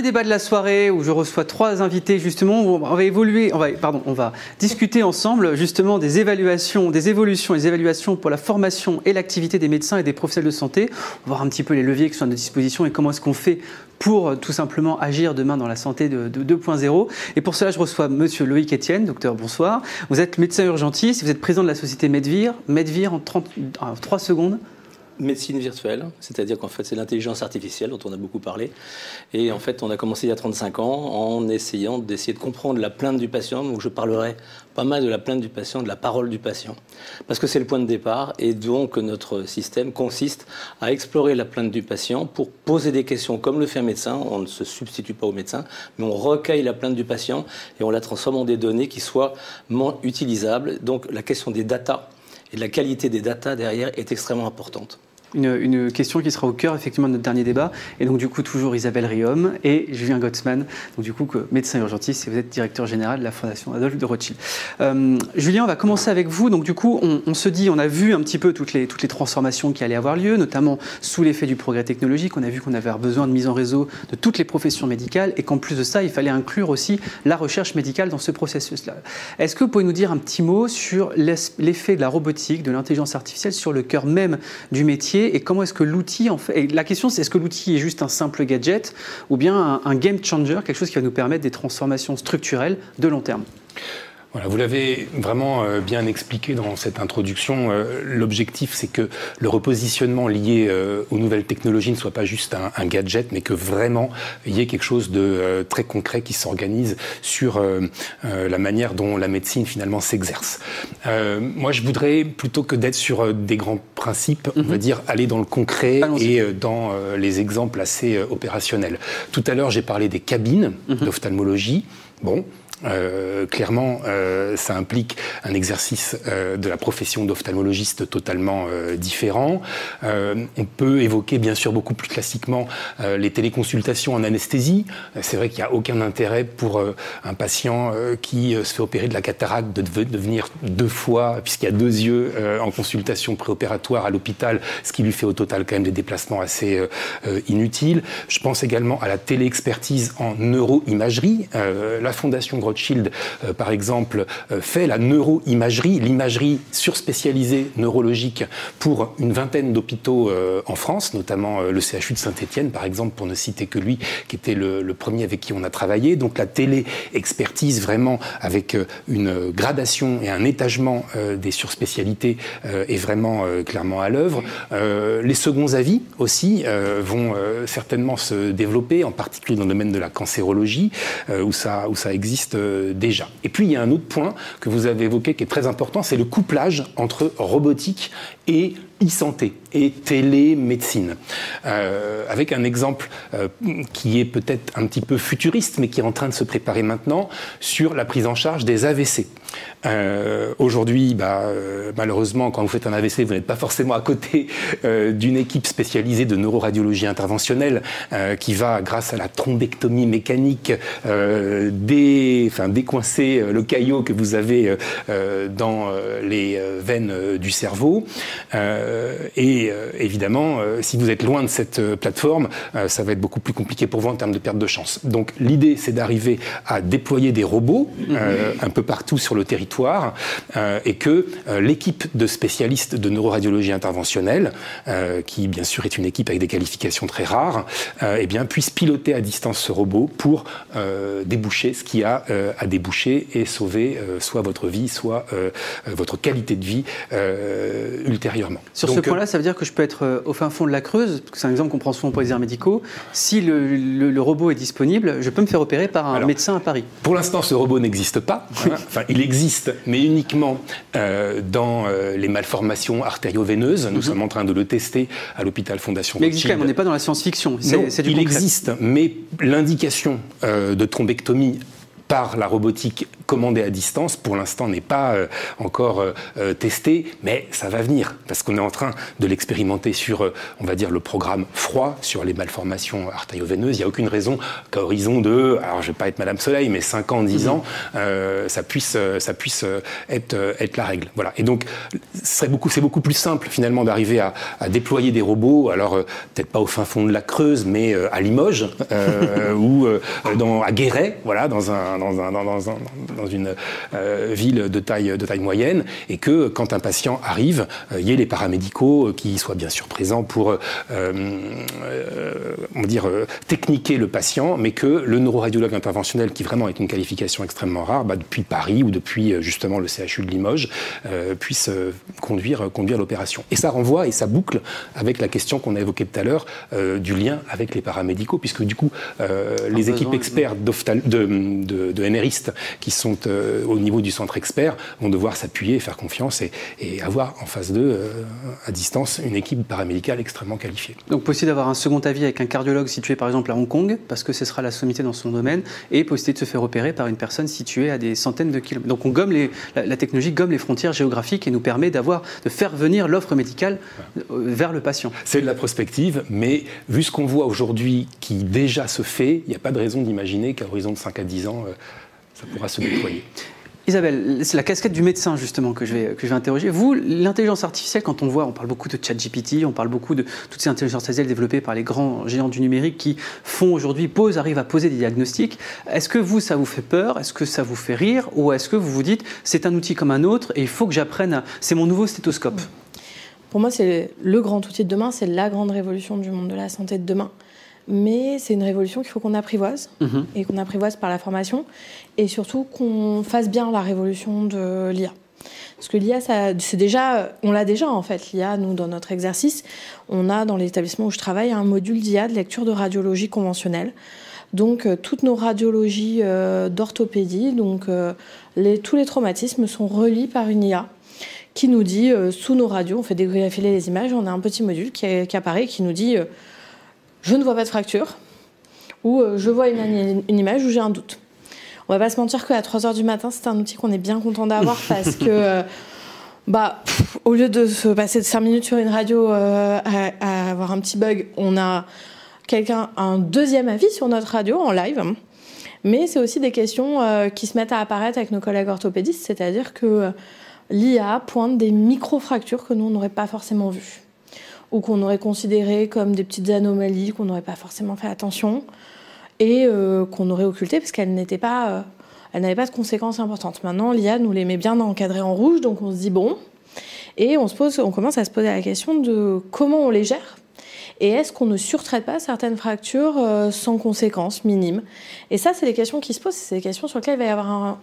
Débat de la soirée où je reçois trois invités justement. On va évoluer, on va, pardon, on va discuter ensemble justement des évaluations, des évolutions, des évaluations pour la formation et l'activité des médecins et des professionnels de santé. On va voir un petit peu les leviers qui sont à notre disposition et comment est-ce qu'on fait pour euh, tout simplement agir demain dans la santé de, 2.0. Et pour cela, je reçois Monsieur Loïc Etienne, docteur, bonsoir. Vous êtes médecin urgentiste, vous êtes président de la société Medvir. Medvir en, 30, en 3 secondes médecine virtuelle, c'est-à-dire qu'en fait c'est l'intelligence artificielle dont on a beaucoup parlé. Et en fait on a commencé il y a 35 ans en essayant d'essayer de comprendre la plainte du patient. Donc je parlerai pas mal de la plainte du patient, de la parole du patient, parce que c'est le point de départ. Et donc notre système consiste à explorer la plainte du patient pour poser des questions comme le fait un médecin. On ne se substitue pas au médecin, mais on recueille la plainte du patient et on la transforme en des données qui soient utilisables. Donc la question des datas et la qualité des datas derrière est extrêmement importante une, question qui sera au cœur effectivement de notre dernier débat. Et donc du coup toujours Isabelle Riom et Julien Gottsman, donc du coup médecin urgentiste et vous êtes directeur général de la Fondation Adolphe de Rothschild. Euh, Julien, on va commencer avec vous. Donc du coup on, se dit, on a vu un petit peu toutes les, toutes les transformations qui allaient avoir lieu, notamment sous l'effet du progrès technologique. On a vu qu'on avait besoin de mise en réseau de toutes les professions médicales et qu'en plus de ça, il fallait inclure aussi la recherche médicale dans ce processus-là. Est-ce que vous pouvez nous dire un petit mot sur l'effet de la robotique, de l'intelligence artificielle sur le cœur même du métier et comment est-ce que l'outil en fait. la question c'est est-ce que l'outil est juste un simple gadget ou bien un game changer, quelque chose qui va nous permettre des transformations structurelles de long terme? Voilà, vous l'avez vraiment euh, bien expliqué dans cette introduction. Euh, l'objectif, c'est que le repositionnement lié euh, aux nouvelles technologies ne soit pas juste un, gadget, mais que vraiment il y ait quelque chose de très concret qui s'organise sur la manière dont la médecine finalement s'exerce. moi, je voudrais plutôt que d'être sur des grands principes, on va mhm. dire aller dans le concret et dans les exemples assez opérationnels. Tout à l'heure, j'ai parlé des cabines mhm. d'ophtalmologie. Bon, euh, clairement, euh, ça implique un exercice euh, de la profession d'ophtalmologiste totalement différent. on peut évoquer, bien sûr, beaucoup plus classiquement les téléconsultations en anesthésie. C'est vrai qu'il n'y a aucun intérêt pour un patient qui se fait opérer de la cataracte de, de venir deux fois, puisqu'il y a deux yeux en consultation préopératoire à l'hôpital, ce qui lui fait au total quand même des déplacements assez inutiles. Je pense également à la téléexpertise en neuroimagerie. la Fondation Rothschild, euh, par exemple, euh, fait la neuroimagerie, l'imagerie surspécialisée neurologique pour une vingtaine d'hôpitaux euh, en France, notamment le CHU de Saint-Étienne, par exemple, pour ne citer que lui, qui était le, premier avec qui on a travaillé. Donc la télé-expertise, vraiment, avec une gradation et un étagement des surspécialités, est vraiment clairement à l'œuvre. les seconds avis aussi vont certainement se développer, en particulier dans le domaine de la cancérologie, où, ça, où ça existe euh, déjà. Et puis il y a un autre point que vous avez évoqué qui est très important, c'est le couplage entre robotique et e-santé et télémédecine. Euh, avec un exemple euh, qui est peut-être un petit peu futuriste, mais qui est en train de se préparer maintenant, sur la prise en charge des AVC. Euh, Aujourd'hui, bah, euh, malheureusement, quand vous faites un AVC, vous n'êtes pas forcément à côté euh, d'une équipe spécialisée de neuroradiologie interventionnelle qui va, grâce à la thrombectomie mécanique, dé, décoincer le caillot que vous avez dans les veines du cerveau. Et euh, évidemment, euh, si vous êtes loin de cette euh, plateforme, ça va être beaucoup plus compliqué pour vous en termes de perte de chance. Donc l'idée, c'est d'arriver à déployer des robots mhm. un peu partout sur le territoire et que l'équipe de spécialistes de neuroradiologie interventionnelle, qui bien sûr est une équipe avec des qualifications très rares, eh bien, puisse piloter à distance ce robot pour déboucher ce qui a à déboucher et sauver soit votre vie, soit votre qualité de vie ultérieurement. Sur ce point-là, ça veut dire que je peux être euh, au fin fond de la Creuse, c'est un exemple qu'on prend souvent pour les airs médicaux. Si le, robot est disponible, je peux me faire opérer par un médecin à Paris. Pour l'instant, ce robot n'existe pas. Hein. enfin, il existe, mais uniquement euh, dans euh, les malformations artério-veineuses. Nous mhm. sommes en train de le tester à l'hôpital Fondation Mais existe quand même, on n'est pas dans la science-fiction. il existe, mais l'indication de thrombectomie par la robotique commandée à distance, pour l'instant, n'est pas encore testé, mais ça va venir, parce qu'on est en train de l'expérimenter sur, on va dire, le programme froid, sur les malformations artério-veineuses. Il n'y a aucune raison qu'à horizon de, alors je ne vais pas être Madame Soleil, mais 5 ans, 10 mhm. ans, ça puisse, ça puisse être, être la règle. Voilà. Et donc, c'est beaucoup, beaucoup plus simple, finalement, d'arriver à, à, déployer des robots, alors peut-être pas au fin fond de la Creuse, mais à Limoges, ou dans, à Guéret, voilà, dans, un, dans, un, dans, un, dans une euh, ville de taille, de taille moyenne, et que quand un patient arrive, il euh, y ait les paramédicaux qui soient bien sûr présents pour, euh, on va dire, techniquer le patient, mais que le neuroradiologue interventionnel, qui vraiment est une qualification extrêmement rare, bah, depuis Paris ou depuis justement le CHU de Limoges, puisse conduire, conduire l'opération. Et ça renvoie et ça boucle avec la question qu'on a évoquée tout à l'heure du lien avec les paramédicaux, puisque du coup, les équipes experts de, de, de, MRistes qui sont euh, au niveau du centre expert vont devoir s'appuyer, faire confiance et, et avoir en face d'eux, euh, à distance, une équipe paramédicale extrêmement qualifiée. Donc possible d'avoir un second avis avec un cardiologue situé par exemple à Hong Kong, parce que ce sera la sommité dans son domaine, et possibilité de se faire opérer par une personne située à des centaines de kilomètres. Donc on gomme les, la, technologie gomme les frontières géographiques et nous permet d'avoir, de faire venir l'offre médicale euh, vers le patient. C'est de la prospective, mais vu ce qu'on voit aujourd'hui qui déjà se fait, il n'y a pas de raison d'imaginer qu'à horizon de 5 à 10 ans, ça pourra se déployer. Isabelle, c'est la casquette du médecin justement que je vais, que je vais interroger. Vous, l'intelligence artificielle, quand on voit, on parle beaucoup de ChatGPT, on parle beaucoup de toutes ces intelligences artificielles développées par les grands géants du numérique qui font aujourd'hui, posent, arrivent à poser des diagnostics. Est-ce que vous, ça vous fait peur? Est-ce que ça vous fait rire? Ou est-ce que vous vous dites, c'est un outil comme un autre et il faut que j'apprenne, c'est mon nouveau stéthoscope? Pour moi, c'est le grand outil de demain, c'est la grande révolution du monde de la santé de demain mais c'est une révolution qu'il faut qu'on apprivoise mhm. et qu'on apprivoise par la formation et surtout qu'on fasse bien la révolution de l'IA. Parce que l'IA, c'est déjà, on l'a déjà en fait, l'IA, nous, dans notre exercice, on a dans l'établissement où je travaille un module d'IA de lecture de radiologie conventionnelle. Donc, euh, toutes nos radiologies euh, d'orthopédie, donc euh, les, tous les traumatismes sont relis par une IA qui nous dit, sous nos radios, on fait défiler les images, on a un petit module qui, qui apparaît qui nous dit je ne vois pas de fracture, ou euh, je vois une, image où j'ai un doute. On va pas se mentir qu'à 3h du matin, c'est un outil qu'on est bien content d'avoir parce que, euh, bah, au lieu de se passer de 5 minutes sur une radio euh, à, avoir un petit bug, on a quelqu'un, un deuxième avis sur notre radio en live. Mais c'est aussi des questions qui se mettent à apparaître avec nos collègues orthopédistes, c'est-à-dire que l'IA pointe des micro-fractures que nous, on n'aurait pas forcément vues ou qu'on aurait considéré comme des petites anomalies qu'on n'aurait pas forcément fait attention et euh, qu'on aurait occulté parce qu'elles n'étaient pas, euh, elles n'avaient pas de conséquences importantes. Maintenant, l'IA nous les met bien encadrées en rouge, donc on se dit bon, et on se pose, on commence à se poser la question de comment on les gère. Et est-ce qu'on ne surtraite pas certaines fractures euh, sans conséquences minimes? Et ça, c'est les questions qui se posent, c'est des questions sur lesquelles il va y avoir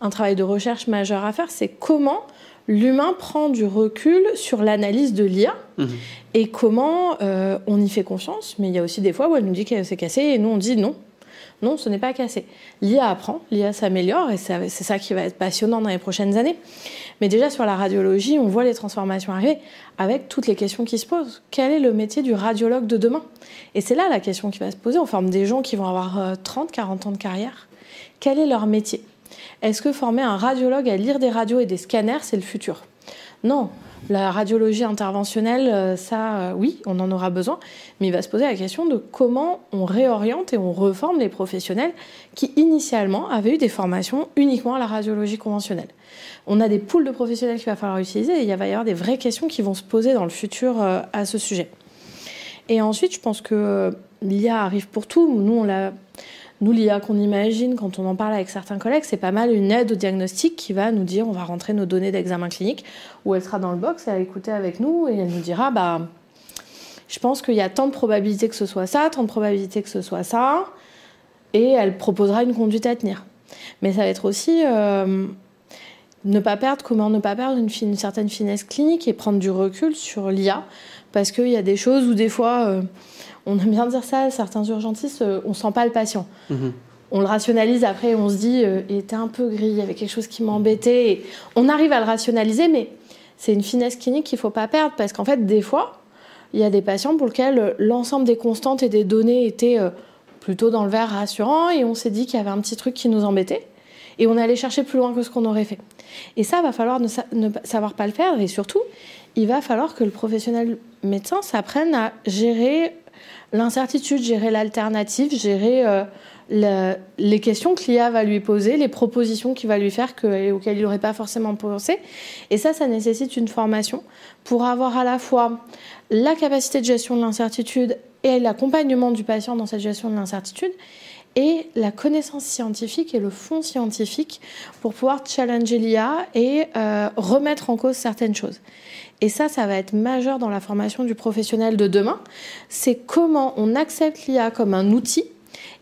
un travail de recherche majeur à faire. C'est comment l'humain prend du recul sur l'analyse de l'IA mhm. et comment euh, on y fait confiance. Mais il y a aussi des fois où elle nous dit que c'est cassé et nous on dit non. Non, ce n'est pas cassé. L'IA apprend, l'IA s'améliore et c'est ça qui va être passionnant dans les prochaines années. Mais déjà sur la radiologie, on voit les transformations arriver avec toutes les questions qui se posent. Quel est le métier du radiologue de demain? Et c'est là la question qui va se poser. On forme des gens qui vont avoir 30, euh, 40 ans de carrière. Quel est leur métier? Est-ce que former un radiologue à lire des radios et des scanners, c'est le futur? Non. La radiologie interventionnelle, euh, ça, euh, oui, on en aura besoin, mais il va se poser la question de comment on réoriente et on reforme les professionnels qui, initialement, avaient eu des formations uniquement à la radiologie conventionnelle. On a des poules de professionnels qu'il va falloir utiliser et il va y avoir des vraies questions qui vont se poser dans le futur euh, à ce sujet. Et ensuite, je pense que l'IA arrive pour tout. Nous, on l'a nous, l'IA qu'on imagine quand on en parle avec certains collègues, c'est pas mal une aide au diagnostic qui va nous dire on va rentrer nos données d'examen clinique, où elle sera dans le box, elle va écouter avec nous et elle nous dira bah, je pense qu'il y a tant de probabilités que ce soit ça, tant de probabilités que ce soit ça, et elle proposera une conduite à tenir. Mais ça va être aussi euh, ne pas perdre, comment ne pas perdre une, certaine finesse clinique et prendre du recul sur l'IA, parce qu'il y a des choses où des fois. Euh, on aime bien dire ça, certains urgentistes, euh, on sent pas le patient. Mhm. On le rationalise après, on se dit, euh, il était un peu gris, il y avait quelque chose qui m'embêtait. On arrive à le rationaliser, mais c'est une finesse clinique qu'il faut pas perdre parce qu'en fait, des fois, il y a des patients pour lesquels l'ensemble des constantes et des données étaient euh, plutôt dans le verre rassurant, et on s'est dit qu'il y avait un petit truc qui nous embêtait, et on allait chercher plus loin que ce qu'on aurait fait. Et ça, va falloir ne, savoir pas le faire, et surtout, il va falloir que le professionnel médecin s'apprenne à gérer l'incertitude, gérer l'alternative, gérer euh, les questions que l'IA va lui poser, les propositions qu'il va lui faire que, auxquelles il n'aurait pas forcément pensé. Et ça, ça nécessite une formation pour avoir à la fois la capacité de gestion de l'incertitude et l'accompagnement du patient dans cette gestion de l'incertitude et la connaissance scientifique et le fond scientifique pour pouvoir challenger l'IA et euh, remettre en cause certaines choses. Et ça, ça va être majeur dans la formation du professionnel de demain. C'est comment on accepte l'IA comme un outil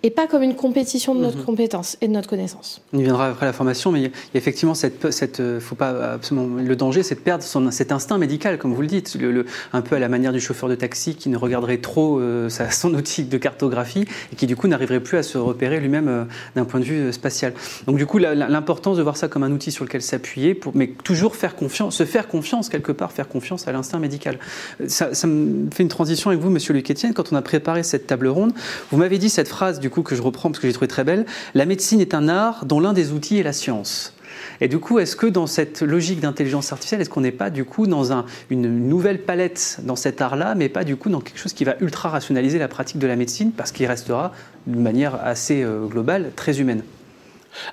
et pas comme une compétition de notre mhm. compétence et de notre connaissance. On y viendra après la formation, mais il y a effectivement cette, cette euh, faut pas absolument, le danger, c'est de perdre son, cet instinct médical, comme vous le dites, le, un peu à la manière du chauffeur de taxi qui ne regarderait trop euh, son outil de cartographie et qui du coup n'arriverait plus à se repérer lui-même euh, d'un point de vue spatial. Donc du coup, l'importance de voir ça comme un outil sur lequel s'appuyer, mais toujours faire confiance, se faire confiance quelque part, faire confiance à l'instinct médical. Ça, ça, me fait une transition avec vous, Monsieur Luc Etienne, quand on a préparé cette table ronde, vous m'avez dit cette phrase du coup que je reprends parce que j'ai trouvé très belle. La médecine est un art dont l'un des outils est la science. Et du coup, est-ce que dans cette logique d'intelligence artificielle, est-ce qu'on n'est pas du coup dans une nouvelle palette dans cet art-là, mais pas du coup dans quelque chose qui va ultra rationaliser la pratique de la médecine, parce qu'il restera d'une manière assez euh, globale, très humaine?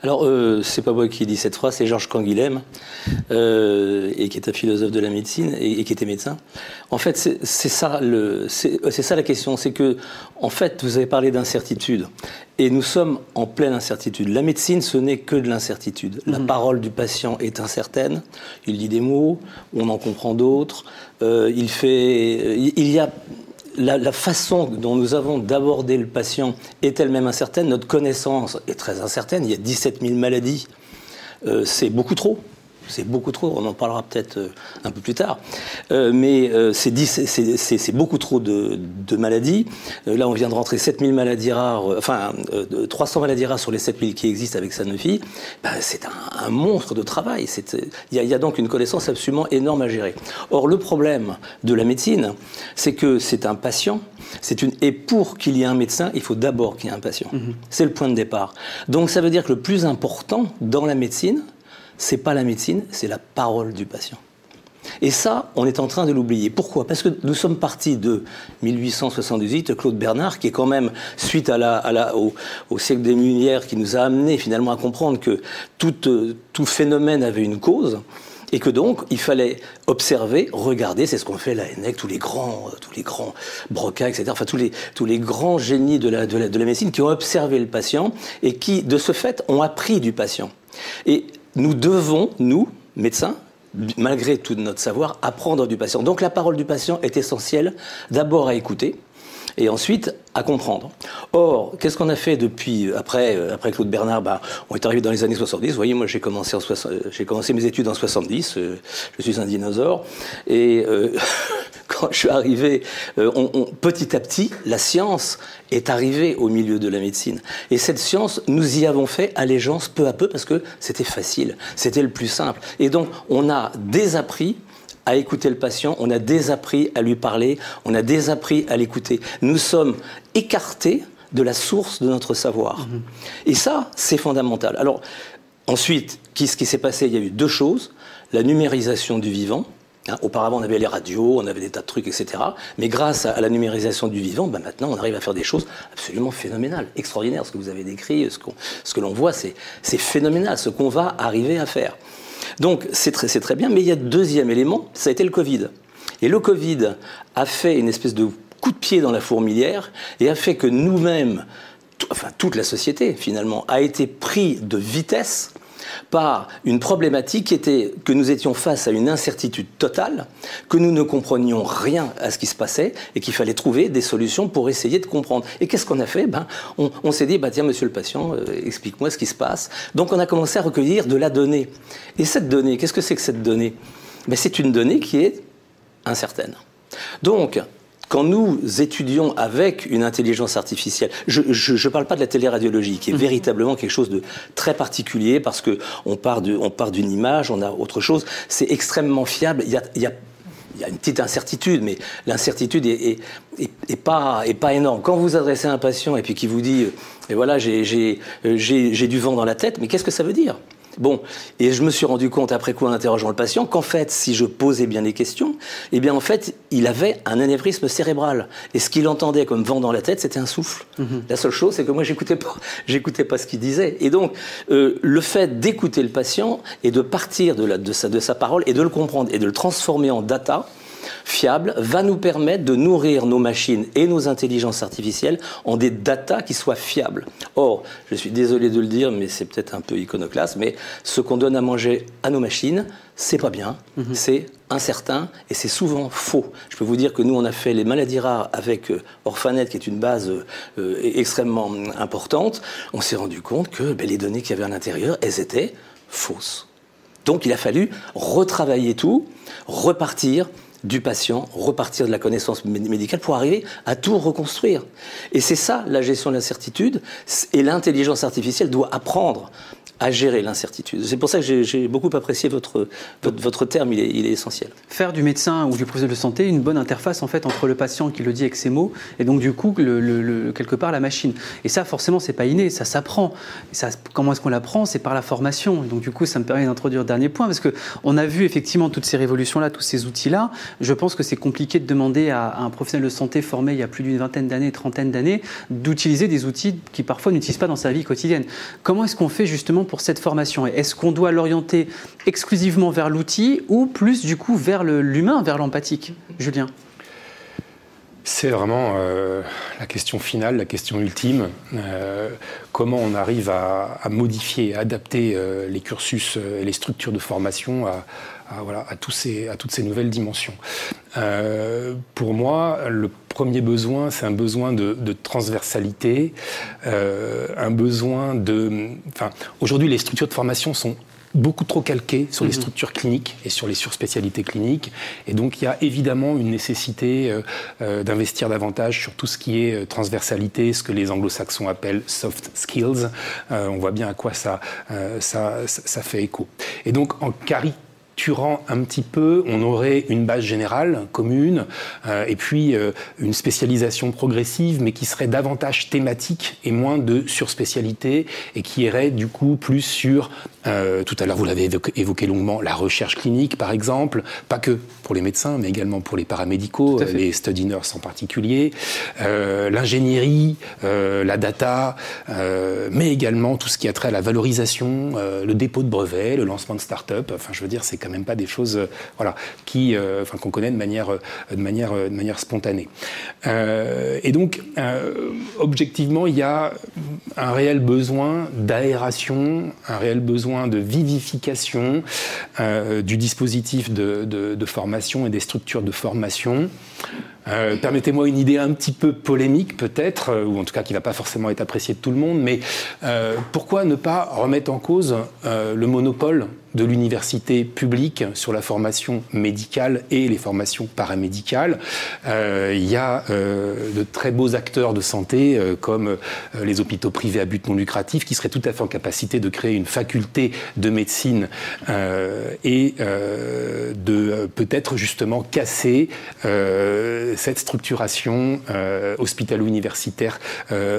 Alors, euh, c'est pas moi qui ai dit cette phrase, c'est Georges Canguilhem, euh, et qui est un philosophe de la médecine et, qui était médecin. En fait, c'est ça, ça la question, c'est que, en fait, vous avez parlé d'incertitude, et nous sommes en pleine incertitude. La médecine, ce n'est que de l'incertitude. La mhm. parole du patient est incertaine. Il dit des mots, on en comprend d'autres. Euh, il fait, il y a la, façon dont nous avons d'aborder le patient est elle-même incertaine. Notre connaissance est très incertaine. Il y a 17 000 maladies. Euh, c'est beaucoup trop. C'est beaucoup trop, on en parlera peut-être euh, un peu plus tard. Euh, mais euh, c'est beaucoup trop de, maladies. là, on vient de rentrer 7000 maladies rares, enfin 300 maladies rares sur les 7000 qui existent avec Sanofi. Ben, c'est un, monstre de travail. Il y, a donc une connaissance absolument énorme à gérer. Or, le problème de la médecine, c'est que c'est un patient. Une, et pour qu'il y ait un médecin, il faut d'abord qu'il y ait un patient. Mm-hmm. C'est le point de départ. Donc ça veut dire que le plus important dans la médecine, c'est pas la médecine, c'est la parole du patient. Et ça, on est en train de l'oublier. Pourquoi? Parce que nous sommes partis de 1878, Claude Bernard, qui est quand même, suite au, siècle des Lumières, qui nous a amené finalement à comprendre que tout, tout phénomène avait une cause. Et que donc, il fallait observer, regarder, c'est ce qu'on fait la ENEC, tous les grands, tous les grands Broca, etc., enfin tous les, grands génies de la, de, la, de la médecine qui ont observé le patient et qui, de ce fait, ont appris du patient. Nous devons, nous, médecins, malgré tout notre savoir, apprendre du patient. Donc la parole du patient est essentielle d'abord à écouter et ensuite à comprendre. Or, qu'est-ce qu'on a fait depuis, après, euh, après Claude Bernard? Bah, On est arrivé dans les années 70. Vous voyez, moi j'ai commencé, j'ai commencé mes études en 70, euh, je suis un dinosaure. Et euh, quand je suis arrivé, on, petit à petit, la science est arrivée au milieu de la médecine. Et cette science, nous y avons fait allégeance peu à peu parce que c'était facile, c'était le plus simple. Et donc, on a désappris à écouter le patient, on a désappris à lui parler, on a désappris à l'écouter. Nous sommes écartés de la source de notre savoir. Mhm. Et ça, c'est fondamental. Alors, ensuite, qu'est-ce qui s'est passé Il y a eu deux choses. La numérisation du vivant. Hein, auparavant, on avait les radios, on avait des tas de trucs, etc. Mais grâce à, la numérisation du vivant, ben maintenant, on arrive à faire des choses absolument phénoménales, extraordinaires. Ce que vous avez décrit, ce, ce que l'on voit, c'est phénoménal, ce qu'on va arriver à faire. Donc c'est très, bien, mais il y a deuxième élément, ça a été le Covid. Et le Covid a fait une espèce de coup de pied dans la fourmilière et a fait que nous-mêmes, enfin toute la société finalement, a été pris de vitesse par une problématique qui était que nous étions face à une incertitude totale, que nous ne comprenions rien à ce qui se passait et qu'il fallait trouver des solutions pour essayer de comprendre. Et qu'est-ce qu'on a fait? Ben, On, s'est dit, bah, tiens, monsieur le patient, euh, explique-moi ce qui se passe. Donc on a commencé à recueillir de la donnée. Et cette donnée, qu'est-ce que c'est que cette donnée? Ben, C'est une donnée qui est incertaine. Donc, quand nous étudions avec une intelligence artificielle, je ne parle pas de la téléradiologie, qui est mhm. véritablement quelque chose de très particulier parce que on part d'une image, on a autre chose. C'est extrêmement fiable. Il y a, il y a une petite incertitude, mais l'incertitude est, pas, est pas énorme. Quand vous adressez un patient et puis qui vous dit, et voilà, j'ai du vent dans la tête, mais qu'est-ce que ça veut dire? Bon, et je me suis rendu compte après coup en interrogeant le patient qu'en fait, si je posais bien les questions, eh bien en fait, il avait un anévrisme cérébral. Et ce qu'il entendait comme vent dans la tête, c'était un souffle. Mhm. La seule chose, c'est que moi, j'écoutais pas, j'écoutais pas ce qu'il disait. Et donc, euh, le fait d'écouter le patient et de partir de, de, sa, de sa parole et de le comprendre et de le transformer en data, fiable va nous permettre de nourrir nos machines et nos intelligences artificielles en des datas qui soient fiables. Or, je suis désolé de le dire, mais c'est peut-être un peu iconoclaste, mais ce qu'on donne à manger à nos machines, c'est pas bien, mhm. c'est incertain et c'est souvent faux. Je peux vous dire que nous, on a fait les maladies rares avec euh, Orphanet, qui est une base euh, extrêmement importante. On s'est rendu compte que ben, les données qu'il y avait à l'intérieur, elles étaient fausses. Donc il a fallu retravailler tout, repartir, du patient, repartir de la connaissance médicale pour arriver à tout reconstruire. Et c'est ça la gestion de l'incertitude. Et l'intelligence artificielle doit apprendre à gérer l'incertitude. C'est pour ça que j'ai beaucoup apprécié votre, votre, terme, il est, il est, essentiel. Faire du médecin ou du professionnel de santé une bonne interface en fait entre le patient qui le dit avec ses mots et donc du coup le, quelque part la machine. Et ça forcément c'est pas inné, ça s'apprend. Comment est-ce qu'on l'apprend? C'est par la formation. donc du coup ça me permet d'introduire le dernier point parce que on a vu effectivement toutes ces révolutions là, tous ces outils là. Je pense que c'est compliqué de demander à, un professionnel de santé formé il y a plus d'une vingtaine d'années, trentaine d'années, d'utiliser des outils qui parfois n'utilisent pas dans sa vie quotidienne. Comment est-ce qu'on fait justement pour cette formation Est-ce qu'on doit l'orienter exclusivement vers l'outil ou plus du coup vers l'humain, vers l'empathique Julien? C'est vraiment euh, la question finale, la question ultime. Euh, comment on arrive à, modifier, à adapter euh, les cursus et les structures de formation à, voilà, à, tous ces, à toutes ces nouvelles dimensions. pour moi, le premier besoin, c'est un besoin de, transversalité, un besoin de... Enfin, aujourd'hui, les structures de formation sont beaucoup trop calqué sur les mhm. structures cliniques et sur les surspécialités cliniques. Et donc, il y a évidemment une nécessité euh, euh, d'investir davantage sur tout ce qui est euh, transversalité, ce que les anglo-saxons appellent soft skills. on voit bien à quoi ça, ça, ça, fait écho. Et donc, en cari Turant un petit peu, on aurait une base générale commune euh, et puis euh, une spécialisation progressive, mais qui serait davantage thématique et moins de surspécialité et qui irait du coup plus sur, euh, tout à l'heure vous l'avez évoqué, longuement, la recherche clinique par exemple, pas que pour les médecins, mais également pour les paramédicaux, les study nurses en particulier, l'ingénierie, la data, mais également tout ce qui a trait à la valorisation, le dépôt de brevets, le lancement de start-up. Enfin, je veux dire, c'est même pas des choses euh, voilà, qui, euh, enfin, qu'on connaît de manière, euh, de manière, de manière spontanée. et donc, objectivement, il y a un réel besoin d'aération, un réel besoin de vivification du dispositif de, de, formation et des structures de formation. Permettez-moi une idée un petit peu polémique peut-être, ou en tout cas qui ne va pas forcément être appréciée de tout le monde, mais pourquoi ne pas remettre en cause le monopole de l'université publique sur la formation médicale et les formations paramédicales? Euh, il y a euh, de très beaux acteurs de santé euh, comme les hôpitaux privés à but non lucratif qui seraient tout à fait en capacité de créer une faculté de médecine et de peut-être justement casser cette structuration hospitalo-universitaire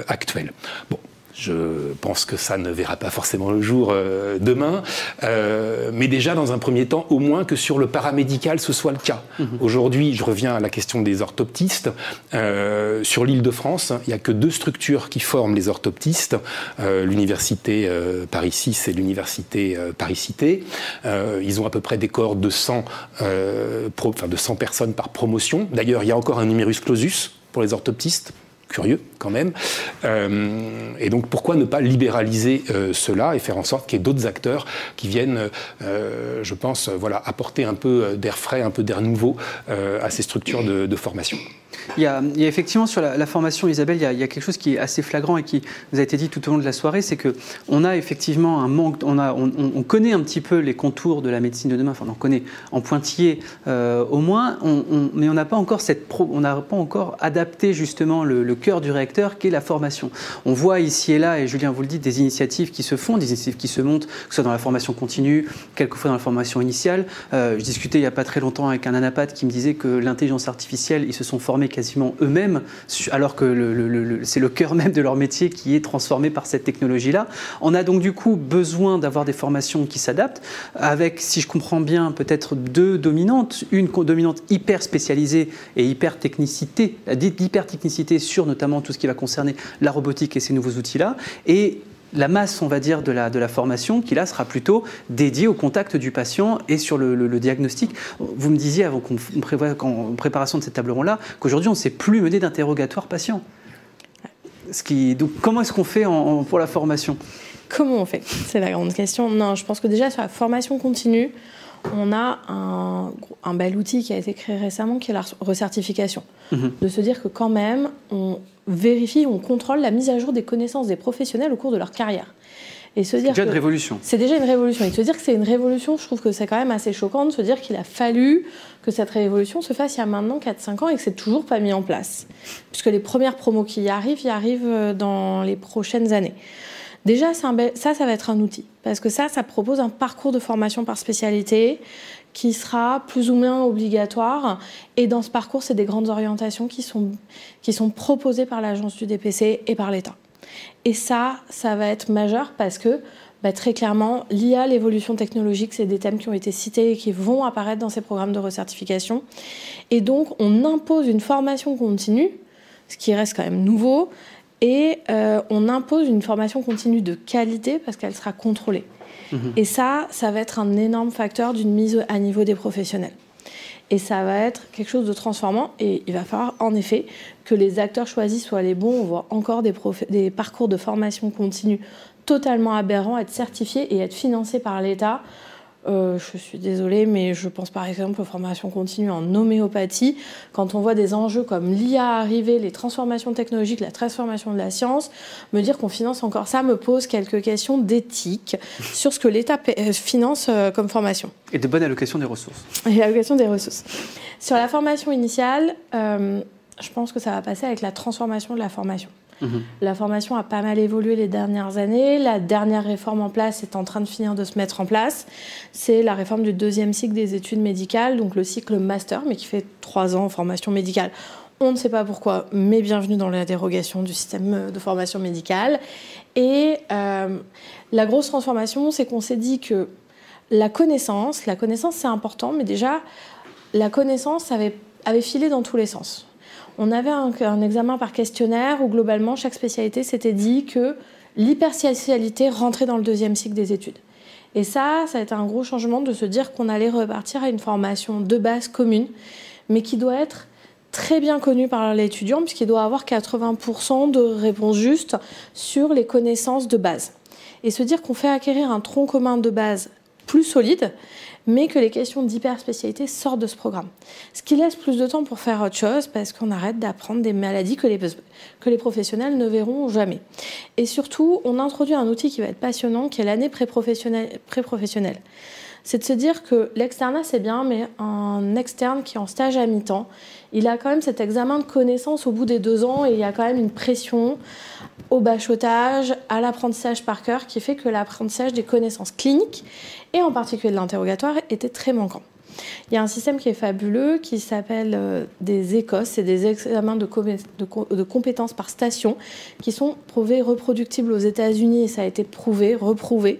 actuelle. Bon, je pense que ça ne verra pas forcément le jour euh, demain, euh, mais déjà dans un premier temps, au moins que sur le paramédical, ce soit le cas. Mhm. Aujourd'hui, je reviens à la question des orthoptistes. Euh, sur l'île de France, il n'y a que deux structures qui forment les orthoptistes, l'université Paris 6 et l'université Paris Cité. ils ont à peu près des corps de 100, de 100 personnes par promotion. D'ailleurs, il y a encore un numerus clausus pour les orthoptistes curieux quand même. Euh, et donc pourquoi ne pas libéraliser euh, cela et faire en sorte qu'il y ait d'autres acteurs qui viennent, euh, je pense, voilà, apporter un peu d'air frais, un peu d'air nouveau à ces structures de formation? Il y, a, effectivement sur la, formation, Isabelle, il y, a, quelque chose qui est assez flagrant et qui vous a été dit tout au long de la soirée, c'est que on a effectivement un manque, on, connaît un petit peu les contours de la médecine de demain, enfin on connaît en pointillé au moins, mais on n'a pas encore cette, on n'a pas encore adapté justement le, cœur du réacteur qui est la formation. On voit ici et là, et Julien vous le dit, des initiatives qui se font, des initiatives qui se montent, que ce soit dans la formation continue, quelquefois dans la formation initiale. Euh, je discutais il n'y a pas très longtemps avec un anapath qui me disait que l'intelligence artificielle, ils se sont formés quasiment eux-mêmes, alors que c'est le cœur même de leur métier qui est transformé par cette technologie-là. On a donc du coup besoin d'avoir des formations qui s'adaptent, avec, si je comprends bien, peut-être deux dominantes. Une dominante hyper spécialisée et hyper technicité, hyper technicité sur notamment tout ce qui va concerner la robotique et ces nouveaux outils-là, et la masse, on va dire, de la, de la formation qui là sera plutôt dédiée au contact du patient et sur le, diagnostic. Vous me disiez avant qu'on prévoit en préparation de cette table ronde-là qu'aujourd'hui on ne sait plus mener d'interrogatoire patient. Donc comment est-ce qu'on fait pour la formation? Comment on fait? C'est la grande question. Non, je pense que déjà sur la formation continue, on a un, bel outil qui a été créé récemment qui est la recertification. Mhm. De se dire que quand même, on vérifie, on contrôle la mise à jour des connaissances des professionnels au cours de leur carrière. Et se dire déjà une révolution. C'est déjà une révolution. Et se dire que c'est une révolution, je trouve que c'est quand même assez choquant de se dire qu'il a fallu que cette révolution se fasse il y a maintenant 4-5 ans et que c'est toujours pas mis en place. Puisque les premières promos qui y arrivent, y arrivent euh, dans les prochaines années. Déjà, ça, ça va être un outil. Parce que ça, ça propose un parcours de formation par spécialité qui sera plus ou moins obligatoire. Et dans ce parcours, c'est des grandes orientations qui sont, qui sont proposées par l'agence du DPC et par l'État. Et ça, ça va être majeur parce que bah, très clairement, l'IA, l'évolution technologique, c'est des thèmes qui ont été cités et qui vont apparaître dans ces programmes de recertification. Et donc, on impose une formation continue, ce qui reste quand même nouveau, et euh, on impose une formation continue de qualité parce qu'elle sera contrôlée. Mhm. Et ça, ça va être un énorme facteur d'une mise à niveau des professionnels. Et ça va être quelque chose de transformant. Et il va falloir en effet que les acteurs choisis soient les bons. On voit encore des, des parcours de formation continue totalement aberrants être certifiés et être financés par l'État euh, je suis désolée, mais je pense par exemple aux formations continues en homéopathie. Quand on voit des enjeux comme l'IA arriver, les transformations technologiques, la transformation de la science, me dire qu'on finance encore ça me pose quelques questions d'éthique sur ce que l'État euh, finance euh, comme formation. Et de bonne allocation des ressources. Et l'allocation des ressources. Sur la formation initiale, je pense que ça va passer avec la transformation de la formation. Mhm. La formation a pas mal évolué les dernières années. La dernière réforme en place est en train de finir de se mettre en place. C'est la réforme du deuxième cycle des études médicales, donc le cycle master, mais qui fait trois ans en formation médicale. On ne sait pas pourquoi, mais bienvenue dans la dérogation du système de formation médicale. Et euh, la grosse transformation, c'est qu'on s'est dit que la connaissance, la connaissance c'est important, mais déjà, la connaissance avait filé dans tous les sens on avait un, examen par questionnaire où globalement chaque spécialité s'était dit que l'hyperspécialité rentrait dans le deuxième cycle des études. Et ça, ça a été un gros changement de se dire qu'on allait repartir à une formation de base commune, mais qui doit être très bien connue par l'étudiant, puisqu'il doit avoir 80% de réponses justes sur les connaissances de base. Et se dire qu'on fait acquérir un tronc commun de base plus solide, mais que les questions d'hyperspécialité sortent de ce programme. Ce qui laisse plus de temps pour faire autre chose parce qu'on arrête d'apprendre des maladies que les, que les professionnels ne verront jamais. Et surtout, on introduit un outil qui va être passionnant, qui est l'année pré-professionnelle. c'est de se dire que l'externat c'est bien, mais un externe qui est en stage à mi-temps, il a quand même cet examen de connaissances au bout des deux ans et il y a quand même une pression au bachotage, à l'apprentissage par cœur, qui fait que l'apprentissage des connaissances cliniques, et en particulier de l'interrogatoire, était très manquant. Il y a un système qui est fabuleux qui s'appelle euh, des ECOS, c'est des examens de, compétences par station qui sont prouvés reproductibles aux États-Unis et ça a été prouvé, reprouvé,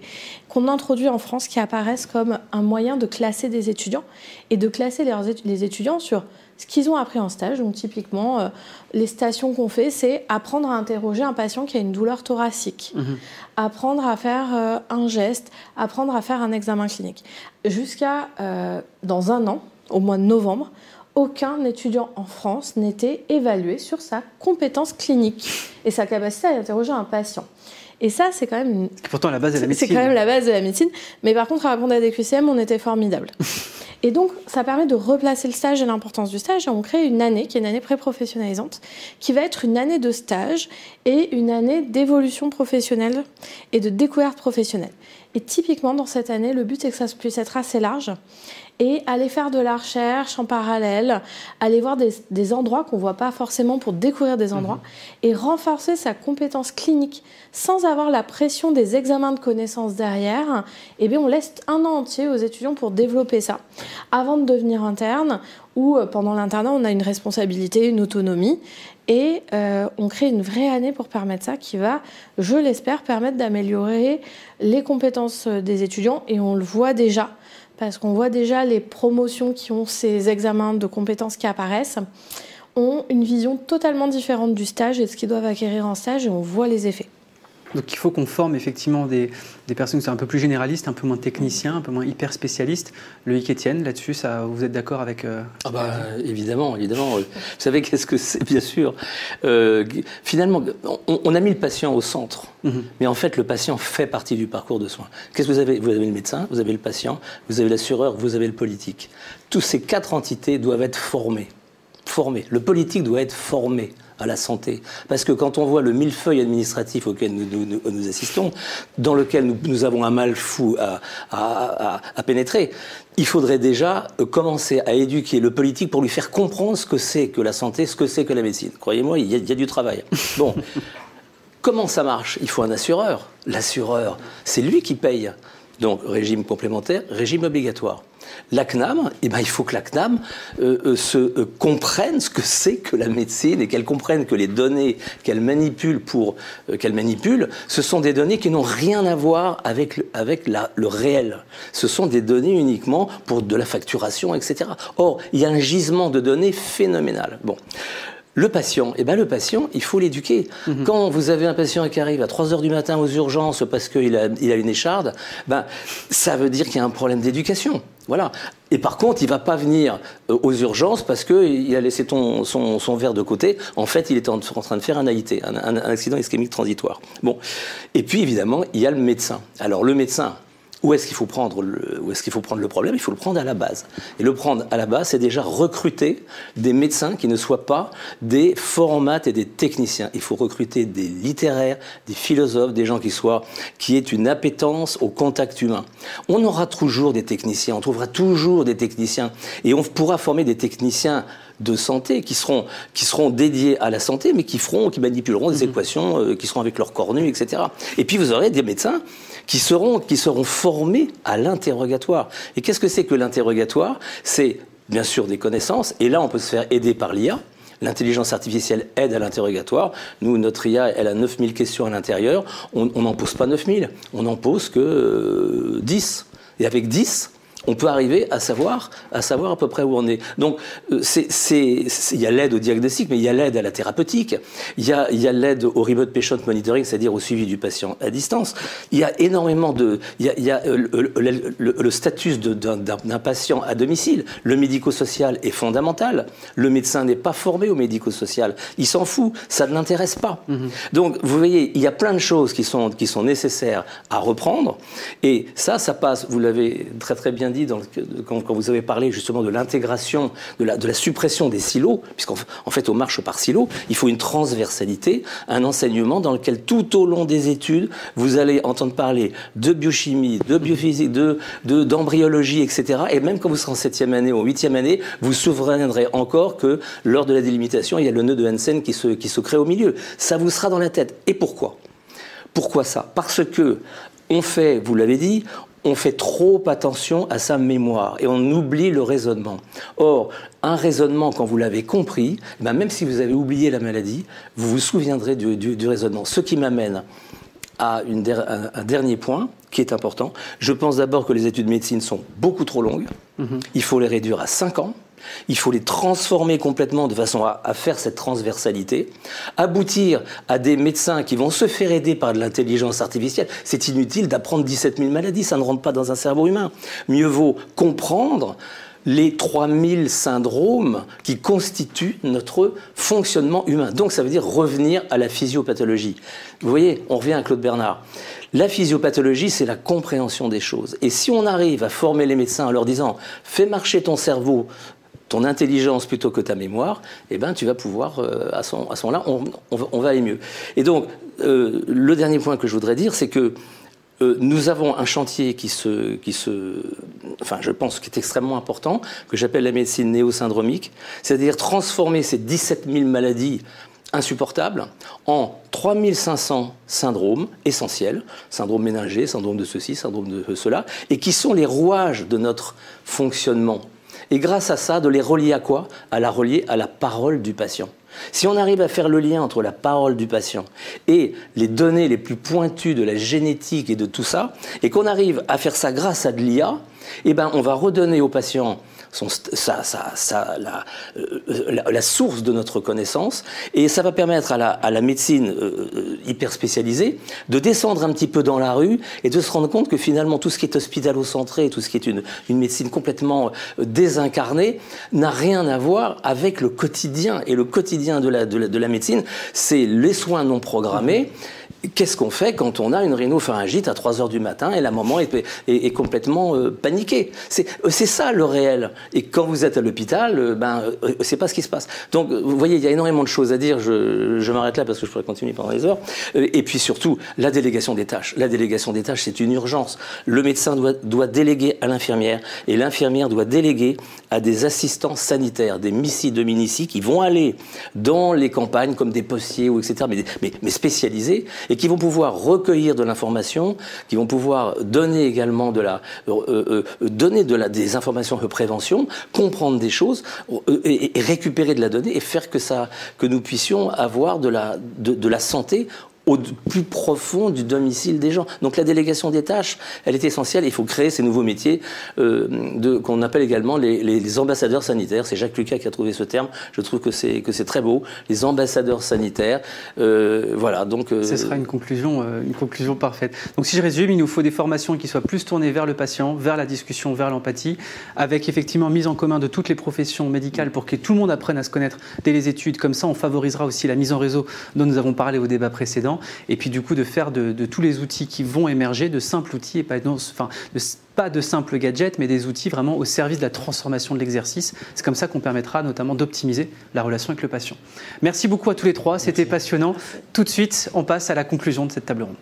qu'on introduit en France qui apparaissent comme un moyen de classer des étudiants et de classer les étudiants sur ce qu'ils ont appris en stage. Donc typiquement, euh, les stations qu'on fait, c'est apprendre à interroger un patient qui a une douleur thoracique, mhm. apprendre à faire euh, un geste, apprendre à faire un examen clinique. Jusqu'à euh, dans un an, au mois de novembre, aucun étudiant en France n'était évalué sur sa compétence clinique et sa capacité à interroger un patient. Et ça, c'est quand même. Pourtant, la base de la médecine. C'est quand même la base de la médecine. Mais par contre, à répondre à des QCM, on était formidable. Et donc, ça permet de replacer le stage et l'importance du stage. Et on crée une année qui est une année pré-professionnalisante, qui va être une année de stage et une année d'évolution professionnelle et de découverte professionnelle. Et typiquement, dans cette année, le but, c'est que ça puisse être assez large et aller faire de la recherche en parallèle, aller voir des, endroits qu'on ne voit pas forcément pour découvrir des endroits mhm. et renforcer sa compétence clinique sans avoir la pression des examens de connaissances derrière, eh bien on laisse un an entier aux étudiants pour développer ça. Avant de devenir interne, ou euh, pendant l'internat, on a une responsabilité, une autonomie, et euh, on crée une vraie année pour permettre ça, qui va, je l'espère, permettre d'améliorer les compétences euh, des étudiants, et on le voit déjà parce qu'on voit déjà les promotions qui ont ces examens de compétences qui apparaissent ont une vision totalement différente du stage et de ce qu'ils doivent acquérir en stage et on voit les effets. Donc il faut qu'on forme effectivement des, personnes qui sont un peu plus généralistes, un peu moins techniciens, un peu moins hyper spécialistes. Le Etienne, là-dessus, ça, vous êtes d'accord avec euh, ah bah, Évidemment, évidemment. Vous savez qu'est-ce que c'est, bien sûr. Euh, finalement, on, a mis le patient au centre, mhm. mais en fait, le patient fait partie du parcours de soins. Qu'est-ce que vous avez? Vous avez le médecin, vous avez le patient, vous avez l'assureur, vous avez le politique. Tous ces quatre entités doivent être formées. Formées. Le politique doit être formé à la santé. Parce que quand on voit le millefeuille administratif auquel nous, assistons, dans lequel nous, avons un mal fou à, pénétrer, il faudrait déjà euh, commencer à éduquer le politique pour lui faire comprendre ce que c'est que la santé, ce que c'est que la médecine. Croyez-moi, il, il y, a du travail. Bon, comment ça marche? Il faut un assureur. L'assureur, c'est lui qui paye. Donc régime complémentaire, régime obligatoire. La CNAM, eh ben, il faut que la CNAM euh, euh, se euh, comprenne ce que c'est que la médecine et qu'elle comprenne que les données qu'elle manipule pour qu'elle manipule, ce sont des données qui n'ont rien à voir avec, avec le réel. Ce sont des données uniquement pour de la facturation, etc. Or, il y a un gisement de données phénoménal. Bon. Le patient, eh ben le patient, il faut l'éduquer. Mhm. Quand vous avez un patient qui arrive à 3 heures du matin aux urgences parce qu'il a, il a une écharde, ben, ça veut dire qu'il y a un problème d'éducation. Voilà. Et par contre, il ne va pas venir euh, aux urgences parce qu'il a laissé ton, son, son, verre de côté. En fait, il est en, train de faire un AIT, un, un accident ischémique transitoire. Bon. Et puis, évidemment, il y a le médecin. Alors, le médecin, où est-ce qu'il faut prendre le, qu'il faut prendre le problème? Il faut le prendre à la base. Et le prendre à la base, c'est déjà recruter des médecins qui ne soient pas des formates et des techniciens. Il faut recruter des littéraires, des philosophes, des gens qui soient, qui aient une appétence au contact humain. On aura toujours des techniciens, on trouvera toujours des techniciens, et on pourra former des techniciens de santé qui seront, qui seront dédiés à la santé, mais qui feront, qui manipuleront des mhm. équations, euh, qui seront avec leur cornu, etc. Et puis vous aurez des médecins qui seront, qui seront formés à l'interrogatoire. Et qu'est-ce que c'est que l'interrogatoire? C'est bien sûr des connaissances, et là on peut se faire aider par l'IA. L'intelligence artificielle aide à l'interrogatoire. Nous, notre IA, elle a 9000 questions à l'intérieur. On n'en pose pas 9000, on n'en pose que 10. Euh, et avec 10, on peut arriver à savoir, à savoir à peu près où on est. Donc, euh, il y a l'aide au diagnostic, mais il y a l'aide à la thérapeutique, il y a, l'aide au remote patient monitoring, c'est-à-dire au suivi du patient à distance. Il y a énormément de, il y a, euh, le, statut d'un patient à domicile. Le médico-social est fondamental. Le médecin n'est pas formé au médico-social. Il s'en fout, ça ne l'intéresse pas. Mm-hmm. Donc, vous voyez, il y a plein de choses qui sont, qui sont nécessaires à reprendre. Et ça, ça passe, vous l'avez très très bien dit, quand, vous avez parlé justement de l'intégration, de la, suppression des silos, puisqu'en en fait on marche par silos, il faut une transversalité, un enseignement dans lequel tout au long des études, vous allez entendre parler de biochimie, de biophysique, de, d'embryologie, etc. Et même quand vous serez en septième année ou en huitième année, vous souviendrez encore que lors de la délimitation, il y a le nœud de Hansen qui se, qui se crée au milieu. Ça vous sera dans la tête. Et pourquoi? Pourquoi ça? Parce que on fait, vous l'avez dit, on fait trop attention à sa mémoire et on oublie le raisonnement. Or, un raisonnement, quand vous l'avez compris, eh ben, même si vous avez oublié la maladie, vous vous souviendrez du, raisonnement. Ce qui m'amène à un, dernier point qui est important. Je pense d'abord que les études de médecine sont beaucoup trop longues. Mm-hmm. Il faut les réduire à 5 ans. Il faut les transformer complètement de façon à, faire cette transversalité, aboutir à des médecins qui vont se faire aider par de l'intelligence artificielle. C'est inutile d'apprendre 17 000 maladies, ça ne rentre pas dans un cerveau humain. Mieux vaut comprendre les 3000 syndromes qui constituent notre fonctionnement humain. Donc ça veut dire revenir à la physiopathologie. Vous voyez, on revient à Claude Bernard. La physiopathologie, c'est la compréhension des choses. Et si on arrive à former les médecins en leur disant fais marcher ton cerveau ton intelligence plutôt que ta mémoire, eh ben, tu vas pouvoir, euh, à, son, à son là, on, va aller mieux. Et donc, euh, le dernier point que je voudrais dire, c'est que nous avons un chantier qui se, qui se, enfin, je pense, qui est extrêmement important, que j'appelle la médecine néosyndromique, c'est-à-dire transformer ces 17 000 maladies insupportables en 3500 syndromes essentiels, syndrome ménager, syndrome de ceci, syndrome de cela, et qui sont les rouages de notre fonctionnement. Et grâce à ça, de les relier à quoi? À la relier à la parole du patient. Si on arrive à faire le lien entre la parole du patient et les données les plus pointues de la génétique et de tout ça, et qu'on arrive à faire ça grâce à de l'IA, eh ben, on va redonner au patient euh, la, source de notre connaissance, et ça va permettre à la, médecine euh, euh, hyper spécialisée de descendre un petit peu dans la rue et de se rendre compte que finalement tout ce qui est hospitalo-centré, tout ce qui est une, médecine complètement désincarnée, n'a rien à voir avec le quotidien. Et le quotidien de la, de la, de la médecine, c'est les soins non programmés qu'est-ce qu'on fait quand on a une rhinopharyngite à 3 heures du matin et la maman est, complètement euh, paniquée? Euh, C'est ça le réel. Et quand vous êtes à l'hôpital, euh, ben, c'est pas ce qui se passe. Donc, vous voyez, il y a énormément de choses à dire. Je, m'arrête là parce que je pourrais continuer pendant des heures. Et puis surtout, la délégation des tâches. La délégation des tâches, c'est une urgence. Le médecin doit, doit déléguer à l'infirmière et l'infirmière doit déléguer à des assistants sanitaires, des missi de minici qui vont aller dans les campagnes comme des postiers ou etc. Mais, mais, mais spécialisés et qui vont pouvoir recueillir de l'information, qui vont pouvoir donner également de la, euh, euh, euh, donner de la, des informations de prévention, comprendre des choses et, récupérer de la donnée et faire que ça, que nous puissions avoir de la, de, de la santé au plus profond du domicile des gens. Donc la délégation des tâches, elle est essentielle. Il faut créer ces nouveaux métiers euh, qu'on appelle également les, les, ambassadeurs sanitaires. C'est Jacques Lucas qui a trouvé ce terme. Je trouve que c'est que c'est très beau. Les ambassadeurs sanitaires. Euh, voilà. Donc euh, ce sera une conclusion, euh, une conclusion parfaite. Donc si je résume, il nous faut des formations qui soient plus tournées vers le patient, vers la discussion, vers l'empathie, avec effectivement mise en commun de toutes les professions médicales pour que tout le monde apprenne à se connaître dès les études. Comme ça, on favorisera aussi la mise en réseau dont nous avons parlé au débat précédent et puis du coup de faire de, tous les outils qui vont émerger de simples outils et pas, enfin, de, pas de simples gadgets, mais des outils vraiment au service de la transformation de l'exercice. C'est comme ça qu'on permettra notamment d'optimiser la relation avec le patient. Merci beaucoup à tous les trois, c'était passionnant. Tout de suite, on passe à la conclusion de cette table ronde.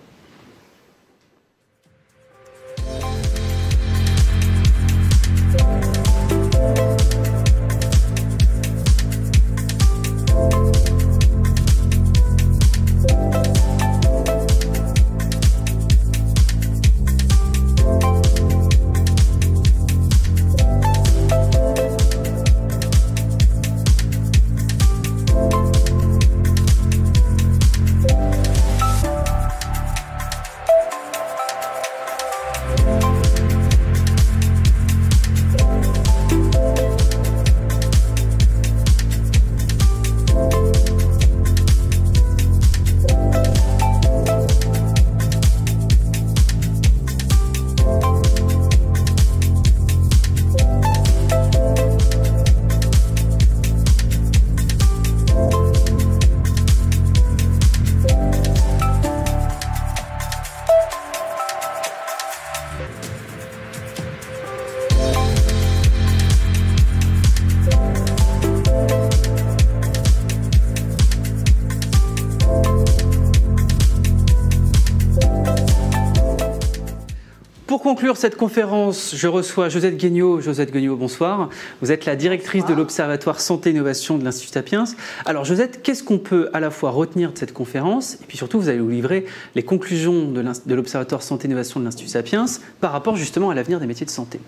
Conclure cette conférence, je reçois Josette Guignot. Josette Guignot, bonsoir. Vous êtes la directrice de l'Observatoire Santé Innovation de l'Institut Sapiens. Alors, Josette, qu'est-ce qu'on peut à la fois retenir de cette conférence Et puis surtout, vous allez nous livrer les conclusions de l'Observatoire Santé Innovation de l'Institut Sapiens par rapport justement à l'avenir des métiers de santé.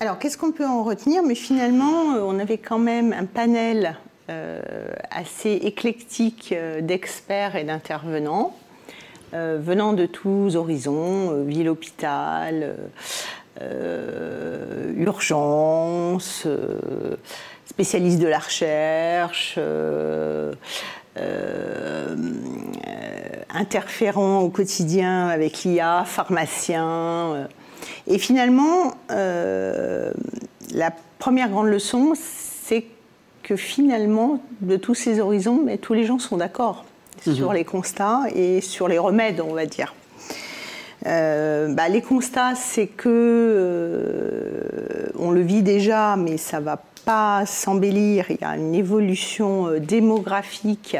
Alors, qu'est-ce qu'on peut en retenir? Mais finalement, euh, on avait quand même un panel euh, assez éclectique euh, d'experts et d'intervenants. Euh, venant de tous horizons, euh, ville-hôpital, euh, urgence, spécialistes de la recherche, interférents au quotidien avec l'IA, pharmaciens. Et finalement, la première grande leçon, c'est que finalement, de tous ces horizons, tous les gens sont d'accord. Mhm. sur les constats et sur les remèdes, on va dire. Euh, bah, les constats, c'est que euh, on le vit déjà, mais ça va pas s'embellir. Il y a une évolution euh, démographique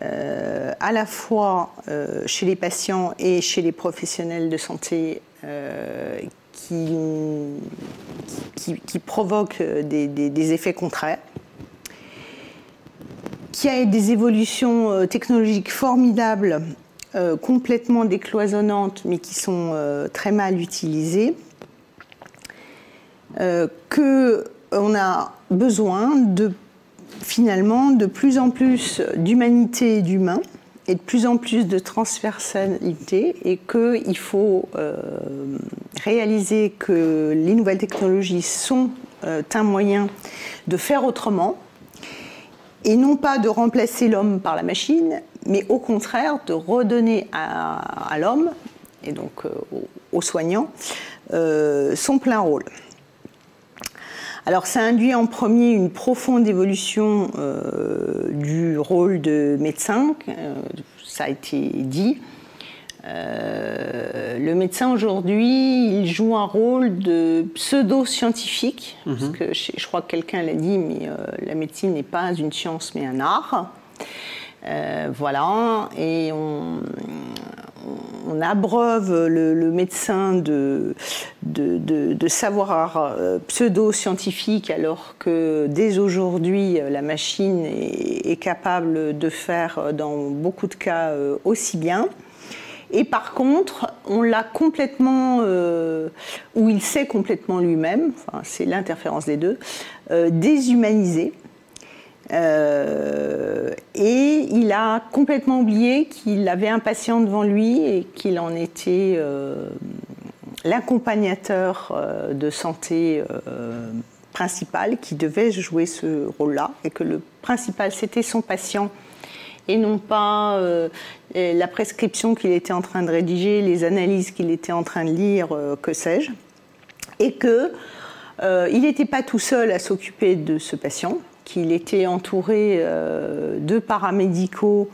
à la fois chez les patients et chez les professionnels de santé qui, qui, provoquent des, effets contraires, qui a des évolutions technologiques formidables, complètement décloisonnantes, mais qui sont très mal utilisées, qu'on a besoin de finalement de plus en plus d'humanité et d'humain et de plus en plus de transversalité et qu'il faut euh, réaliser que les nouvelles technologies sont euh, un moyen de faire autrement et non pas de remplacer l'homme par la machine, mais au contraire de redonner à, l'homme et donc euh, aux, soignants son plein rôle. Alors ça induit en premier une profonde évolution euh, du rôle de médecin, euh, ça a été dit. Euh, le médecin aujourd'hui, il joue un rôle de pseudo-scientifique, mhm. parce que je, crois que quelqu'un l'a dit, mais la médecine n'est pas une science mais un art. voilà, et on, on abreuve le, médecin de, de, savoir euh, pseudo-scientifique alors que dès aujourd'hui la machine est, capable de faire euh, dans beaucoup de cas euh, aussi bien. Et par contre, on l'a complètement, ou il sait complètement lui-même, c'est l'interférence des deux, déshumanisé. Euh, et il a complètement oublié qu'il avait un patient devant lui et qu'il en était euh, l'accompagnateur euh, de santé principal qui devait jouer ce rôle-là et que le principal c'était son patient et non pas la prescription qu'il était en train de rédiger, les analyses qu'il était en train de lire, que sais-je, et que il n'était pas tout seul à s'occuper de ce patient, qu'il était entouré euh, de paramédicaux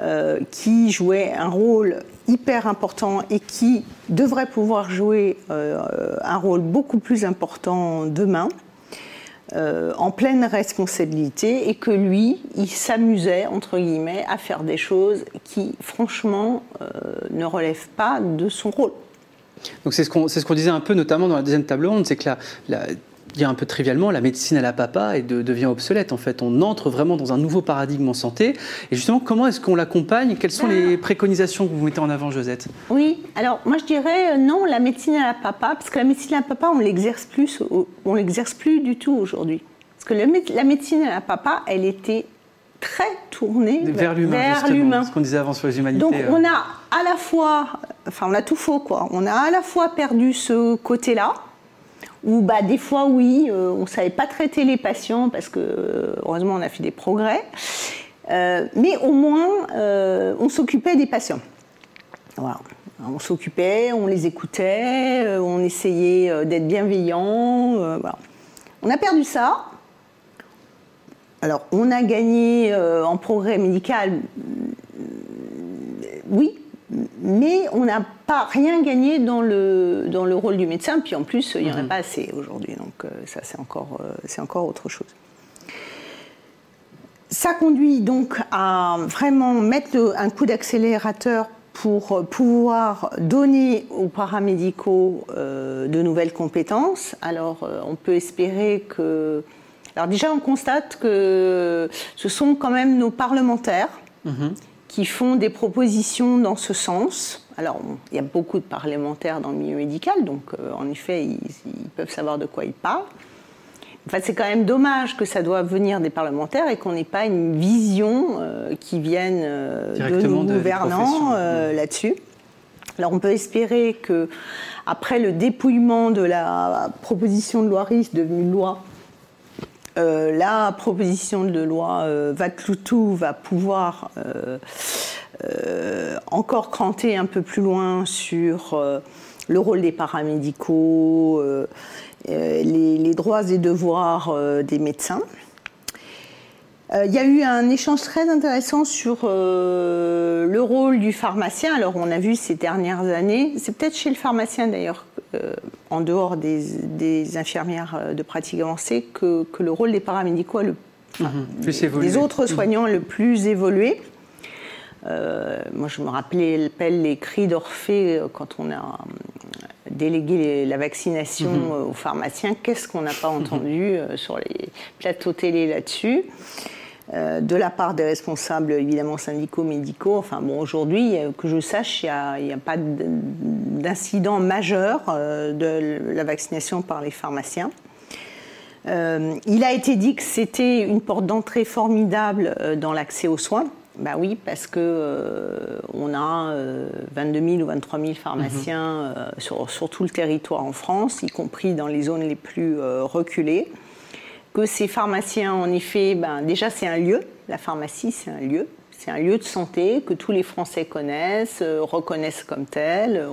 euh, qui jouaient un rôle hyper important et qui devraient pouvoir jouer euh, un rôle beaucoup plus important demain. En pleine responsabilité et que lui, il s'amusait, entre guillemets, à faire des choses qui, franchement, ne relèvent pas de son rôle. Donc c'est ce qu'on ce qu'on disait un peu, notamment dans la deuxième table ronde, c'est que la, la dire un peu trivialement, la médecine à la papa et devient obsolète. En fait, on entre vraiment dans un nouveau paradigme en santé. Et justement, comment est-ce qu'on l'accompagne? Quelles sont les préconisations que vous mettez en avant, Josette? Oui, alors moi je dirais euh, non, la médecine à la papa, parce que la médecine à la papa, on l'exerce plus, on l'exerce plus du tout aujourd'hui. Parce que la médecine à la papa, elle était très tournée vers l'humain. Ce qu'on disait avant sur les humanités. Donc on a à la fois, enfin on a tout faux quoi. On a à la fois perdu ce côté-là où bah, des fois, oui, euh, on ne savait pas traiter les patients parce que, euh, heureusement, on a fait des progrès. Euh, mais au moins, on s'occupait des patients. Voilà. On s'occupait, on les écoutait, on essayait d'être bienveillant. On a perdu ça. Alors, on a gagné en progrès médical, oui, mais on n'a pas rien gagné dans le, dans le rôle du médecin, puis en plus, il n'y en a mhm. pas assez aujourd'hui, donc euh, ça c'est encore, euh, c'est encore autre chose. Ça conduit donc à vraiment mettre un coup d'accélérateur pour pouvoir donner aux paramédicaux euh, de nouvelles compétences. Alors on peut espérer que... Alors déjà on constate que ce sont quand même nos parlementaires. Mhm qui font des propositions dans ce sens. Alors, il y a beaucoup de parlementaires dans le milieu médical, donc euh, en effet, ils, peuvent savoir de quoi ils parlent. Enfin, c'est quand même dommage que ça doive venir des parlementaires et qu'on n'ait pas une vision euh, qui vienne euh, de nos gouvernants là-dessus. Alors, on peut espérer que après le dépouillement de la proposition de loi RIS devenue loi euh, la proposition de loi euh, va pouvoir euh, encore cranter un peu plus loin sur le rôle des paramédicaux, les, droits et devoirs des médecins. Il y a eu un échange très intéressant sur le rôle du pharmacien. Alors on a vu ces dernières années, c'est peut-être chez le pharmacien d'ailleurs euh, en dehors des, infirmières euh, de pratique avancée, que, le rôle des paramédicaux a le, mhm. des autres soignants le plus évolué. moi, je me rappelle les cris d'Orphée quand on a délégué la vaccination mhm. aux pharmaciens. Qu'est-ce qu'on n'a pas entendu sur les plateaux télé là-dessus? euh, de la part des responsables évidemment syndicaux, médicaux. Enfin bon, aujourd'hui, que je sache, il n'y a, pas d'incident majeur euh, de la vaccination par les pharmaciens. Euh, il a été dit que c'était une porte d'entrée formidable dans l'accès aux soins. Ben oui, parce que on a 22 000 ou 23 000 pharmaciens mhm. sur, sur, tout le territoire en France, y compris dans les zones les plus reculées que ces pharmaciens, en effet, ben, déjà c'est un lieu, la pharmacie c'est un lieu, c'est un lieu de santé que tous les Français connaissent, euh, reconnaissent comme tel.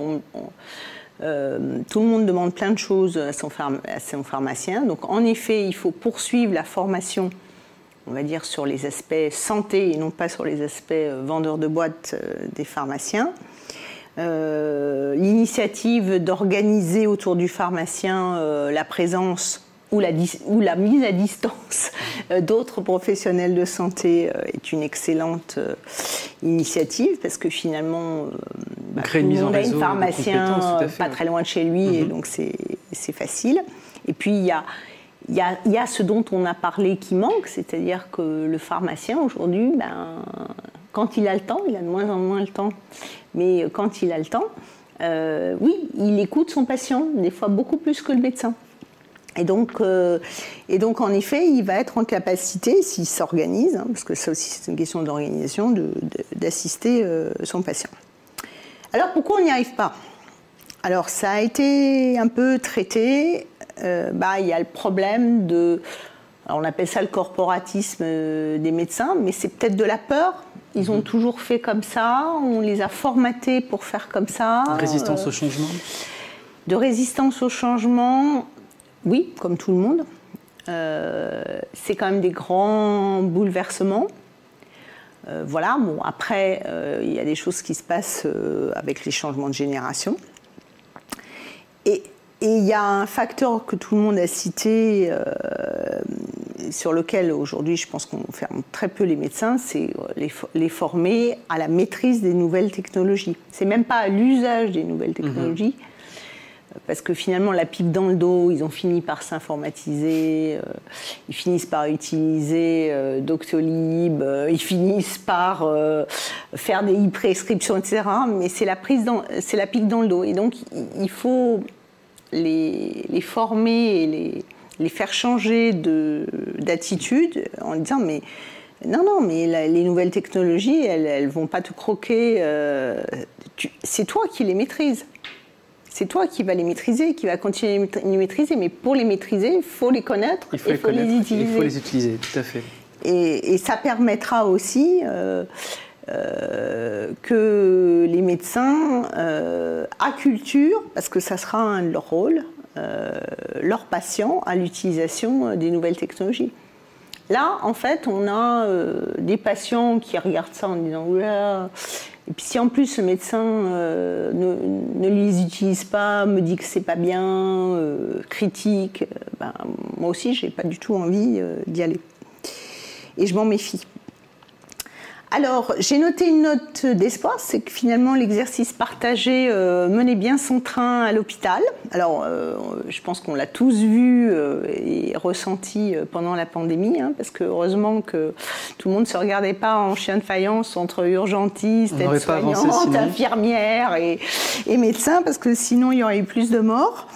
Euh, tout le monde demande plein de choses à son, pharmacien. Donc en effet, il faut poursuivre la formation, on va dire, sur les aspects santé et non pas sur les aspects euh, vendeurs de boîtes des pharmaciens. L'initiative d'organiser autour du pharmacien la présence ou la, mise à distance euh, d'autres professionnels de santé euh, est une excellente euh, initiative parce que finalement, bah, tout le monde a une pharmacien pas très loin de chez lui et mhm. donc c'est facile. Et puis il y a, y, a, y a, ce dont on a parlé qui manque, c'est-à-dire que le pharmacien aujourd'hui, ben, quand il a le temps, il a de moins en moins le temps, mais quand il a le temps, oui, il écoute son patient, des fois beaucoup plus que le médecin. Et donc, euh, et donc, en effet, il va être en capacité, s'il s'organise, hein, parce que ça aussi c'est une question d'organisation, d'assister euh, son patient. Alors, pourquoi on n'y arrive pas? Alors, ça a été un peu traité. Euh, bah, il y a le problème de. on appelle ça le corporatisme des médecins, mais c'est peut-être de la peur. Ils ont mhm. toujours fait comme ça, on les a formatés pour faire comme ça. Résistance au changement? de résistance au changement, oui, comme tout le monde. Euh, c'est quand même des grands bouleversements. Euh, voilà, bon, après, euh, il y a des choses qui se passent avec les changements de génération. Et il y a un facteur que tout le monde a cité, sur lequel aujourd'hui je pense qu'on ferme très peu les médecins, c'est les, les, former à la maîtrise des nouvelles technologies. C'est même pas à l'usage des nouvelles technologies, parce que finalement, la pipe dans le dos, ils ont fini par s'informatiser, euh, ils finissent par utiliser euh, Doctolib, euh, ils finissent par faire des e-prescriptions, etc. Mais c'est la prise c'est la pipe dans le dos. Et donc, il faut les, former et les, les faire changer d'attitude en disant, mais non, non, mais les nouvelles technologies, elles ne vont pas te croquer. c'est toi qui les maîtrises c'est toi qui vas les maîtriser, qui vas continuer à les maîtriser. Mais pour les maîtriser, il faut les connaître, il faut, les, utiliser. Il faut les utiliser, tout à fait. Et, ça permettra aussi euh, euh, que les médecins euh, acculturent, parce que ça sera un de leurs rôles, euh, leurs patients à l'utilisation des nouvelles technologies. Là, en fait, on a des patients qui regardent ça en disant Oula, et puis si en plus le médecin euh, ne, les utilise pas, me dit que c'est pas bien, euh, critique, euh, ben, moi aussi j'ai pas du tout envie d'y aller. Et je m'en méfie. Alors, j'ai noté une note d'espoir, c'est que finalement l'exercice partagé euh, menait bien son train à l'hôpital. Alors, euh, je pense qu'on l'a tous vu euh, et ressenti pendant la pandémie, hein, parce que heureusement que tout le monde ne se regardait pas en chien de faïence entre urgentistes, aides-soignantes, infirmières et, et, médecins, parce que sinon il y aurait eu plus de morts.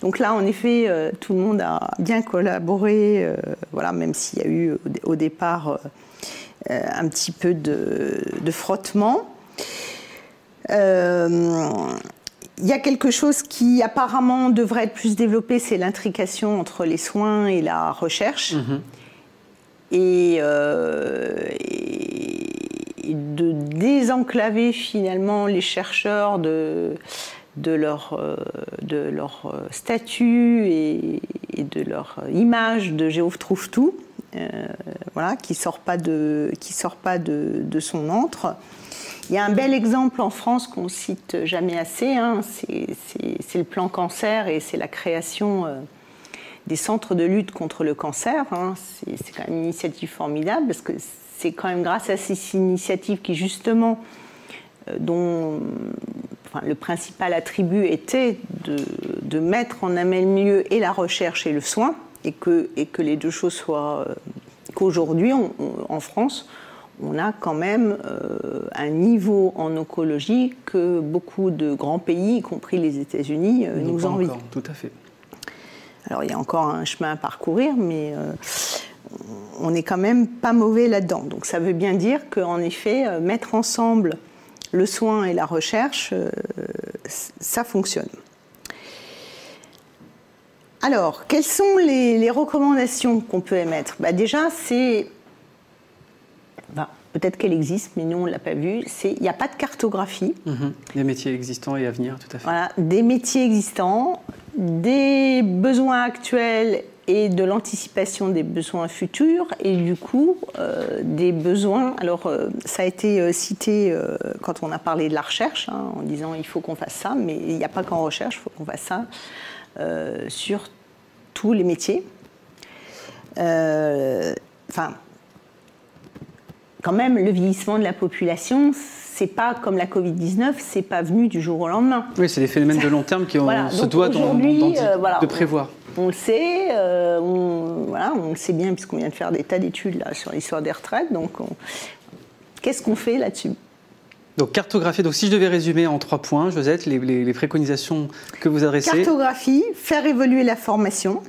Donc là, en effet, tout le monde a bien collaboré, voilà, même s'il y a eu au départ un petit peu de, frottement. Euh, il y a quelque chose qui apparemment devrait être plus développé, c'est l'intrication entre les soins et la recherche. Mhm. Euh, et, de désenclaver finalement les chercheurs de, de, leur, de leur statut et, de leur image de Géoff trouve tout. Euh, voilà, qui sort pas de, qui sort pas de, son antre. Il y a un bel exemple en France qu'on cite jamais assez, hein, c'est le plan cancer et c'est la création euh, des centres de lutte contre le cancer. Hein. C'est quand même une initiative formidable parce que c'est quand même grâce à ces initiatives qui justement euh, dont le principal attribut était de, mettre en même lieu et la recherche et le soin, et que, et que les deux choses soient. Euh, qu'aujourd'hui, en France, on a quand même euh, un niveau en oncologie que beaucoup de grands pays, y compris les États-Unis, nous envient. Tout à fait. Alors il y a encore un chemin à parcourir, mais on n'est quand même pas mauvais là-dedans. Donc ça veut bien dire qu'en effet, mettre ensemble le soin et la recherche, euh, ça fonctionne. Alors, quelles sont les, recommandations qu'on peut émettre? Bah Déjà, c'est. Bah, peut-être qu'elle existe, mais nous, on ne l'a pas vue. Il n'y a pas de cartographie. Mhm. Des métiers existants et à venir, tout à fait. Voilà, des métiers existants, des besoins actuels et de l'anticipation des besoins futurs et du coup euh, des besoins. Alors euh, ça a été euh, cité quand on a parlé de la recherche hein, en disant il faut qu'on fasse ça, mais il n'y a pas qu'en recherche, il faut qu'on fasse ça sur tous les métiers. Enfin, quand même, le vieillissement de la population, c'est pas comme la Covid-19, c'est pas venu du jour au lendemain. Oui, c'est des phénomènes de long terme qui se doivent de prévoir. On le sait, euh, on, voilà, on le sait bien puisqu'on vient de faire des tas d'études là sur l'histoire des retraites. Donc, qu'est-ce qu'on fait là-dessus? Donc cartographie, donc si je devais résumer en trois points, Josette, les, les, préconisations que vous adressez. Cartographie, faire évoluer la formation,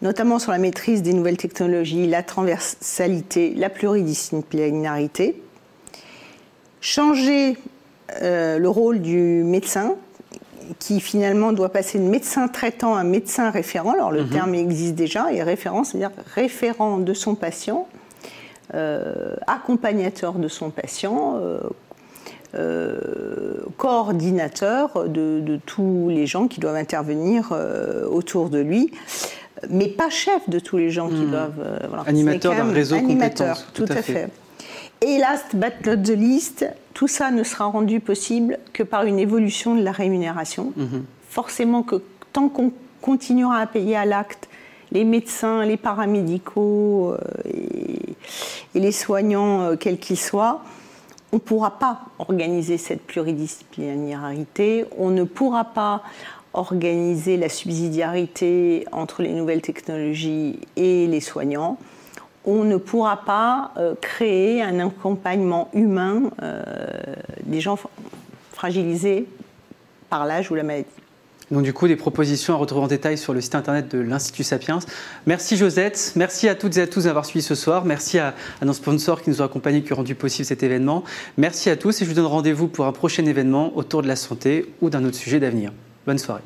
notamment sur la maîtrise des nouvelles technologies, la transversalité, la pluridisciplinarité. Changer euh, le rôle du médecin, qui finalement doit passer de médecin traitant à médecin référent. Alors le mhm. terme existe déjà, et référent, c'est-à-dire référent de son patient, accompagnateur de son patient, euh, euh, coordinateur de, tous les gens qui doivent intervenir autour de lui, mais pas chef de tous les gens qui mhm. doivent. animateur d'un réseau animateur, Tout, à, fait. Et last but not the least, tout ça ne sera rendu possible que par une évolution de la rémunération. Mhm. Forcément que tant qu'on continuera à payer à l'acte les médecins, les paramédicaux euh, et, les soignants, euh, quels qu'ils soient, on ne pourra pas organiser cette pluridisciplinarité, on ne pourra pas organiser la subsidiarité entre les nouvelles technologies et les soignants on ne pourra pas euh, créer un accompagnement humain des gens fragilisés par l'âge ou la maladie. Donc du coup, des propositions à retrouver en détail sur le site internet de l'Institut Sapiens. Merci Josette, merci à toutes et à tous d'avoir suivi ce soir, merci à, nos sponsors qui nous ont accompagnés, qui ont rendu possible cet événement. Merci à tous et je vous donne rendez-vous pour un prochain événement autour de la santé ou d'un autre sujet d'avenir. Bonne soirée.